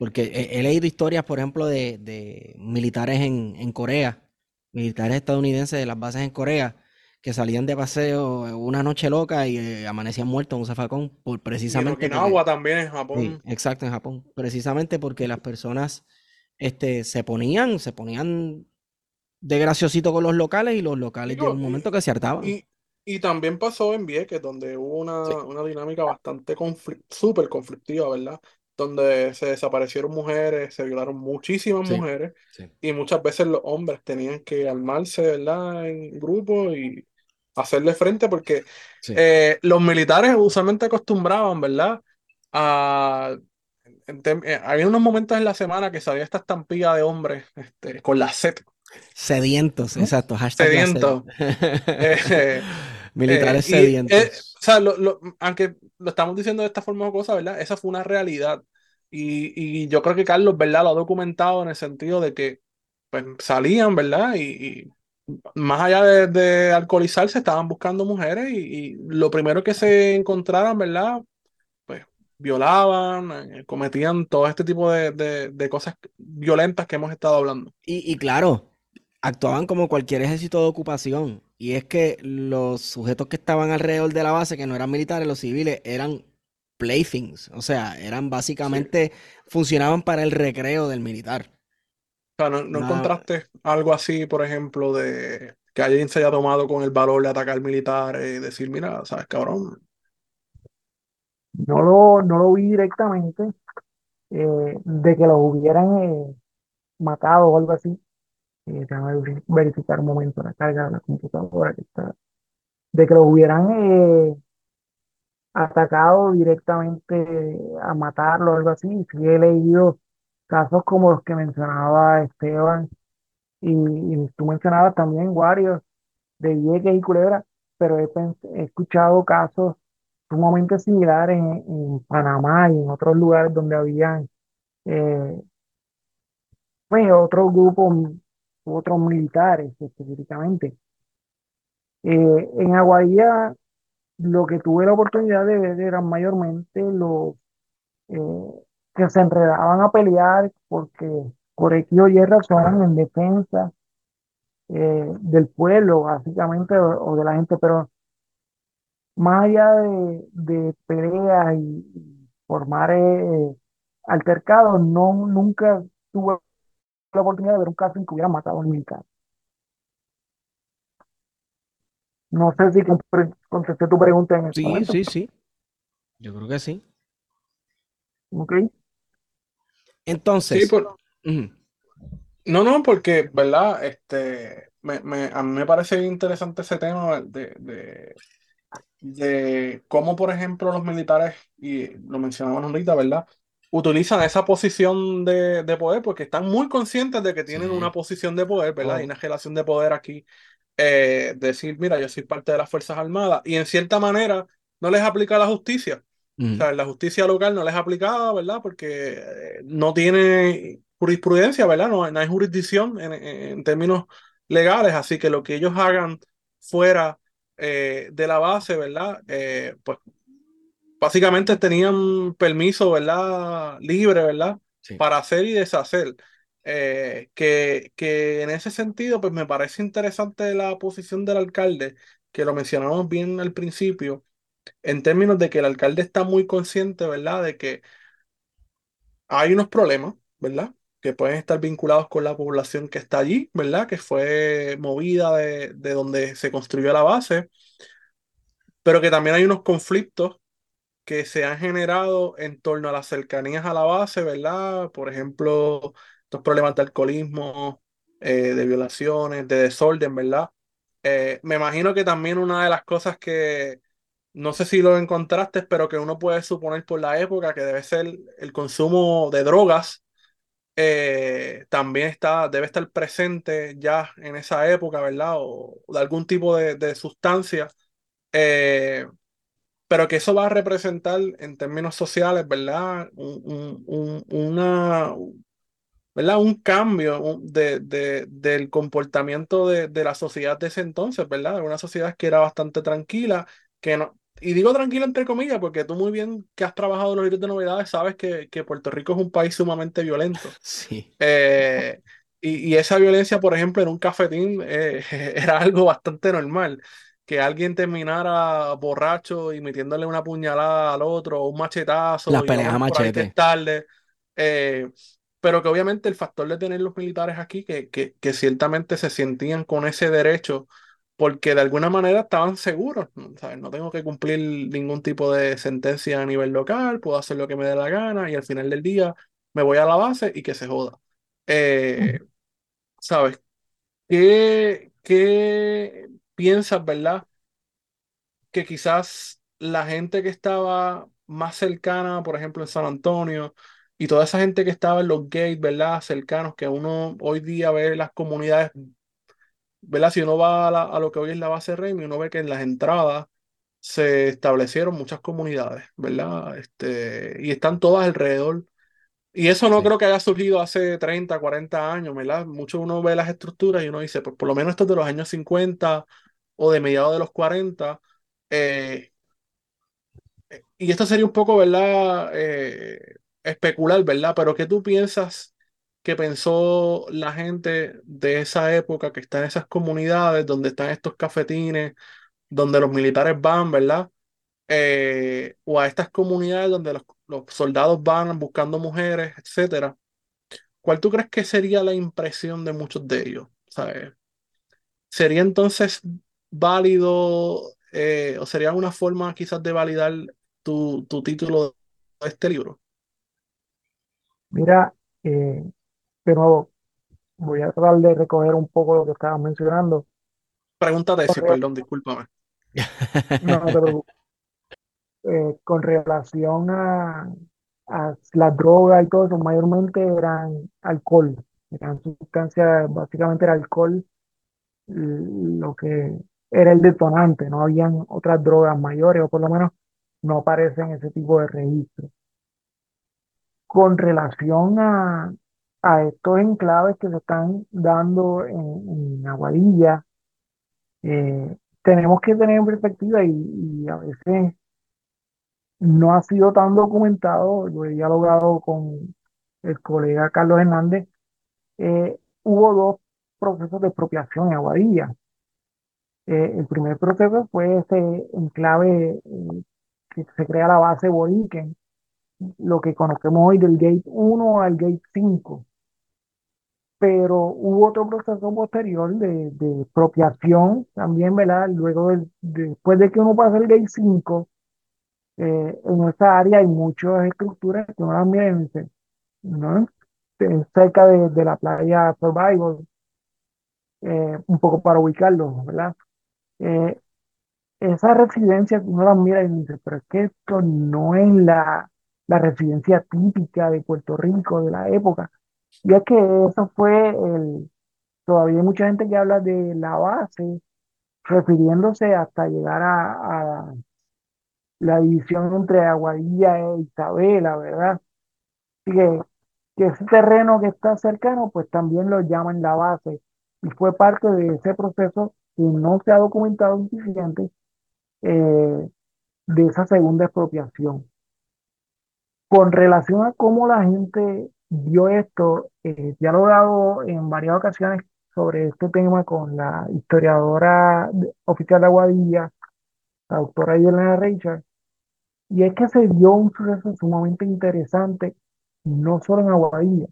S2: Porque he, he leído historias, por ejemplo, de, de militares en, en Corea, militares estadounidenses de las bases en Corea, que salían de paseo una noche loca y eh, amanecían muertos en un zafacón por
S3: Y en
S2: precisamente porque,
S3: Okinawa también, en
S2: sí,
S3: Japón.
S2: exacto, en Japón, precisamente porque las personas este, se ponían, se ponían de graciosito con los locales y los locales llegó un momento que se hartaban.
S3: y, y también pasó en Vieques, donde hubo una,
S2: Sí,
S3: una dinámica bastante conflic- súper conflictiva, ¿verdad? Donde se desaparecieron mujeres, se violaron muchísimas
S2: sí,
S3: mujeres
S2: sí,
S3: y muchas veces los hombres tenían que armarse, ¿verdad? En grupo y hacerle frente porque
S2: sí.
S3: eh, los militares usualmente acostumbraban, ¿verdad? A, eh, había unos momentos en la semana que salía esta estampilla de hombres este, con la sed,
S2: Sedientos,
S3: ¿no?
S2: exacto.
S3: Sedientos. Eh,
S2: Militares
S3: eh, y, eh, o
S2: sedientos.
S3: sea, lo- lo- aunque lo estamos diciendo de esta forma o cosa, ¿verdad? Esa fue una realidad. Y, y yo creo que Carlos, ¿verdad? Lo ha documentado en el sentido de que pues, salían, ¿verdad? Y, y más allá de, de alcoholizarse, estaban buscando mujeres y, y lo primero que se encontraran, ¿verdad? Pues violaban, eh, cometían todo este tipo de, de, de cosas violentas que hemos estado hablando.
S2: Y, y claro, actuaban como cualquier ejército de ocupación. Y es que los sujetos que estaban alrededor de la base, que no eran militares, los civiles, eran playthings. O sea, eran
S3: Sí.
S2: básicamente, funcionaban para el recreo del militar.
S3: O sea, ¿no, no
S2: Una-
S3: encontraste algo así, por ejemplo, de que alguien se haya tomado con el valor de atacar militares y decir, mira, sabes, cabrón,
S4: No lo, no lo vi directamente, eh, de que los hubieran eh, matado o algo así. Eh, verificar un momento la carga de la computadora que está. De que los hubieran eh, atacado directamente a matarlo o algo así. Sí he leído casos como los que mencionaba Esteban y, y tú mencionabas también varios de Vieques y Culebra, pero he, escuchado casos sumamente similares en, en Panamá y en otros lugares donde habían eh, pues, otros grupos, otros militares específicamente. Eh, en Aguadilla lo que tuve la oportunidad de ver eran mayormente los eh, que se enredaban a pelear porque por X o Y en defensa eh, del pueblo, básicamente, o, o de la gente, pero más allá de, peleas y, y formar altercados, no, nunca tuve la oportunidad de ver un caso en que hubieran matado a un militar. No sé si contesté tu pregunta en ese
S2: Sí,
S4: momento,
S2: sí, sí. Yo creo que sí.
S4: ¿ok?
S3: sí,
S2: Entonces,
S3: por,
S2: ujú,
S3: no, no, porque, ¿verdad? Este, me, me- a mí me parece interesante ese tema de, de, de cómo, por ejemplo, los militares, y lo mencionamos ahorita, ¿verdad? Utilizan esa posición de, de poder porque están muy conscientes de que tienen una posición de poder, ¿verdad? Hay
S2: oh,
S3: una relación de poder aquí. eh, decir, mira, yo soy parte de las Fuerzas Armadas y en cierta manera no les aplica la justicia. O sea, la justicia local no les aplicaba, ¿verdad? Porque eh, no tiene jurisprudencia, ¿verdad? No, no hay jurisdicción en términos legales, así que lo que ellos hagan fuera eh, de la base, ¿verdad? Eh, pues básicamente tenían permiso, ¿verdad? Libre, ¿verdad?
S2: sí.
S3: Para hacer y deshacer. Eh, que, que en ese sentido, pues me parece interesante la posición del alcalde, que lo mencionamos bien al principio, en términos de que el alcalde está muy consciente, ¿verdad? De que hay unos problemas, ¿verdad? Que pueden estar vinculados con la población que está allí, ¿verdad? Que fue movida de, de donde se construyó la base, pero que también hay unos conflictos que se han generado en torno a las cercanías a la base, ¿verdad? Por ejemplo, estos problemas de alcoholismo, eh, de violaciones, de desorden, ¿verdad? Eh, me imagino que también una de las cosas que, no sé si lo encontraste, pero que uno puede suponer por la época que debe ser el consumo de drogas, eh, también está, debe estar presente ya en esa época, ¿verdad? O, de algún tipo de, de sustancia. Eh, pero que eso va a representar en términos sociales, ¿verdad? Un, un- un- una, ¿verdad? Un cambio de, de- del comportamiento de, de la sociedad de ese entonces, ¿verdad? Una sociedad que era bastante tranquila, que no, y digo tranquilo entre comillas, porque tú muy bien que has trabajado en los libros de novedades, sabes que, que Puerto Rico es un país sumamente violento.
S2: Sí.
S3: Eh, y, y esa violencia, por ejemplo, en un cafetín eh, era algo bastante normal. Que alguien terminara borracho y metiéndole una puñalada al otro, o un machetazo,
S2: Las peleas a machete.
S3: tarde. Eh, pero que obviamente el factor de tener los militares aquí, que, que, que ciertamente se sentían con ese derecho, porque de alguna manera estaban seguros, ¿no? ¿Sabes? No tengo que cumplir ningún tipo de sentencia a nivel local, puedo hacer lo que me dé la gana y al final del día me voy a la base y que se joda. Eh, ¿sabes? ¿Qué, qué piensas, verdad? Que quizás la gente que estaba más cercana, por ejemplo, en San Antonio, y toda esa gente que estaba en los gates, ¿verdad? Cercanos, que uno hoy día ve las comunidades, ¿verdad? Si uno va a, la- a lo que hoy es la base Remy, uno ve que en las entradas se establecieron muchas comunidades, ¿verdad? Este, y están todas alrededor. Y eso no
S2: Sí.
S3: creo que haya surgido hace 30, 40 años, ¿verdad? Mucho uno ve las estructuras y uno dice, pues por lo menos esto es de los años 50 o de mediados de los 40. eh, y esto sería un poco, ¿verdad? Eh, especular, ¿verdad? Pero ¿qué tú piensas que pensó la gente de esa época que está en esas comunidades donde están estos cafetines, donde los militares van, ¿verdad? Eh, o a estas comunidades donde los, soldados van buscando mujeres, etcétera. ¿Cuál tú crees que sería la impresión de muchos de ellos? ¿Sabes? ¿Sería entonces válido eh, o sería una forma quizás de validar tu, tu título de este libro?
S4: Mira, eh, de nuevo, voy a tratar de recoger un poco lo que estabas mencionando.
S3: Tesis,
S4: re-
S3: perdón, discúlpame.
S4: no, no te preocupes. Eh, con relación a, a las drogas y todo eso, mayormente eran alcohol, eran sustancias, básicamente era alcohol lo que era el detonante, no habían otras drogas mayores, o por lo menos no aparecen ese tipo de registros. Con relación a, a estos enclaves que se están dando en, en Aguadilla, eh, tenemos que tener en perspectiva y, y a veces no ha sido tan documentado, yo he dialogado con el colega Carlos Hernández, eh, hubo dos procesos de expropiación en Aguadilla. Eh, el primer proceso fue ese enclave eh, que se crea la base Borinquen, lo que conocemos hoy del Gate 1 al Gate 5. Pero hubo otro proceso posterior de, de expropiación también, ¿verdad? Luego, del- después de que uno pasa el Gate 5, eh, en esa área hay muchas estructuras que uno las dice, ¿no? Cerca de, de la playa Survival, eh, un poco para ubicarlo, ¿verdad? Eh, esa residencia uno la mira y dice, pero es que esto no es la, la residencia típica de Puerto Rico de la época. Y es que eso fue el, todavía hay mucha gente que habla de la base, refiriéndose hasta llegar a, a la división entre Aguadilla e Isabela, ¿verdad? Así que, que ese terreno que está cercano, pues también lo llaman la base. Y fue parte de ese proceso que no se ha documentado suficiente eh, de esa segunda expropiación. Con relación a cómo la gente vio esto, eh, he dado en varias ocasiones sobre este tema con la historiadora oficial de Aguadilla, la doctora Yelena Richard, y es que se dio un suceso sumamente interesante, no solo en Aguadilla.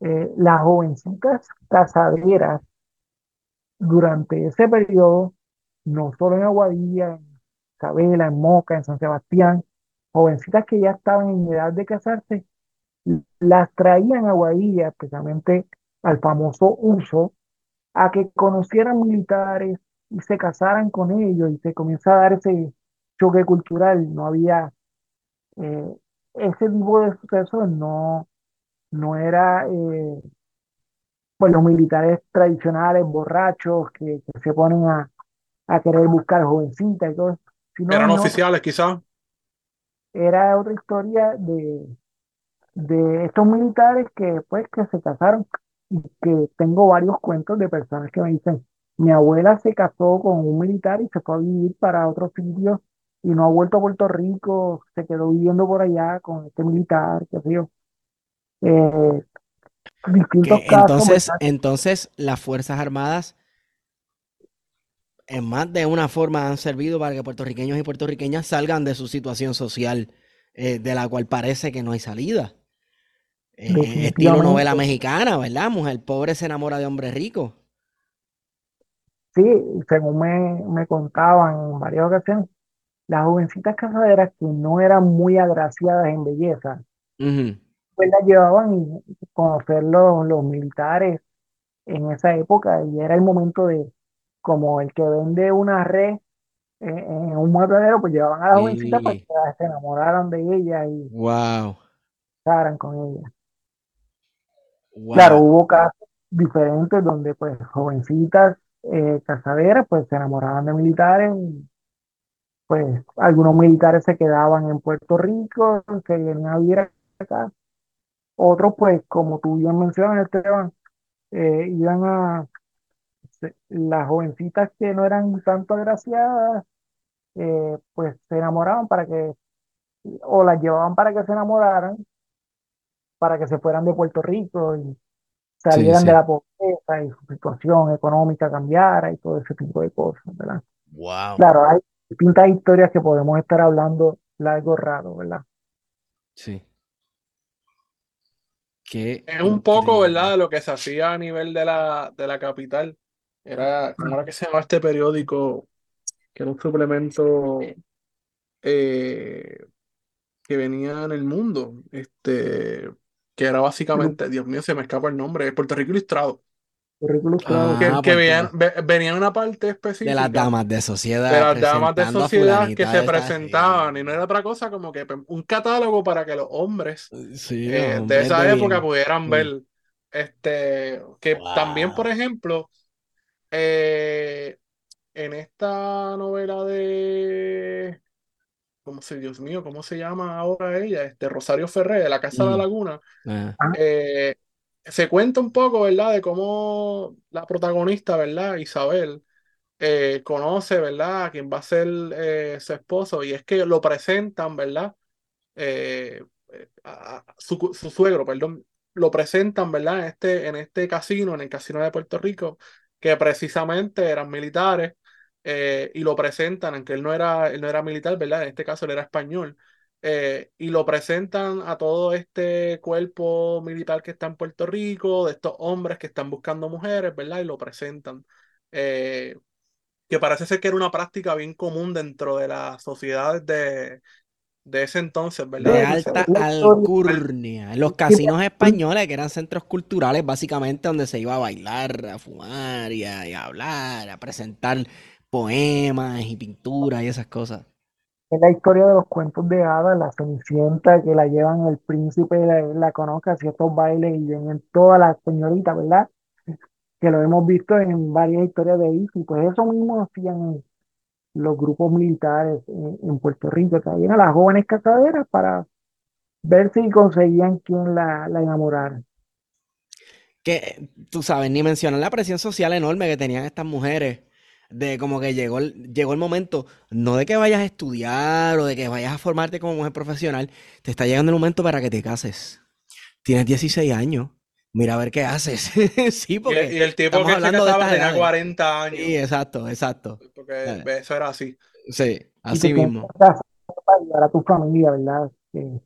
S4: Eh, las jovencitas casaderas durante ese periodo, no solo en Aguadilla, en Isabela, en Moca, en San Sebastián, jovencitas que ya estaban en edad de casarse, las traían a Aguadilla, especialmente al famoso uso, a que conocieran militares y se casaran con ellos y se comienza a dar ese choque cultural. No había eh, ese tipo de sucesos, no, no era eh, pues los militares tradicionales, borrachos, que, que se ponen a, a querer buscar jovencitas y todo eso, sino
S3: Eran
S4: no,
S3: oficiales, quizás.
S4: era otra historia de, de estos militares que pues que se casaron y que tengo varios cuentos de personas que me dicen, mi abuela se casó con un militar y se fue a vivir para otro sitio y no ha vuelto a Puerto Rico, se quedó viviendo por allá con este militar, qué sé yo. Eh,
S2: Que entonces, entonces las Fuerzas Armadas en más de una forma han servido para que puertorriqueños y puertorriqueñas salgan de su situación social, eh, de la cual parece que no hay salida. Eh, estilo novela mexicana, ¿verdad? Mujer pobre se enamora de hombre rico.
S4: Sí, según me, me contaban en varias ocasiones, las jovencitas casaderas que no eran muy agraciadas en belleza. Pues las llevaban y conocer los, los militares en esa época y era el momento de, como el que vende una red en, en un matadero, pues llevaban a las jovencitas para
S2: Sí.
S4: que se enamoraran de ella y
S2: Wow.
S4: casaran con ella. Claro, hubo casos diferentes donde pues jovencitas eh, casaderas pues se enamoraban de militares y pues algunos militares se quedaban en Puerto Rico, se venían a vivir acá. Otros pues como tú bien mencionas Esteban, eh, iban a las jovencitas que no eran tanto agraciadas eh, pues se enamoraban para que o las llevaban para que se enamoraran, para que se fueran de Puerto Rico y
S2: Sí,
S4: salieran de la pobreza y su situación económica cambiara y todo ese tipo de cosas, ¿verdad?
S2: Wow.
S4: Claro, hay distintas historias que podemos estar hablando largo rato, ¿verdad?
S2: Sí. Qué
S3: Es un poco,
S2: increíble.
S3: ¿verdad? Lo que se hacía a nivel de la, de la capital. Era, ¿cómo era que se llamaba este periódico? Que era un suplemento eh, que venía en el mundo. Este, que era básicamente, Dios mío, se me escapa el nombre, Puerto Rico Ilustrado. Que,
S2: Ah,
S3: que
S2: Puerto
S3: veían,
S2: Rico.
S3: ve- venía en una parte
S2: De
S3: específica
S2: las damas de
S3: de
S2: sociedad
S3: las damas de sociedad que se
S2: de
S3: presentaban y no era otra cosa como que pe- un catálogo para que los hombres
S2: Sí,
S3: eh, de esa
S2: de
S3: época
S2: bien.
S3: pudieran ver. Este, que también, por ejemplo, eh, en esta novela de, ¿cómo se, Dios mío, ¿cómo se llama ahora ella? Este, Rosario Ferré, de La Casa de la
S2: Mm.
S3: Laguna,
S2: Ah,
S4: Ah,
S3: eh, se cuenta un poco, ¿verdad? De cómo la protagonista, ¿verdad? Isabel, eh, conoce, ¿verdad? A quien va a ser eh, su esposo, y es que lo presentan, ¿verdad? eh, su, suegro, perdón, lo presentan, ¿verdad? En este, en este casino, en el casino de Puerto Rico, que precisamente eran militares, y lo presentan, aunque él no era, él no era militar, ¿verdad? En este caso él era español, eh, y lo presentan a todo este cuerpo militar que está en Puerto Rico, de estos hombres que están buscando mujeres, ¿verdad? Y lo presentan. eh, que parece ser que era una práctica bien común dentro de las sociedades de, de ese entonces, ¿verdad?
S2: De alta alcurnia. Los casinos españoles, que eran centros culturales, básicamente donde se iba a bailar, a fumar y a, y a hablar, a presentar poemas y pinturas y esas cosas.
S4: Es la historia de los cuentos de hadas, la Cenicienta que la llevan el príncipe, la, la conoce hacia estos bailes y vienen todas las señoritas, ¿verdad? Que lo hemos visto en varias historias de Disney, pues eso mismo hacían los grupos militares en, en Puerto Rico, traían a las jóvenes casaderas para ver si conseguían quien la, la enamorara.
S2: Que tú sabes, ni mencionar la presión social enorme que tenían estas mujeres. De como que llegó el, llegó el momento, no de que vayas a estudiar o de que vayas a formarte como mujer profesional, te está llegando el momento para que te cases. Tienes 16 años, mira a ver qué haces. Sí,
S3: Y,
S2: porque
S3: y el tipo
S2: estamos
S3: que se
S2: hablando de
S3: casaba
S2: estas
S3: tenía
S2: edades.
S3: 40 años,
S2: Sí, exacto, exacto.
S3: porque
S2: Eh,
S3: eso era así.
S2: Sí, así mismo.
S4: para ayudar a tu familia, ¿verdad? Que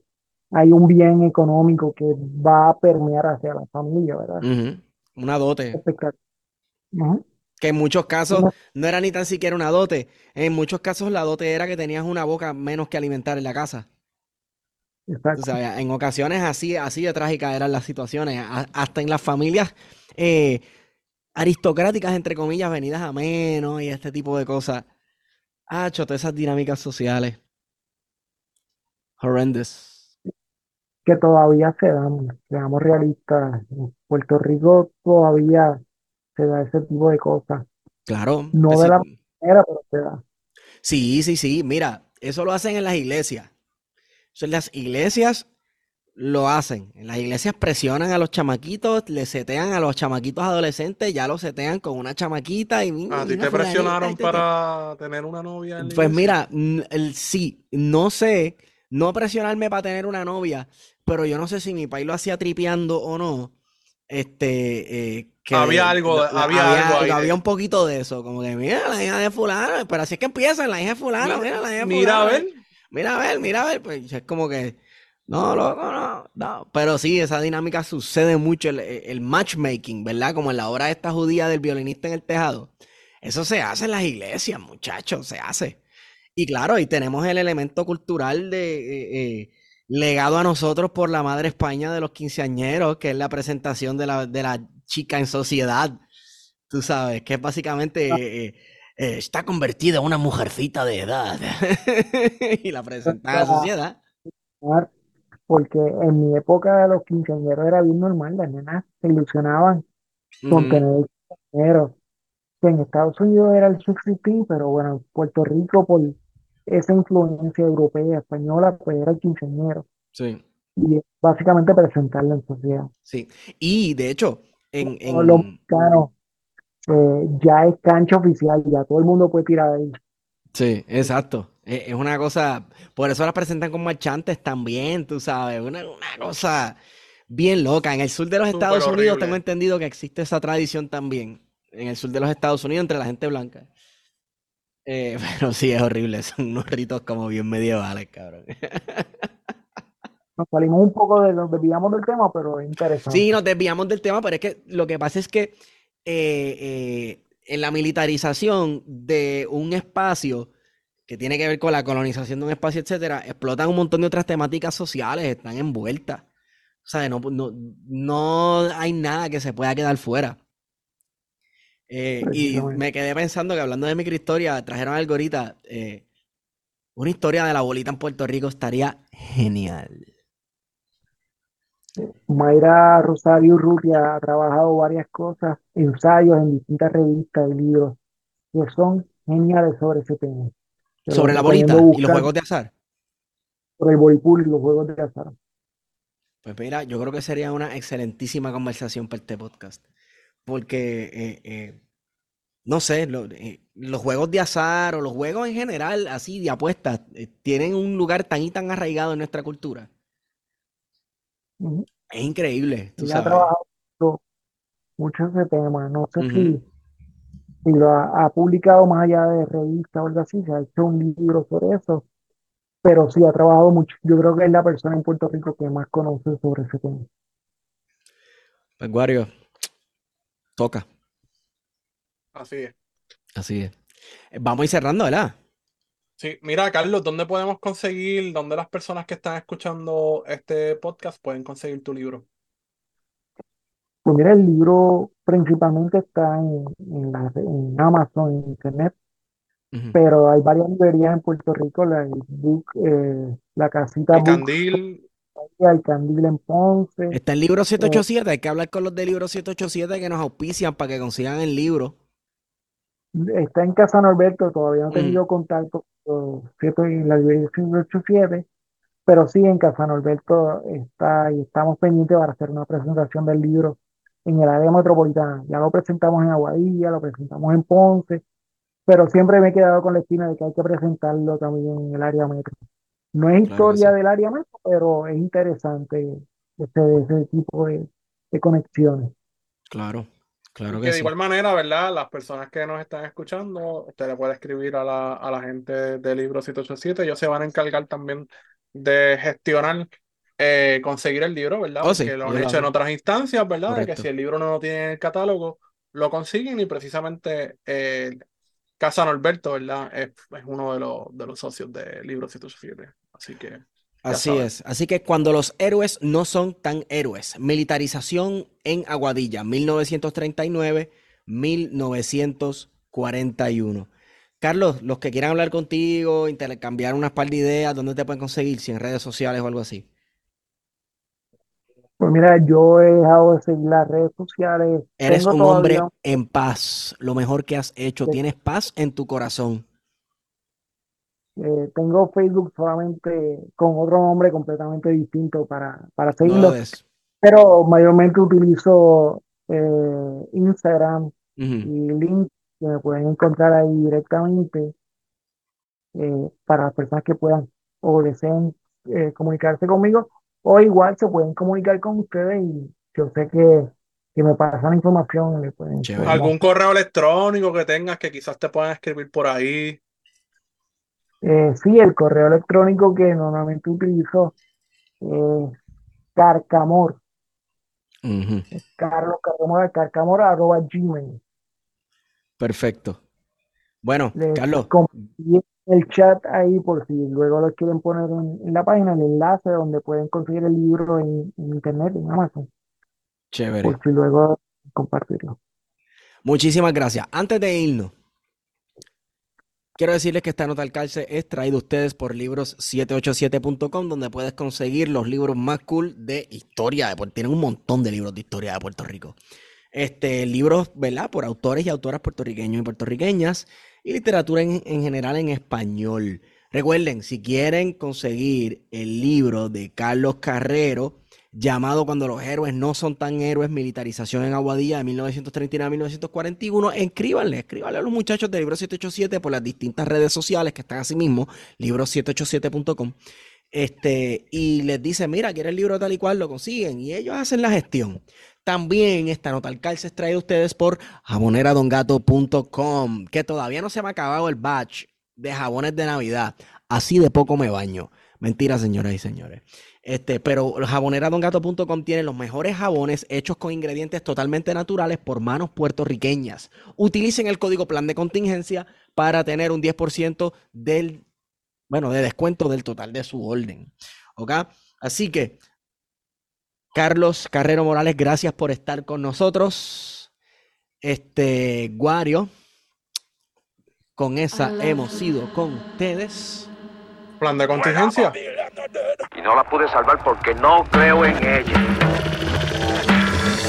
S4: hay un bien económico que va a permear hacia la familia, ¿verdad?
S2: Una dote.
S4: Espectacular. Ujú.
S2: Que en muchos casos no era ni tan siquiera una dote. En muchos casos la dote era que tenías una boca menos que alimentar en la casa.
S4: Exacto.
S2: sabes, en ocasiones así, así de trágicas eran las situaciones. A- hasta en las familias eh, aristocráticas, entre comillas, venidas a menos y este tipo de cosas. Ah, todas esas dinámicas sociales. Horrendous.
S4: Que todavía se dan, seamos realistas. En Puerto Rico todavía se da ese tipo de cosas.
S2: Claro.
S4: No de
S2: sí,
S4: la manera, pero se da.
S2: sí, sí, sí. Mira, eso lo hacen en las iglesias. Eso en las iglesias lo hacen. En las iglesias presionan a los chamaquitos, le setean a los chamaquitos adolescentes, ya los setean con una chamaquita y
S3: ¿A ti te presionaron para tener una novia en la
S2: Pues
S3: iglesia?
S2: mira, el, sí, no sé, no presionarme para tener una novia, pero yo no sé si mi país lo hacía tripeando o no. Este, eh, que
S3: Había algo,
S2: la-
S3: había algo ahí.
S2: había un poquito de eso, como que mira la hija de fulano, pero así es que empieza la hija de fulano, mira la hija de
S3: Mira, a
S2: fulano,
S3: ver.
S2: mira a ver, mira a ver, pues es como que, no, loco, no, no, pero sí, esa dinámica sucede mucho, el, el matchmaking, ¿verdad? Como en la obra esta judía del violinista en el tejado, eso se hace en las iglesias, muchachos, se hace. Y claro, y tenemos el elemento cultural de eh, eh, legado a nosotros por la madre España de los quinceañeros, que es la presentación de la, de la chica en sociedad, tú sabes, que básicamente eh, eh, está convertida en una mujercita de edad y la presenta a la sociedad.
S4: Porque en mi época de los quinceañeros era bien normal, las nenas se ilusionaban con
S2: Ujú.
S4: tener quinceañeros. Que en Estados Unidos era el 16, pero bueno, en Puerto Rico por esa influencia europea, española, pues era el quinceañero.
S2: Sí,
S4: Y básicamente presentarlo en sociedad.
S2: sí. Y de hecho, en,
S4: Todos los
S2: en,
S4: mexicanos eh, ya es cancha oficial, ya todo el mundo puede tirar ahí.
S2: Sí, exacto. E- Es una cosa, por eso las presentan con marchantes también, tú sabes, una, una cosa bien loca. En el sur de los
S3: Súper
S2: Estados Unidos
S3: horrible.
S2: tengo entendido que existe esa tradición también, en el sur de los Estados Unidos entre la gente blanca. Eh, pero sí, es horrible, son unos ritos como bien medievales, cabrón.
S4: Nos salimos un poco de, nos desviamos del tema, pero es interesante.
S2: Sí, nos desviamos del tema, pero es que lo que pasa es que eh, eh, en la militarización de un espacio que tiene que ver con la colonización de un espacio, etcétera, explotan un montón de otras temáticas sociales, están envueltas. O sea, no, no, no hay nada que se pueda quedar fuera. Eh, y me quedé pensando que hablando de microhistoria, trajeron algo ahorita. una historia de la bolita en Puerto Rico estaría genial.
S4: Mayra Rosario Urrutia ha trabajado varias cosas, ensayos en distintas revistas y libros que son geniales sobre ese tema. Te
S2: Sobre la bolita y los juegos de azar.
S4: sobre el voleibol y los juegos de azar.
S2: Pues mira, yo creo que sería una excelentísima conversación para este podcast. Porque, eh, eh, no sé, lo- eh, los juegos de azar o los juegos en general, así de apuestas, tienen un lugar tan y tan arraigado en nuestra cultura. Es increíble, tú
S4: ha trabajado mucho, mucho ese tema. No sé si, si lo ha, ha publicado más allá de revistas o algo así, se ha hecho un libro sobre eso, pero sí ha trabajado mucho. Yo creo que es la persona en Puerto Rico que más conoce sobre ese tema.
S2: Pues, Wario, toca.
S3: Así es.
S2: Así es. Vamos a ir cerrando, ¿verdad?
S3: Sí, mira, Carlos, ¿dónde podemos conseguir, dónde las personas que están escuchando este podcast pueden conseguir tu libro?
S4: Pues mira, el libro principalmente está en, en, la- en Amazon, en Internet, pero hay varias librerías en Puerto Rico, la, Book, eh, la Casita
S3: El Candil,
S4: el Candil en Ponce.
S2: Está el libro 787, hay que hablar con los de libro 787 que nos auspician para que consigan el libro.
S4: Está en Casa Norberto, todavía no he
S2: Mm.
S4: tenido contacto con ¿cierto? en la librería 587, pero sí en Casa Norberto está y estamos pendientes para hacer una presentación del libro en el área metropolitana. Ya lo presentamos en Aguadilla, lo presentamos en Ponce, pero siempre me he quedado con la espina de que hay que presentarlo también en el área metro. No es
S2: Claro
S4: historia
S2: sí.
S4: del área metro, pero es interesante ese, ese tipo de, de conexiones.
S2: Claro, claro
S3: que
S2: que
S3: de
S2: sí.
S3: igual manera, ¿verdad? Las personas que nos están escuchando, usted le puede escribir a la, a la gente de Libro 787, ellos se van a encargar también de gestionar, eh, conseguir el libro, ¿verdad?
S2: Oh, sí,
S3: Porque lo han hecho en otras instancias, ¿verdad? De que si el libro no lo tiene en el catálogo, lo consiguen y precisamente eh, Casa Norberto, ¿verdad? Es, es uno de los, de los socios de Libro 787. Así que
S2: Así es. Así que cuando los héroes no son tan héroes. Militarización en Aguadilla, 1939-1941. Carlos, los que quieran hablar contigo, intercambiar unas par de ideas, ¿dónde te pueden conseguir? Si en redes sociales o algo así.
S4: Pues mira, yo he dejado de seguir las redes sociales.
S2: Eres
S4: Tengo
S2: un hombre en paz, lo mejor que has hecho.
S4: Sí.
S2: Tienes paz en tu corazón.
S4: Eh, tengo Facebook solamente con otro nombre completamente distinto para, para seguirlo, pero mayormente utilizo eh, Instagram y link que me pueden encontrar ahí directamente eh, para las personas que puedan o deseen eh, comunicarse conmigo o igual se pueden comunicar con ustedes y yo sé que, que me pasan la información le pueden
S3: ¿Algún correo electrónico que tengas que quizás te puedan escribir por ahí?
S4: Eh, sí, el correo electrónico que normalmente utilizo es carcamor. Carlos Carcamor, carcamor arroba gmail.
S2: Perfecto. Bueno, Carlos,
S4: el chat ahí por si luego lo quieren poner en, en la página, el enlace donde pueden conseguir el libro en, en internet, en Amazon,
S2: chévere.
S4: por si luego compartirlo.
S2: Muchísimas gracias. Antes de irnos, quiero decirles que esta nota al calce es traída a ustedes por libros787.com, donde puedes conseguir los libros más cool de historia de Puerto Tienen un montón de libros de historia de Puerto Rico. Este, libros, ¿verdad? Por autores y autoras puertorriqueños y puertorriqueñas y literatura en, en general en español. Recuerden, si quieren conseguir el libro de Carlos Carrero, llamado Cuando los héroes no son tan héroes, militarización en Aguadilla de 1939 a 1941, escríbanle, escríbanle a los muchachos de Libro 787 por las distintas redes sociales que están así mismo, libro787.com, este, y les dicen, mira, quiero el libro tal y cual, lo consiguen, y ellos hacen la gestión. También esta nota al calce es traída a ustedes por jaboneradongato.com, que todavía no se me ha acabado el batch de jabones de Navidad. Así de poco me baño. Mentira, señoras y señores. Este, pero jaboneradongato.com tiene los mejores jabones hechos con ingredientes totalmente naturales por manos puertorriqueñas. Utilicen el código plan de contingencia para tener un 10% del, bueno, de descuento del total de su orden. ¿Ok? Así que, Carlos Carrero Morales, gracias por estar con nosotros. Este, Guario, con esa hemos sido con ustedes.
S3: ¿Plan de contingencia?
S5: Y no la pude salvar porque no creo en ella.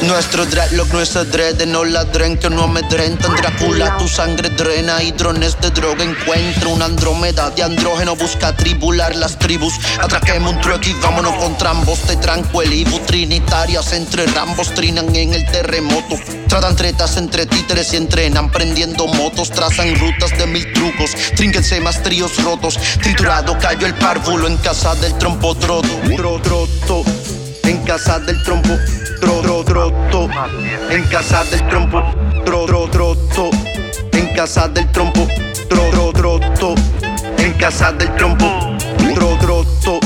S6: Nuestro dreadlock, nuestro dread, no ladren que no amedrentan. Drácula, tu sangre drena y drones de droga encuentra. Una andrómeda de andrógeno busca tribular las tribus. Atraquemos un truck y vámonos con trambos de tranquilibu. Trinitarias entre rambos trinan en el terremoto. Tratan tretas entre títeres y entrenan prendiendo motos. Trazan rutas de mil trucos. Trínquense más tríos rotos. Triturado cayó el párvulo en casa del trompo troto. Tro, troto. En casa del trompo, tro, tro, troto. En casa del trompo, tro, tro, troto. En casa del trompo, tro, tro, troto. En casa del trompo, tro, troto.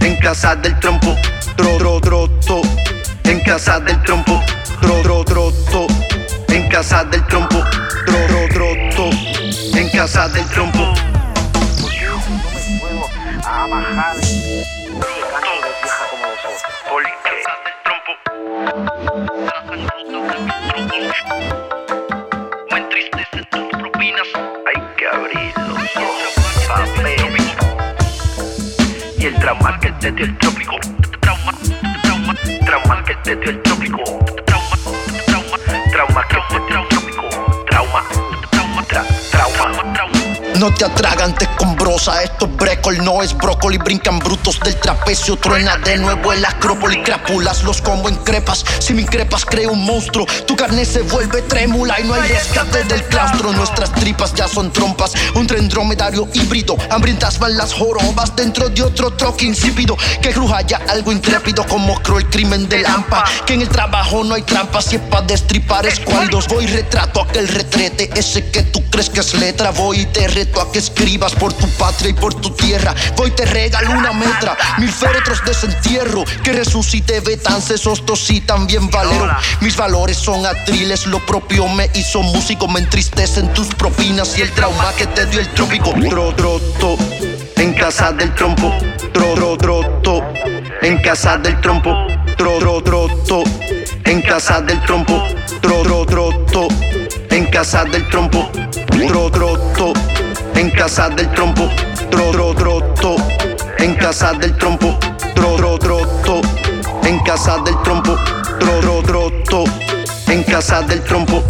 S6: En casa del trompo, tro, tro, troto. En casa del trompo, tro, tro, troto. En casa del trompo, tro, tro, troto. En casa del trompo.
S5: A bajar. Y el trauma que te dio el trópico. Trauma, trauma, trauma que te dio el trópico. Trauma, trauma, trauma que te dio el trópico. Trauma, trauma, tra- trauma, trauma.
S6: No te atragantes con brosa, esto es brécol, no es brócoli. Brincan brutos del trapecio, truena de nuevo el acrópolis. Crápulas los como en crepas, si me increpas creo un monstruo. Tu carne se vuelve trémula y no hay rescate del claustro. Nuestras tripas ya son trompas, un tren dromedario híbrido. Hambrientas van las jorobas dentro de otro troque insípido. Que cruja ya algo intrépido como creo el crimen del AMPA. Que en el trabajo no hay trampas, si es pa' destripar escuadros. Voy retrato aquel retrete, ese que tú crees que es letra. Voy y te reto a que escribas por tu patria y por tu tierra. Voy y te regalo una metra, mil féretros de desentierro. Que resucite Betance, Sostos y también Valero. Mis valores son atriles, lo propio me hizo músico. Me entristecen tus propinas y el trauma que te dio el trópico. Tro, en casa del trompo. Tro, tro, troto, en casa del trompo. Tro, tro, troto, en casa del trompo. Tro, tro, troto, en casa del trompo. Tro, troto, en casa del trompo. Tro, tro, troto, en casa del trompo. Tro, tro, troto, en casa del trompo. Tro, tro, troto, en casa del trompo.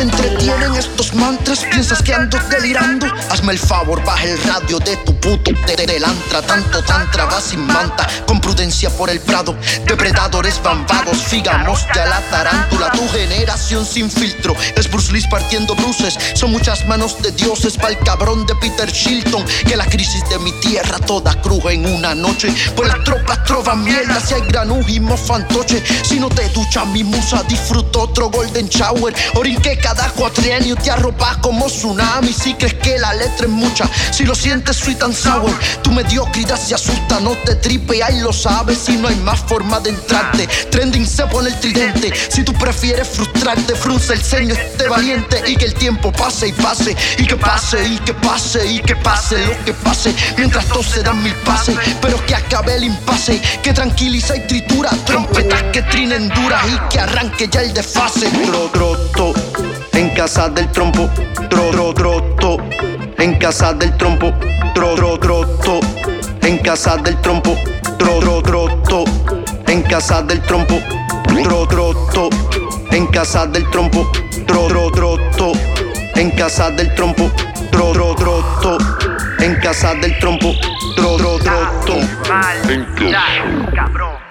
S6: Te entretienen estos mantras? ¿Piensas que ando delirando? Hazme el favor, baja el radio de tu puto telantra. Tanto tantra va sin manta, con prudencia por el prado. Depredadores bambados, figamos ya la tarántula. Tu generación sin filtro es Bruce Lee partiendo bruces. Son muchas manos de dioses para el cabrón de Peter Shilton. Que la crisis de mi tierra toda cruje en una noche. Pues las tropas trovan mierda si hay granujimo fantoche. Si no te ducha mi musa, disfruto otro golden shower. Orinque cada cuatrienio te arropas como tsunami. Si crees que la letra es mucha, si lo sientes sweet and sour. Tu mediocridad se asusta, no te tripe, ahí lo sabes. Si no hay más forma de entrarte, trending se pone el tridente. Si tú prefieres frustrarte, frunce el ceño, esté valiente y que el tiempo pase y pase. Y que pase, y que pase, y que pase lo que pase. Mientras todos se dan mil pases, pero que acabe el impasse. Que tranquiliza y tritura, trompetas que trinen duras y que arranque ya el desfase. Tro, troto, en casa del trompo, tro, tro, troto, en casa del trompo, tro, tro, troto, en casa del trompo, tro, tro, troto, en casa del trompo, tro, troto, en casa del trompo, tro, tro, troto, en casa del trompo, tro, tro, troto, en casa del trompo, tro, tro, troto, en casa, cabrón.